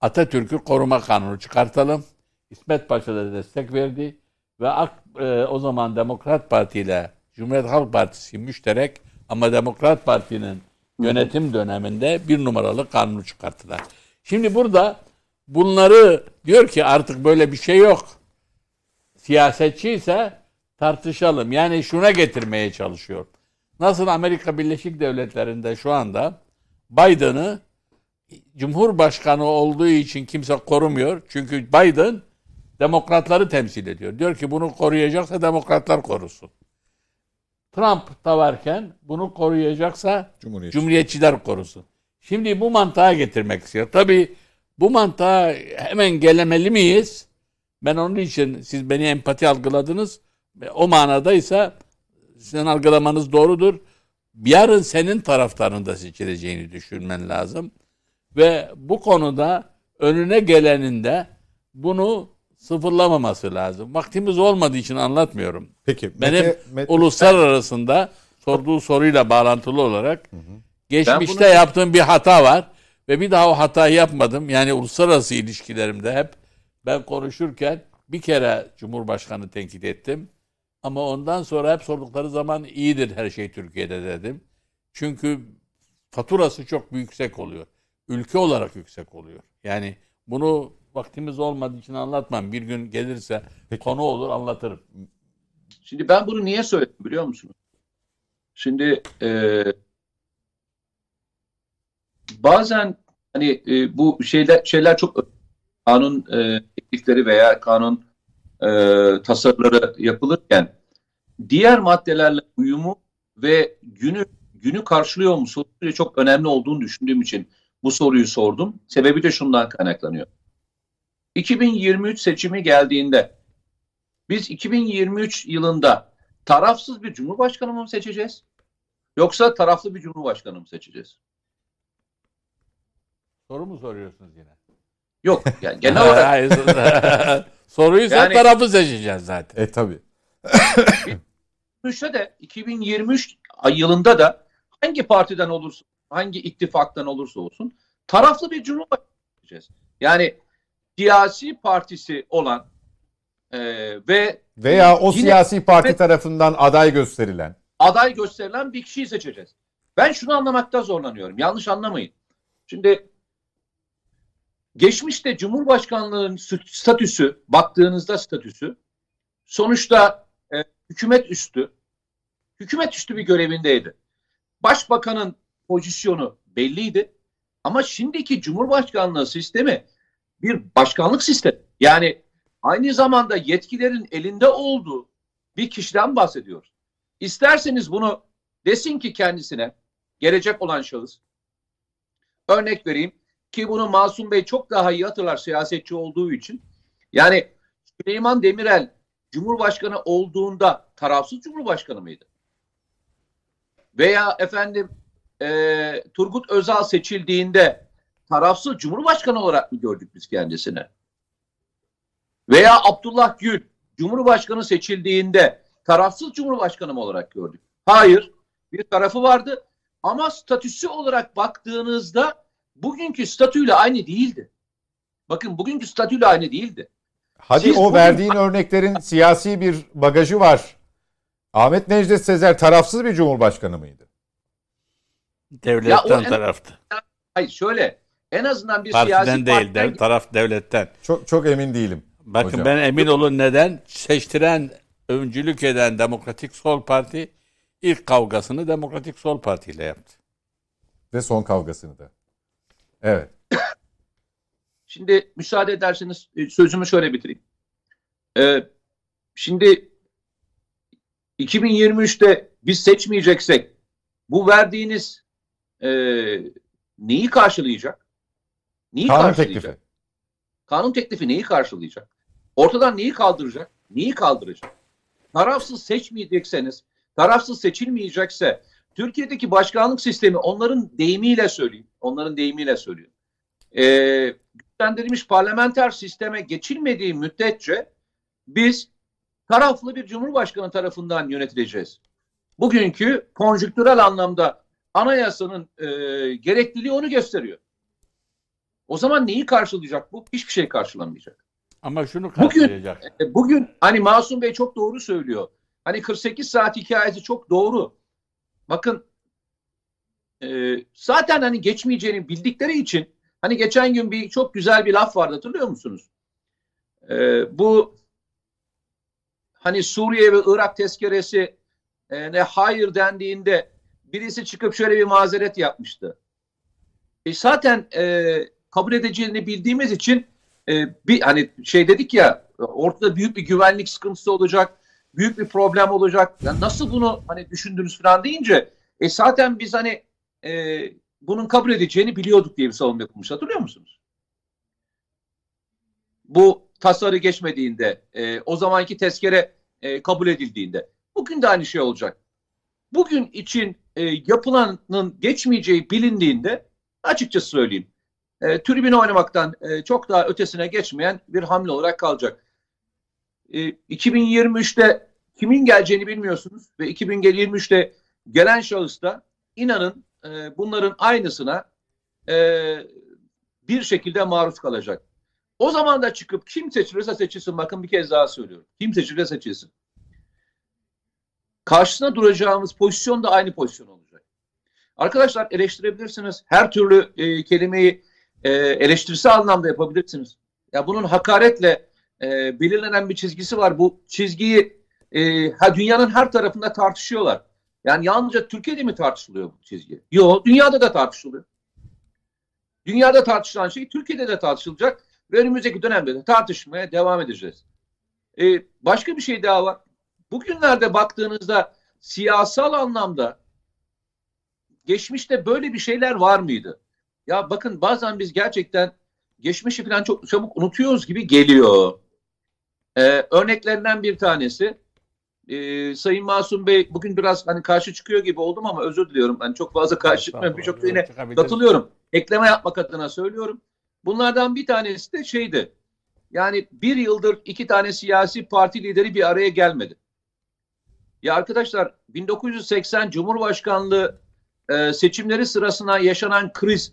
Atatürk'ü koruma kanunu çıkartalım. İsmet Paşa da destek verdi ve AK, e, o zaman Demokrat Parti ile Cumhuriyet Halk Partisi müşterek ama Demokrat Parti'nin yönetim döneminde bir numaralı kanunu çıkarttılar. Şimdi burada bunları diyor ki artık böyle bir şey yok. Siyasetçi ise tartışalım. Yani şuna getirmeye çalışıyor. Nasıl Amerika Birleşik Devletleri'nde şu anda Biden'ı Cumhurbaşkanı olduğu için kimse korumuyor. Çünkü Biden demokratları temsil ediyor. Diyor ki bunu koruyacaksa demokratlar korusun. Trump da varken bunu koruyacaksa Cumhuriyetçi. cumhuriyetçiler korusun. Şimdi bu mantığa getirmek istiyor. Tabii bu mantığa hemen gelemeli miyiz? Ben onun için siz beni empati algıladınız. O manadaysa sizin algılamanız doğrudur. Yarın senin taraftarında seçileceğini düşünmen lazım. Ve bu konuda önüne geleninde bunu sıfırlamaması lazım. Vaktimiz olmadığı için anlatmıyorum. Peki. Benim Mete, Mete, uluslararasında sorduğu soruyla bağlantılı olarak geçmişte bunu- yaptığım bir hata var ve bir daha o hatayı yapmadım. Yani uluslararası ilişkilerimde hep ben konuşurken bir kere Cumhurbaşkanı tenkit ettim. Ama ondan sonra hep sordukları zaman iyidir her şey Türkiye'de dedim. Çünkü faturası çok yüksek oluyor. Ülke olarak yüksek oluyor. Yani bunu vaktimiz olmadığı için anlatmam. Bir gün gelirse Peki. konu olur anlatırım. Şimdi ben bunu niye söyledim biliyor musunuz? Şimdi e, bazen hani e, bu şeyler şeyler çok kanun e, teklifleri veya kanun e, tasarıları yapılırken diğer maddelerle uyumu ve günü günü karşılıyor mu sorusu çok önemli olduğunu düşündüğüm için bu soruyu sordum. Sebebi de şundan kaynaklanıyor. 2023 seçimi geldiğinde biz 2023 yılında tarafsız bir cumhurbaşkanı mı seçeceğiz? Yoksa taraflı bir cumhurbaşkanı mı seçeceğiz? Soru mu soruyorsunuz yine? Yok yani genel olarak Soruyu sen Yani- tarafı seçeceksin zaten. E tabii. 2023'te de 2023 yılında da hangi partiden olursa hangi ittifaktan olursa olsun taraflı bir cumhurbaşkanı seçeceğiz. Yani siyasi partisi olan e, ve Veya o Yine- siyasi parti Evet. tarafından aday gösterilen. aday gösterilen bir kişiyi seçeceğiz. Ben şunu anlamakta zorlanıyorum. Yanlış anlamayın. Şimdi geçmişte Cumhurbaşkanlığının sü- statüsü, baktığınızda statüsü sonuçta e, hükümet üstü, hükümet üstü bir görevindeydi. Başbakanın pozisyonu belliydi. Ama şimdiki Cumhurbaşkanlığı sistemi bir başkanlık sistemi. Yani aynı zamanda yetkilerin elinde olduğu bir kişiden bahsediyoruz. İsterseniz bunu desin ki kendisine gelecek olan şahıs. Örnek vereyim ki bunu Masum Bey çok daha iyi hatırlar siyasetçi olduğu için. Yani Süleyman Demirel Cumhurbaşkanı olduğunda tarafsız Cumhurbaşkanı mıydı? Veya efendim eee, Turgut Özal seçildiğinde tarafsız Cumhurbaşkanı olarak mı gördük biz kendisini? Veya Abdullah Gül Cumhurbaşkanı seçildiğinde tarafsız Cumhurbaşkanı mı olarak gördük? Hayır. Bir tarafı vardı ama statüsü olarak baktığınızda bugünkü statüyle aynı değildi. Bakın bugünkü statüyle aynı değildi. Hadi Siz o bugün- verdiğin örneklerin siyasi bir bagajı var. Ahmet Necdet Sezer tarafsız bir cumhurbaşkanı mıydı? Devletten Ya o en-. Hayır şöyle en azından bir siyasi Partiden değil, partiden dev, taraf devletten. Çok çok emin değilim. Bakın Hocam. ben emin olun neden? Seçtiren, öncülük eden Demokratik Sol Parti ilk kavgasını Demokratik Sol Parti ile yaptı. Ve son kavgasını da. Evet. Şimdi müsaade ederseniz e, sözümü şöyle bitireyim. Ee, şimdi 2023'te biz seçmeyeceksek bu verdiğiniz e, neyi karşılayacak? Neyi Kanun karşılayacak? teklifi. Kanun teklifi neyi karşılayacak? Ortadan neyi kaldıracak? Neyi kaldıracak? Tarafsız seçmeyecekseniz, tarafsız seçilmeyecekse Türkiye'deki başkanlık sistemi onların deyimiyle söyleyeyim. Onların deyimiyle söylüyor. Ee, güçlendirilmiş parlamenter sisteme geçilmediği müddetçe biz taraflı bir cumhurbaşkanı tarafından yönetileceğiz. Bugünkü konjüktürel anlamda anayasanın e, gerekliliği onu gösteriyor. O zaman neyi karşılayacak bu? Hiçbir şey karşılamayacak. Ama şunu Bugün- karşılayacak. E, Bugün hani Masum Bey çok doğru söylüyor. Hani 48 saat hikayesi çok doğru. Bakın e, zaten hani geçmeyeceğini bildikleri için hani geçen gün bir çok güzel bir laf vardı hatırlıyor musunuz? E, bu hani Suriye ve Irak tezkeresi e, ne hayır dendiğinde birisi çıkıp şöyle bir mazeret yapmıştı. E, zaten e, kabul edeceğini bildiğimiz için e, bir hani şey dedik ya ortada büyük bir güvenlik sıkıntısı olacak, büyük bir problem olacak. Ya nasıl bunu hani düşündünüz falan deyince e zaten biz hani e, bunun kabul edeceğini biliyorduk diye bir savunma yapılmış. Hatırlıyor musunuz? Bu tasarı geçmediğinde, e, o zamanki tezkere e, kabul edildiğinde. Bugün de aynı şey olacak. Bugün için e, yapılanın geçmeyeceği bilindiğinde açıkçası söyleyeyim e, tribüne oynamaktan e, çok daha ötesine geçmeyen bir hamle olarak kalacak. E, 2023'te kimin geleceğini bilmiyorsunuz ve 2023'te gelen şahıs da inanın e, bunların aynısına e, bir şekilde maruz kalacak. O zaman da çıkıp kim seçilirse seçilsin bakın bir kez daha söylüyorum. Kim seçilirse seçilsin. Karşısına duracağımız pozisyon da aynı pozisyon olacak. Arkadaşlar eleştirebilirsiniz. Her türlü e, kelimeyi e, eleştirisel anlamda yapabilirsiniz. Ya bunun hakaretle e, belirlenen bir çizgisi var. Bu çizgiyi e, ha, dünyanın her tarafında tartışıyorlar. Yani yalnızca Türkiye'de mi tartışılıyor bu çizgi? Yok, dünyada da tartışılıyor. Dünyada tartışılan şey Türkiye'de de tartışılacak ve önümüzdeki dönemde de tartışmaya devam edeceğiz. E, başka bir şey daha var. Bugünlerde baktığınızda siyasal anlamda geçmişte böyle bir şeyler var mıydı? Ya bakın bazen biz gerçekten geçmişi falan çok çabuk unutuyoruz gibi geliyor. Ee, örneklerinden bir tanesi e, Sayın Masum Bey bugün biraz hani karşı çıkıyor gibi oldum ama özür diliyorum. Hani çok fazla karşı çıkmıyorum. Birçok yine katılıyorum. Ekleme yapmak adına söylüyorum. Bunlardan bir tanesi de şeydi. Yani bir yıldır iki tane siyasi parti lideri bir araya gelmedi. Ya arkadaşlar 1980 Cumhurbaşkanlığı e, seçimleri sırasında yaşanan kriz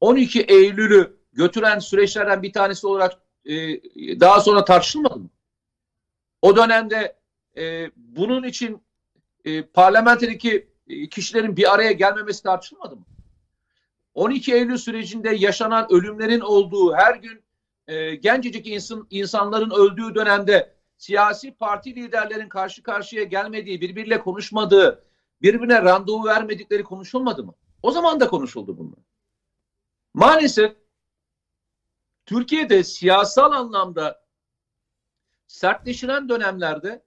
12 Eylül'ü götüren süreçlerden bir tanesi olarak e, daha sonra tartışılmadı mı? O dönemde e, bunun için e, parlamentodaki e, kişilerin bir araya gelmemesi tartışılmadı mı? 12 Eylül sürecinde yaşanan ölümlerin olduğu her gün e, gencecik insan, insanların öldüğü dönemde siyasi parti liderlerin karşı karşıya gelmediği, birbiriyle konuşmadığı, birbirine randevu vermedikleri konuşulmadı mı? O zaman da konuşuldu bunlar. Maalesef Türkiye'de siyasal anlamda sertleşilen dönemlerde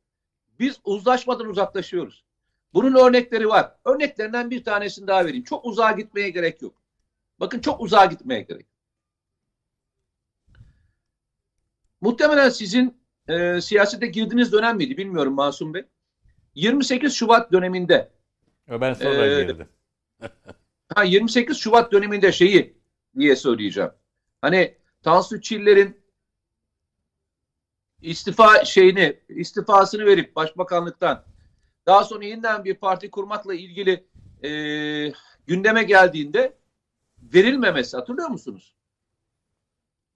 biz uzlaşmadan uzaklaşıyoruz. Bunun örnekleri var. Örneklerinden bir tanesini daha vereyim. Çok uzağa gitmeye gerek yok. Bakın çok uzağa gitmeye gerek. Muhtemelen sizin e, siyasete girdiğiniz dönem miydi bilmiyorum Masum Bey. 28 Şubat döneminde Ben sonra Ee, girdim. ha 28 Şubat döneminde şeyi diye söyleyeceğim. Hani Tansu Çiller'in istifa şeyini istifasını verip başbakanlıktan daha sonra yeniden bir parti kurmakla ilgili e, gündeme geldiğinde verilmemesi hatırlıyor musunuz?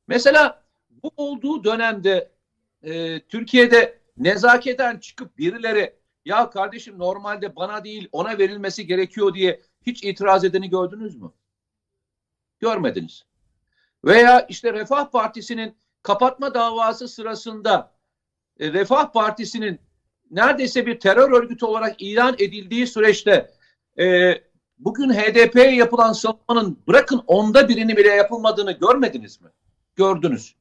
Mesela bu olduğu dönemde e, Türkiye'de nezaketen çıkıp birileri ya kardeşim normalde bana değil ona verilmesi gerekiyor diye hiç itiraz edeni gördünüz mü? Görmediniz. Veya işte Refah Partisi'nin kapatma davası sırasında e, Refah Partisi'nin neredeyse bir terör örgütü olarak ilan edildiği süreçte e, bugün HDP'ye yapılan savunmanın bırakın onda birini bile yapılmadığını görmediniz mi? Gördünüz.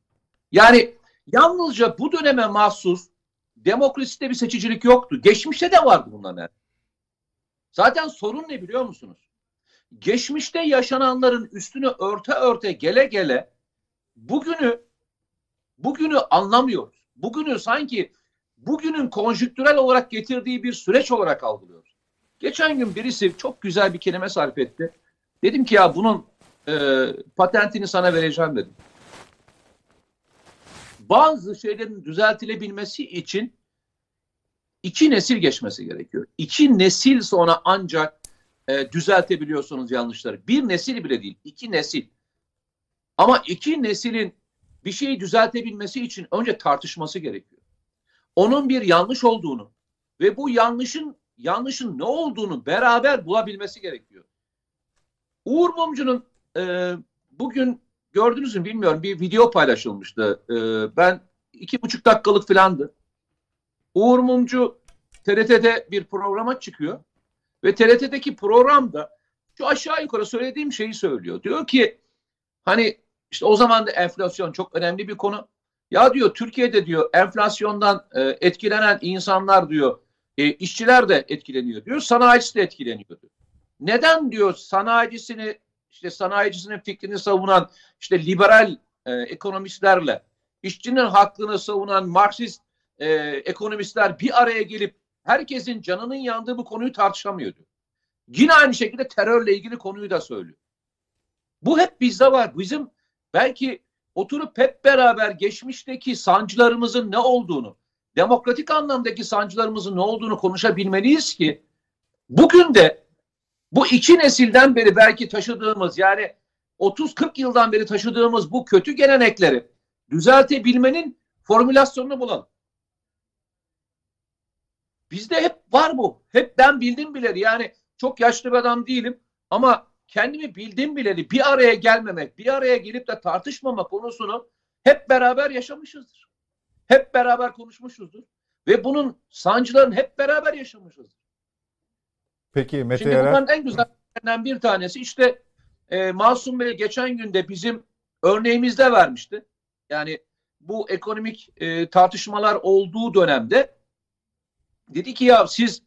Yani yalnızca bu döneme mahsus demokraside bir seçicilik yoktu. Geçmişte de vardı bunların. Zaten sorun ne biliyor musunuz? Geçmişte yaşananların üstünü örte örte gele gele bugünü bugünü anlamıyoruz. Bugünü sanki bugünün konjüktürel olarak getirdiği bir süreç olarak algılıyoruz. Geçen gün birisi çok güzel bir kelime sarf etti. Dedim ki ya bunun e, patentini sana vereceğim dedim. Bazı şeylerin düzeltilebilmesi için iki nesil geçmesi gerekiyor. İki nesil sonra ancak e, düzeltebiliyorsunuz yanlışları. Bir nesil bile değil, iki nesil. Ama iki neslin bir şeyi düzeltebilmesi için önce tartışması gerekiyor. Onun bir yanlış olduğunu ve bu yanlışın yanlışın ne olduğunu beraber bulabilmesi gerekiyor. Uğur Mumcu'nun e, bugün gördünüz mü bilmiyorum bir video paylaşılmıştı. E, ben iki buçuk dakikalık filandı. Uğur Mumcu TRT'de bir programa çıkıyor ve TRT'deki programda şu aşağı yukarı söylediğim şeyi söylüyor. Diyor ki hani işte o zaman da enflasyon çok önemli bir konu. Ya diyor Türkiye'de diyor enflasyondan e, etkilenen insanlar diyor e, işçiler de etkileniyor diyor. Sanayicisi de etkileniyor diyor. Neden diyor sanayicisini işte sanayicisinin fikrini savunan işte liberal e, ekonomistlerle işçinin hakkını savunan Marksist e, ekonomistler bir araya gelip herkesin canının yandığı bu konuyu tartışamıyordu. Yine aynı şekilde terörle ilgili konuyu da söylüyor. Bu hep bizde var. Bizim belki oturup hep beraber geçmişteki sancılarımızın ne olduğunu, demokratik anlamdaki sancılarımızın ne olduğunu konuşabilmeliyiz ki bugün de bu iki nesilden beri belki taşıdığımız yani 30-40 yıldan beri taşıdığımız bu kötü gelenekleri düzeltebilmenin formülasyonunu bulalım. Bizde hep var bu. Hep ben bildim bileli. Yani çok yaşlı bir adam değilim ama kendimi bildim bileli bir araya gelmemek, bir araya gelip de tartışmama konusunu hep beraber yaşamışızdır. Hep beraber konuşmuşuzdur. Ve bunun sancılarını hep beraber yaşamışızdır. Peki Mete Şimdi Yarar. bunların en güzellerinden bir tanesi işte e, Masum Bey geçen günde bizim örneğimizde vermişti. Yani bu ekonomik e, tartışmalar olduğu dönemde dedi ki ya siz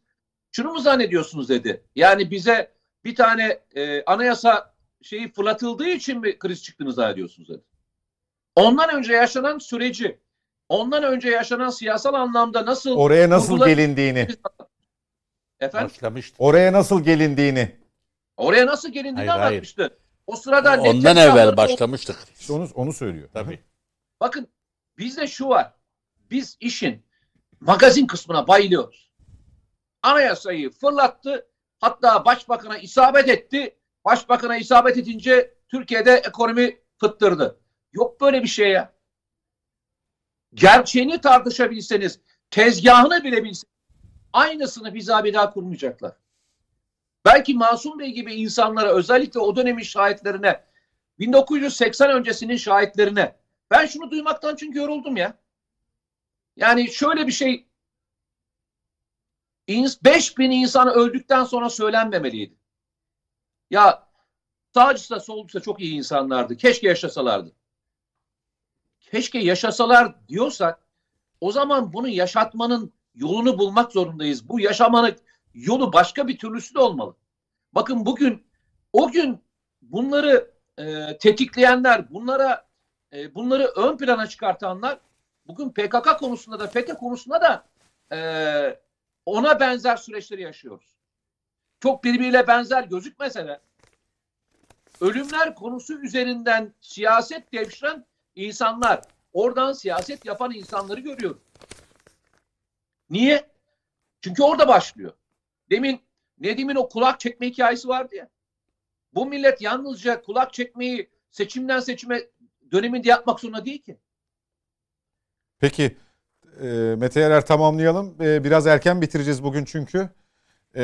şunu mu zannediyorsunuz dedi. Yani bize bir tane e, anayasa şeyi fırlatıldığı için mi kriz çıktığını zannediyorsunuz dedi. Ondan önce yaşanan süreci, ondan önce yaşanan siyasal anlamda nasıl Oraya nasıl gelindiğini. Efendim Başlamıştı. Oraya nasıl gelindiğini. oraya nasıl gelindiğini Hayır, hayır. anlatmıştı. O sırada Ondan evvel başlamıştık. İşte onu, onu söylüyor. Tabii. Bakın bizde şu var. Biz işin magazin kısmına bayılıyoruz. Anayasayı fırlattı. Hatta başbakana isabet etti. Başbakana isabet edince Türkiye'de ekonomi fıttırdı. Yok böyle bir şey ya. Gerçeğini tartışabilseniz, tezgahını bilebilseniz aynısını bize bir daha kurmayacaklar. Belki Masum Bey gibi insanlara özellikle o dönemin şahitlerine 1980 öncesinin şahitlerine ben şunu duymaktan çünkü yoruldum ya. Yani şöyle bir şey 5000 insan öldükten sonra söylenmemeliydi. Ya sağcısı da da çok iyi insanlardı. Keşke yaşasalardı. Keşke yaşasalar diyorsak o zaman bunu yaşatmanın yolunu bulmak zorundayız. Bu yaşamanın yolu başka bir türlüsü de olmalı. Bakın bugün o gün bunları e, tetikleyenler, bunlara e, bunları ön plana çıkartanlar bugün PKK konusunda da FETÖ konusunda da e, ona benzer süreçleri yaşıyoruz. Çok birbiriyle benzer gözükmese de ölümler konusu üzerinden siyaset devşiren insanlar, oradan siyaset yapan insanları görüyoruz. Niye? Çünkü orada başlıyor. Demin Nedim'in o kulak çekme hikayesi vardı ya. Bu millet yalnızca kulak çekmeyi seçimden seçime döneminde yapmak zorunda değil ki. Peki e, Mete Yarar tamamlayalım. E, biraz erken bitireceğiz bugün çünkü. E,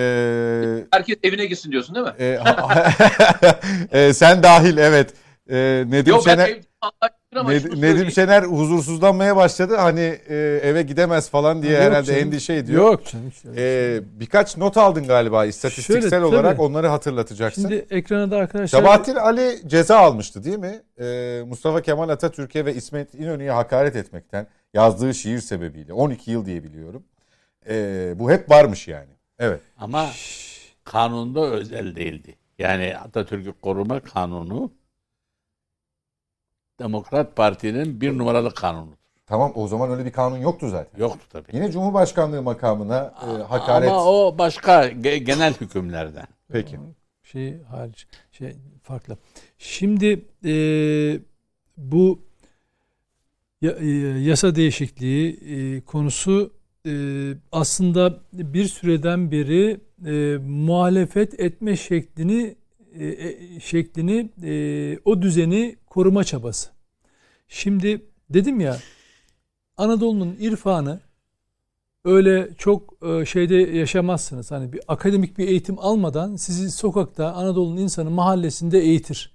Herkes evine gitsin diyorsun değil mi? e, e, sen dahil evet. E, Nedim Yok ben Şener... evde Ned- Nedim Şener huzursuzlanmaya başladı. Hani e, eve gidemez falan diye Yok herhalde canım. endişe ediyor. Yok canım. işte. E, birkaç not aldın galiba istatistiksel Şöyle, olarak tabii. onları hatırlatacaksın. Şimdi ekrana da arkadaşlar Sabahattin Ali ceza almıştı değil mi? E, Mustafa Kemal Atatürk'e ve İsmet İnönü'ye hakaret etmekten yazdığı şiir sebebiyle 12 yıl diye biliyorum. E, bu hep varmış yani. Evet. Ama kanunda özel değildi. Yani Atatürk'ü koruma kanunu Demokrat Parti'nin bir numaralı kanunudur. Tamam o zaman öyle bir kanun yoktu zaten. Yoktu tabii. Yine Cumhurbaşkanlığı makamına e, hakaret. Ama o başka ge- genel hükümlerden. Peki. şey hariç şey farklı. Şimdi e, bu ya- e, yasa değişikliği e, konusu e, aslında bir süreden beri e, muhalefet etme şeklini e, e, şeklini e, o düzeni koruma çabası. Şimdi dedim ya Anadolu'nun irfanı öyle çok e, şeyde yaşamazsınız. Hani bir akademik bir eğitim almadan sizi sokakta Anadolu'nun insanı mahallesinde eğitir.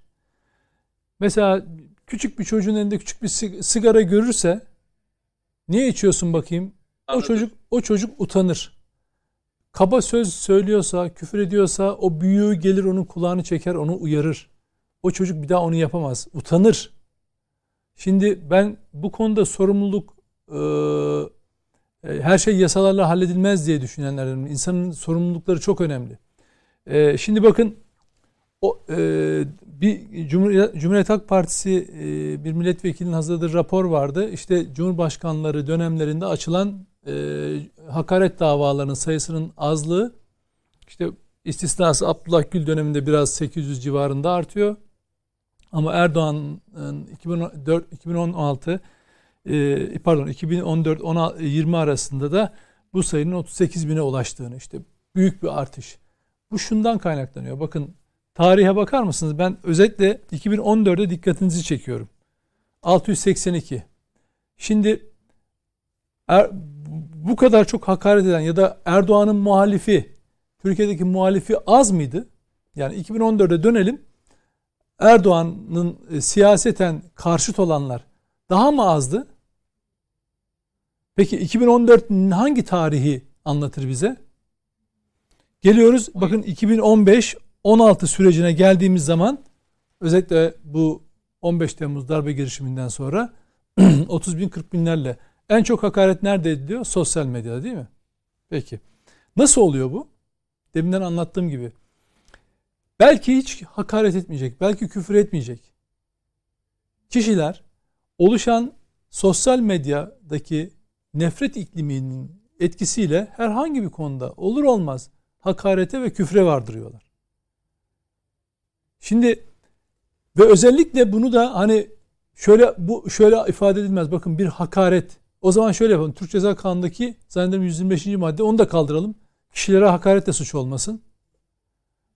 Mesela küçük bir çocuğun elinde küçük bir sig- sigara görürse niye içiyorsun bakayım? O Anladım. çocuk o çocuk utanır. Kaba söz söylüyorsa, küfür ediyorsa o büyüğü gelir onun kulağını çeker, onu uyarır. O çocuk bir daha onu yapamaz. Utanır. Şimdi ben bu konuda sorumluluk e, her şey yasalarla halledilmez diye düşünenlerdenim. İnsanın sorumlulukları çok önemli. E, şimdi bakın o e, bir Cumhuriyet Halk Partisi e, bir milletvekilinin hazırladığı rapor vardı. İşte Cumhurbaşkanları dönemlerinde açılan e, hakaret davalarının sayısının azlığı işte istisnası Abdullah Gül döneminde biraz 800 civarında artıyor. Ama Erdoğan'ın 2014 2016 e, pardon 2014 16 20 arasında da bu sayının 38 bine ulaştığını işte büyük bir artış. Bu şundan kaynaklanıyor. Bakın tarihe bakar mısınız? Ben özetle 2014'e dikkatinizi çekiyorum. 682. Şimdi er, bu kadar çok hakaret eden ya da Erdoğan'ın muhalifi, Türkiye'deki muhalifi az mıydı? Yani 2014'e dönelim. Erdoğan'ın e, siyaseten karşıt olanlar daha mı azdı? Peki 2014 hangi tarihi anlatır bize? Geliyoruz bakın 2015 16 sürecine geldiğimiz zaman özellikle bu 15 Temmuz darbe girişiminden sonra 30 bin 40 binlerle en çok hakaret nerede ediliyor? Sosyal medyada değil mi? Peki. Nasıl oluyor bu? Deminden anlattığım gibi. Belki hiç hakaret etmeyecek, belki küfür etmeyecek. Kişiler oluşan sosyal medyadaki nefret ikliminin etkisiyle herhangi bir konuda olur olmaz hakarete ve küfre vardırıyorlar. Şimdi ve özellikle bunu da hani şöyle bu şöyle ifade edilmez. Bakın bir hakaret. O zaman şöyle yapalım. Türk Ceza Kanunu'ndaki zannederim 125. madde onu da kaldıralım. Kişilere hakaret de suç olmasın.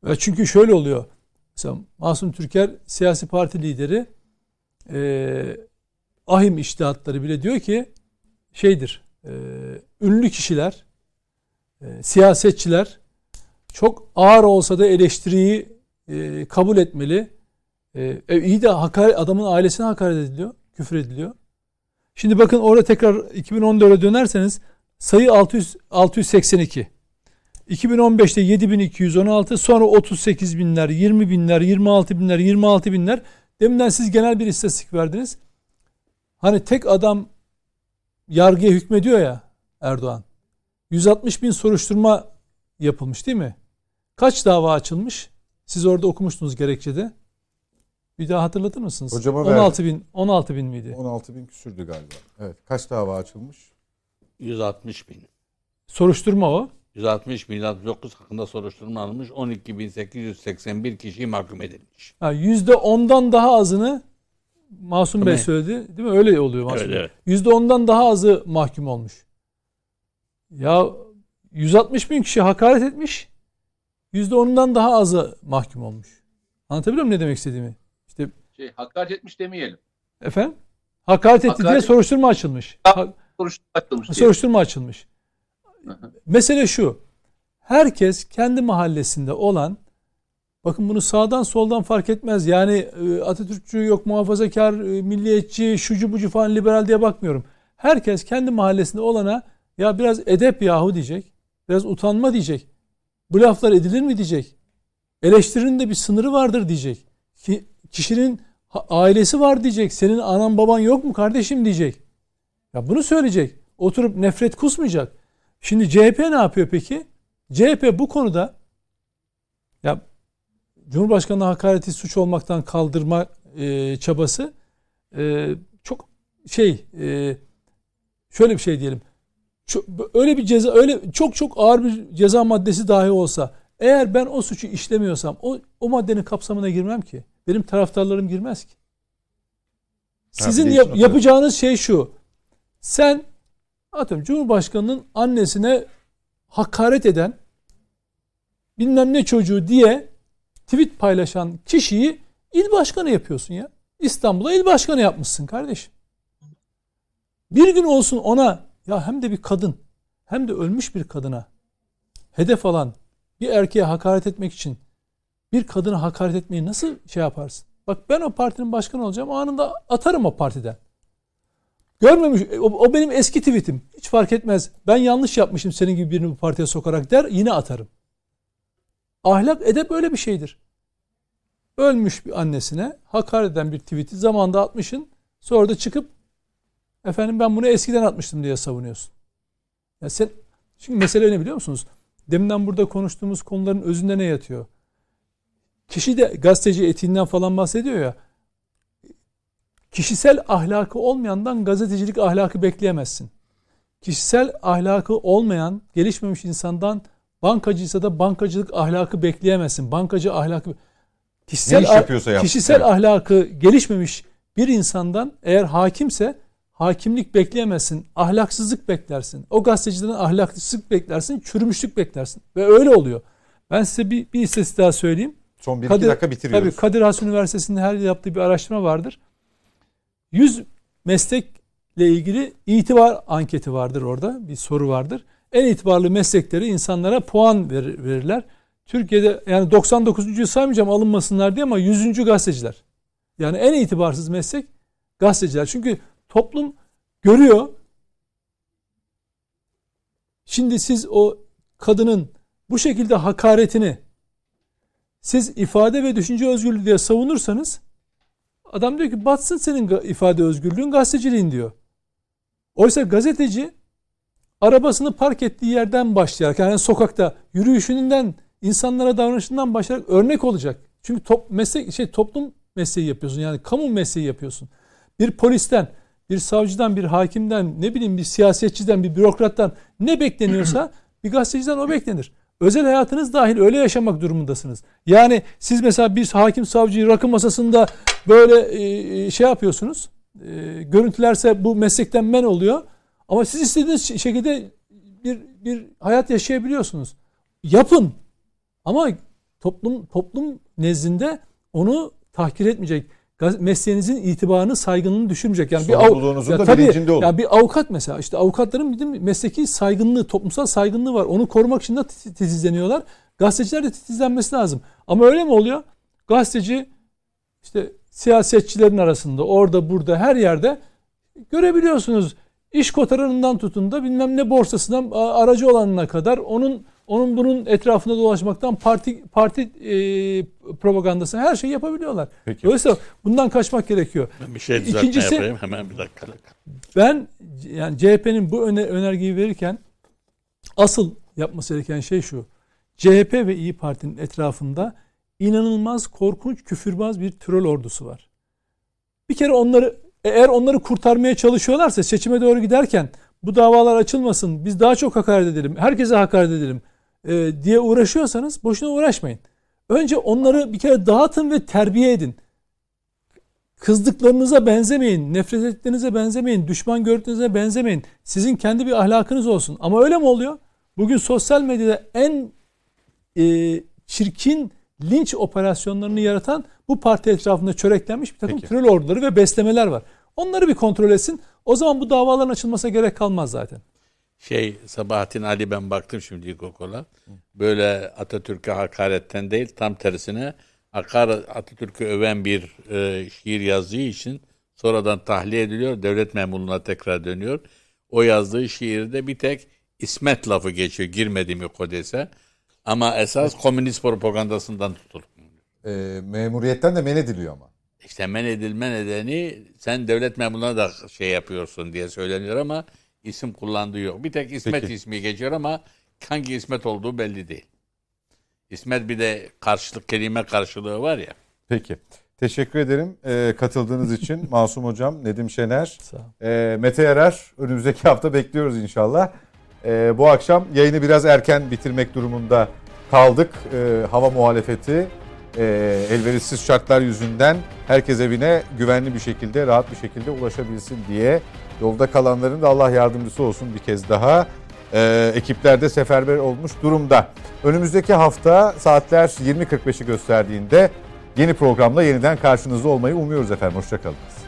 Ve çünkü şöyle oluyor. Mesela Masum Türker siyasi parti lideri e, ahim iştihatları bile diyor ki şeydir e, ünlü kişiler e, siyasetçiler çok ağır olsa da eleştiriyi e, kabul etmeli. E, e, iyi de hakaret, adamın ailesine hakaret ediliyor, küfür ediliyor. Şimdi bakın orada tekrar 2014'e dönerseniz sayı 600, 682. 2015'te 7216 sonra 38 binler, 20 binler, 26 binler, 26 binler. Deminden siz genel bir istatistik verdiniz. Hani tek adam yargıya hükmediyor ya Erdoğan. 160 bin soruşturma yapılmış değil mi? Kaç dava açılmış? Siz orada okumuştunuz gerekçede. Bir daha hatırlatır mısınız? Hocama 16 bin, 16 bin miydi? 16 bin küsürdü galiba. Evet. Kaç dava açılmış? 160 bin. Soruşturma o. 160 bin 169 hakkında soruşturma alınmış. 12.881 kişi mahkum edilmiş. Ha, %10'dan daha azını Masum Bey Değil mi? söyledi. Değil mi? Öyle oluyor Masum Evet, Bey. evet. %10'dan daha azı mahkum olmuş. Ya 160 bin kişi hakaret etmiş. %10'undan daha azı mahkum olmuş. Anlatabiliyor muyum ne demek istediğimi? Şey, hakaret etmiş demeyelim. efendim hakaret etti diye Hakaret- soruşturma açılmış. Ha- Soruşturma açılmış diye. soruşturma açılmış. Hı hı. Mesele şu. Herkes kendi mahallesinde olan Bakın bunu sağdan soldan fark etmez. Yani e, Atatürkçü yok muhafazakar, e, milliyetçi, şucu bucu falan liberal diye bakmıyorum. Herkes kendi mahallesinde olana ya biraz edep yahu diyecek. Biraz utanma diyecek. Bu laflar edilir mi diyecek. Eleştirinin de bir sınırı vardır diyecek. Ki kişinin ailesi var diyecek. Senin anan baban yok mu kardeşim diyecek. Ya bunu söyleyecek. Oturup nefret kusmayacak. Şimdi CHP ne yapıyor peki? CHP bu konuda ya Cumhurbaşkanı hakareti suç olmaktan kaldırma e, çabası e, çok şey e, şöyle bir şey diyelim. Çok, öyle bir ceza öyle çok çok ağır bir ceza maddesi dahi olsa eğer ben o suçu işlemiyorsam o, o maddenin kapsamına girmem ki. Benim taraftarlarım girmez ki. Sizin yap, yapacağınız şey şu. Sen atıyorum Cumhurbaşkanı'nın annesine hakaret eden bilmem ne çocuğu diye tweet paylaşan kişiyi il başkanı yapıyorsun ya. İstanbul'a il başkanı yapmışsın kardeşim. Bir gün olsun ona ya hem de bir kadın hem de ölmüş bir kadına hedef alan bir erkeğe hakaret etmek için bir kadına hakaret etmeyi nasıl şey yaparsın? Bak ben o partinin başkanı olacağım anında atarım o partiden. Görmemiş o, o benim eski tweetim. Hiç fark etmez. Ben yanlış yapmışım senin gibi birini bu partiye sokarak der yine atarım. Ahlak edep öyle bir şeydir. Ölmüş bir annesine hakaret eden bir tweet'i zamanda atmışın. Sonra da çıkıp efendim ben bunu eskiden atmıştım diye savunuyorsun. Ya sen çünkü mesele ne biliyor musunuz? Deminden burada konuştuğumuz konuların özünde ne yatıyor? Kişi de gazeteci etiğinden falan bahsediyor ya. Kişisel ahlakı olmayandan gazetecilik ahlakı bekleyemezsin. Kişisel ahlakı olmayan, gelişmemiş insandan bankacıysa da bankacılık ahlakı bekleyemezsin. Bankacı ahlakı kişisel ne iş yapıyorsa yap. Kişisel evet. ahlakı gelişmemiş bir insandan eğer hakimse hakimlik bekleyemezsin. Ahlaksızlık beklersin. O gazeteciden ahlaksızlık beklersin, çürümüşlük beklersin. Ve öyle oluyor. Ben size bir, bir istatistik daha söyleyeyim. Son bir Kadir, iki dakika bitiriyoruz. Tabii Kadir Has Üniversitesi'nde her yaptığı bir araştırma vardır. 100 meslekle ilgili itibar anketi vardır orada. Bir soru vardır. En itibarlı meslekleri insanlara puan verir, verirler. Türkiye'de yani 99. saymayacağım alınmasınlar diye ama 100. gazeteciler. Yani en itibarsız meslek gazeteciler. Çünkü toplum görüyor. Şimdi siz o kadının bu şekilde hakaretini siz ifade ve düşünce özgürlüğü diye savunursanız adam diyor ki batsın senin ifade özgürlüğün gazeteciliğin diyor. Oysa gazeteci arabasını park ettiği yerden başlayarak yani sokakta yürüyüşünden insanlara davranışından başlayarak örnek olacak. Çünkü top, meslek şey toplum mesleği yapıyorsun. Yani kamu mesleği yapıyorsun. Bir polisten, bir savcıdan, bir hakimden, ne bileyim bir siyasetçiden, bir bürokrattan ne bekleniyorsa bir gazeteciden o beklenir. Özel hayatınız dahil öyle yaşamak durumundasınız. Yani siz mesela bir hakim savcıyı rakı masasında böyle e, şey yapıyorsunuz. E, görüntülerse bu meslekten men oluyor. Ama siz istediğiniz şekilde bir bir hayat yaşayabiliyorsunuz. Yapın. Ama toplum toplum nezdinde onu tahkir etmeyecek. Mesleğinizin itibarını, saygınlığını düşürmeyecek. Yani bir av, ya da tabii, bilincinde olun. Ya bir avukat mesela işte avukatların bir mesleki saygınlığı, toplumsal saygınlığı var. Onu korumak için de titizleniyorlar. Gazeteciler de titizlenmesi lazım. Ama öyle mi oluyor? Gazeteci işte siyasetçilerin arasında orada burada her yerde görebiliyorsunuz. İş kotaranından tutun da bilmem ne borsasından aracı olanına kadar onun onun bunun etrafında dolaşmaktan parti parti e, propagandası her şeyi yapabiliyorlar. Peki. Dolayısıyla bundan kaçmak gerekiyor. Ben bir şey düzeltme İkincisi, yapayım hemen bir dakika. Ben yani CHP'nin bu öne, önergeyi verirken asıl yapması gereken şey şu. CHP ve İyi Parti'nin etrafında inanılmaz korkunç küfürbaz bir troll ordusu var. Bir kere onları eğer onları kurtarmaya çalışıyorlarsa seçime doğru giderken bu davalar açılmasın, biz daha çok hakaret edelim, herkese hakaret edelim e, diye uğraşıyorsanız boşuna uğraşmayın. Önce onları bir kere dağıtın ve terbiye edin. Kızdıklarınıza benzemeyin, nefret ettiğinize benzemeyin, düşman gördüğünüze benzemeyin. Sizin kendi bir ahlakınız olsun. Ama öyle mi oluyor? Bugün sosyal medyada en e, çirkin linç operasyonlarını yaratan bu parti etrafında çöreklenmiş bir takım Peki. troll orduları ve beslemeler var. Onları bir kontrol etsin. O zaman bu davaların açılmasına gerek kalmaz zaten. Şey Sabahattin Ali ben baktım şimdi ilkokula. Böyle Atatürk'e hakaretten değil tam tersine Akar Atatürk'ü öven bir e, şiir yazdığı için sonradan tahliye ediliyor. Devlet memurluğuna tekrar dönüyor. O yazdığı şiirde bir tek İsmet lafı geçiyor. Girmedi mi kodese. Ama esas komünist propagandasından tutulur. E, memuriyetten de men ediliyor ama. İşte men edilme nedeni sen devlet memuruna da şey yapıyorsun diye söyleniyor ama isim kullandığı yok. Bir tek İsmet Peki. ismi geçiyor ama hangi İsmet olduğu belli değil. İsmet bir de karşılık kelime karşılığı var ya. Peki. Teşekkür ederim e, katıldığınız için Masum Hocam, Nedim Şener, e, Mete Yarar. Önümüzdeki hafta bekliyoruz inşallah. E, bu akşam yayını biraz erken bitirmek durumunda kaldık. E, hava muhalefeti e, elverişsiz şartlar yüzünden herkes evine güvenli bir şekilde, rahat bir şekilde ulaşabilsin diye yolda kalanların da Allah yardımcısı olsun bir kez daha. E, ekipler seferber olmuş durumda. Önümüzdeki hafta saatler 20.45'i gösterdiğinde yeni programla yeniden karşınızda olmayı umuyoruz efendim. Hoşçakalın.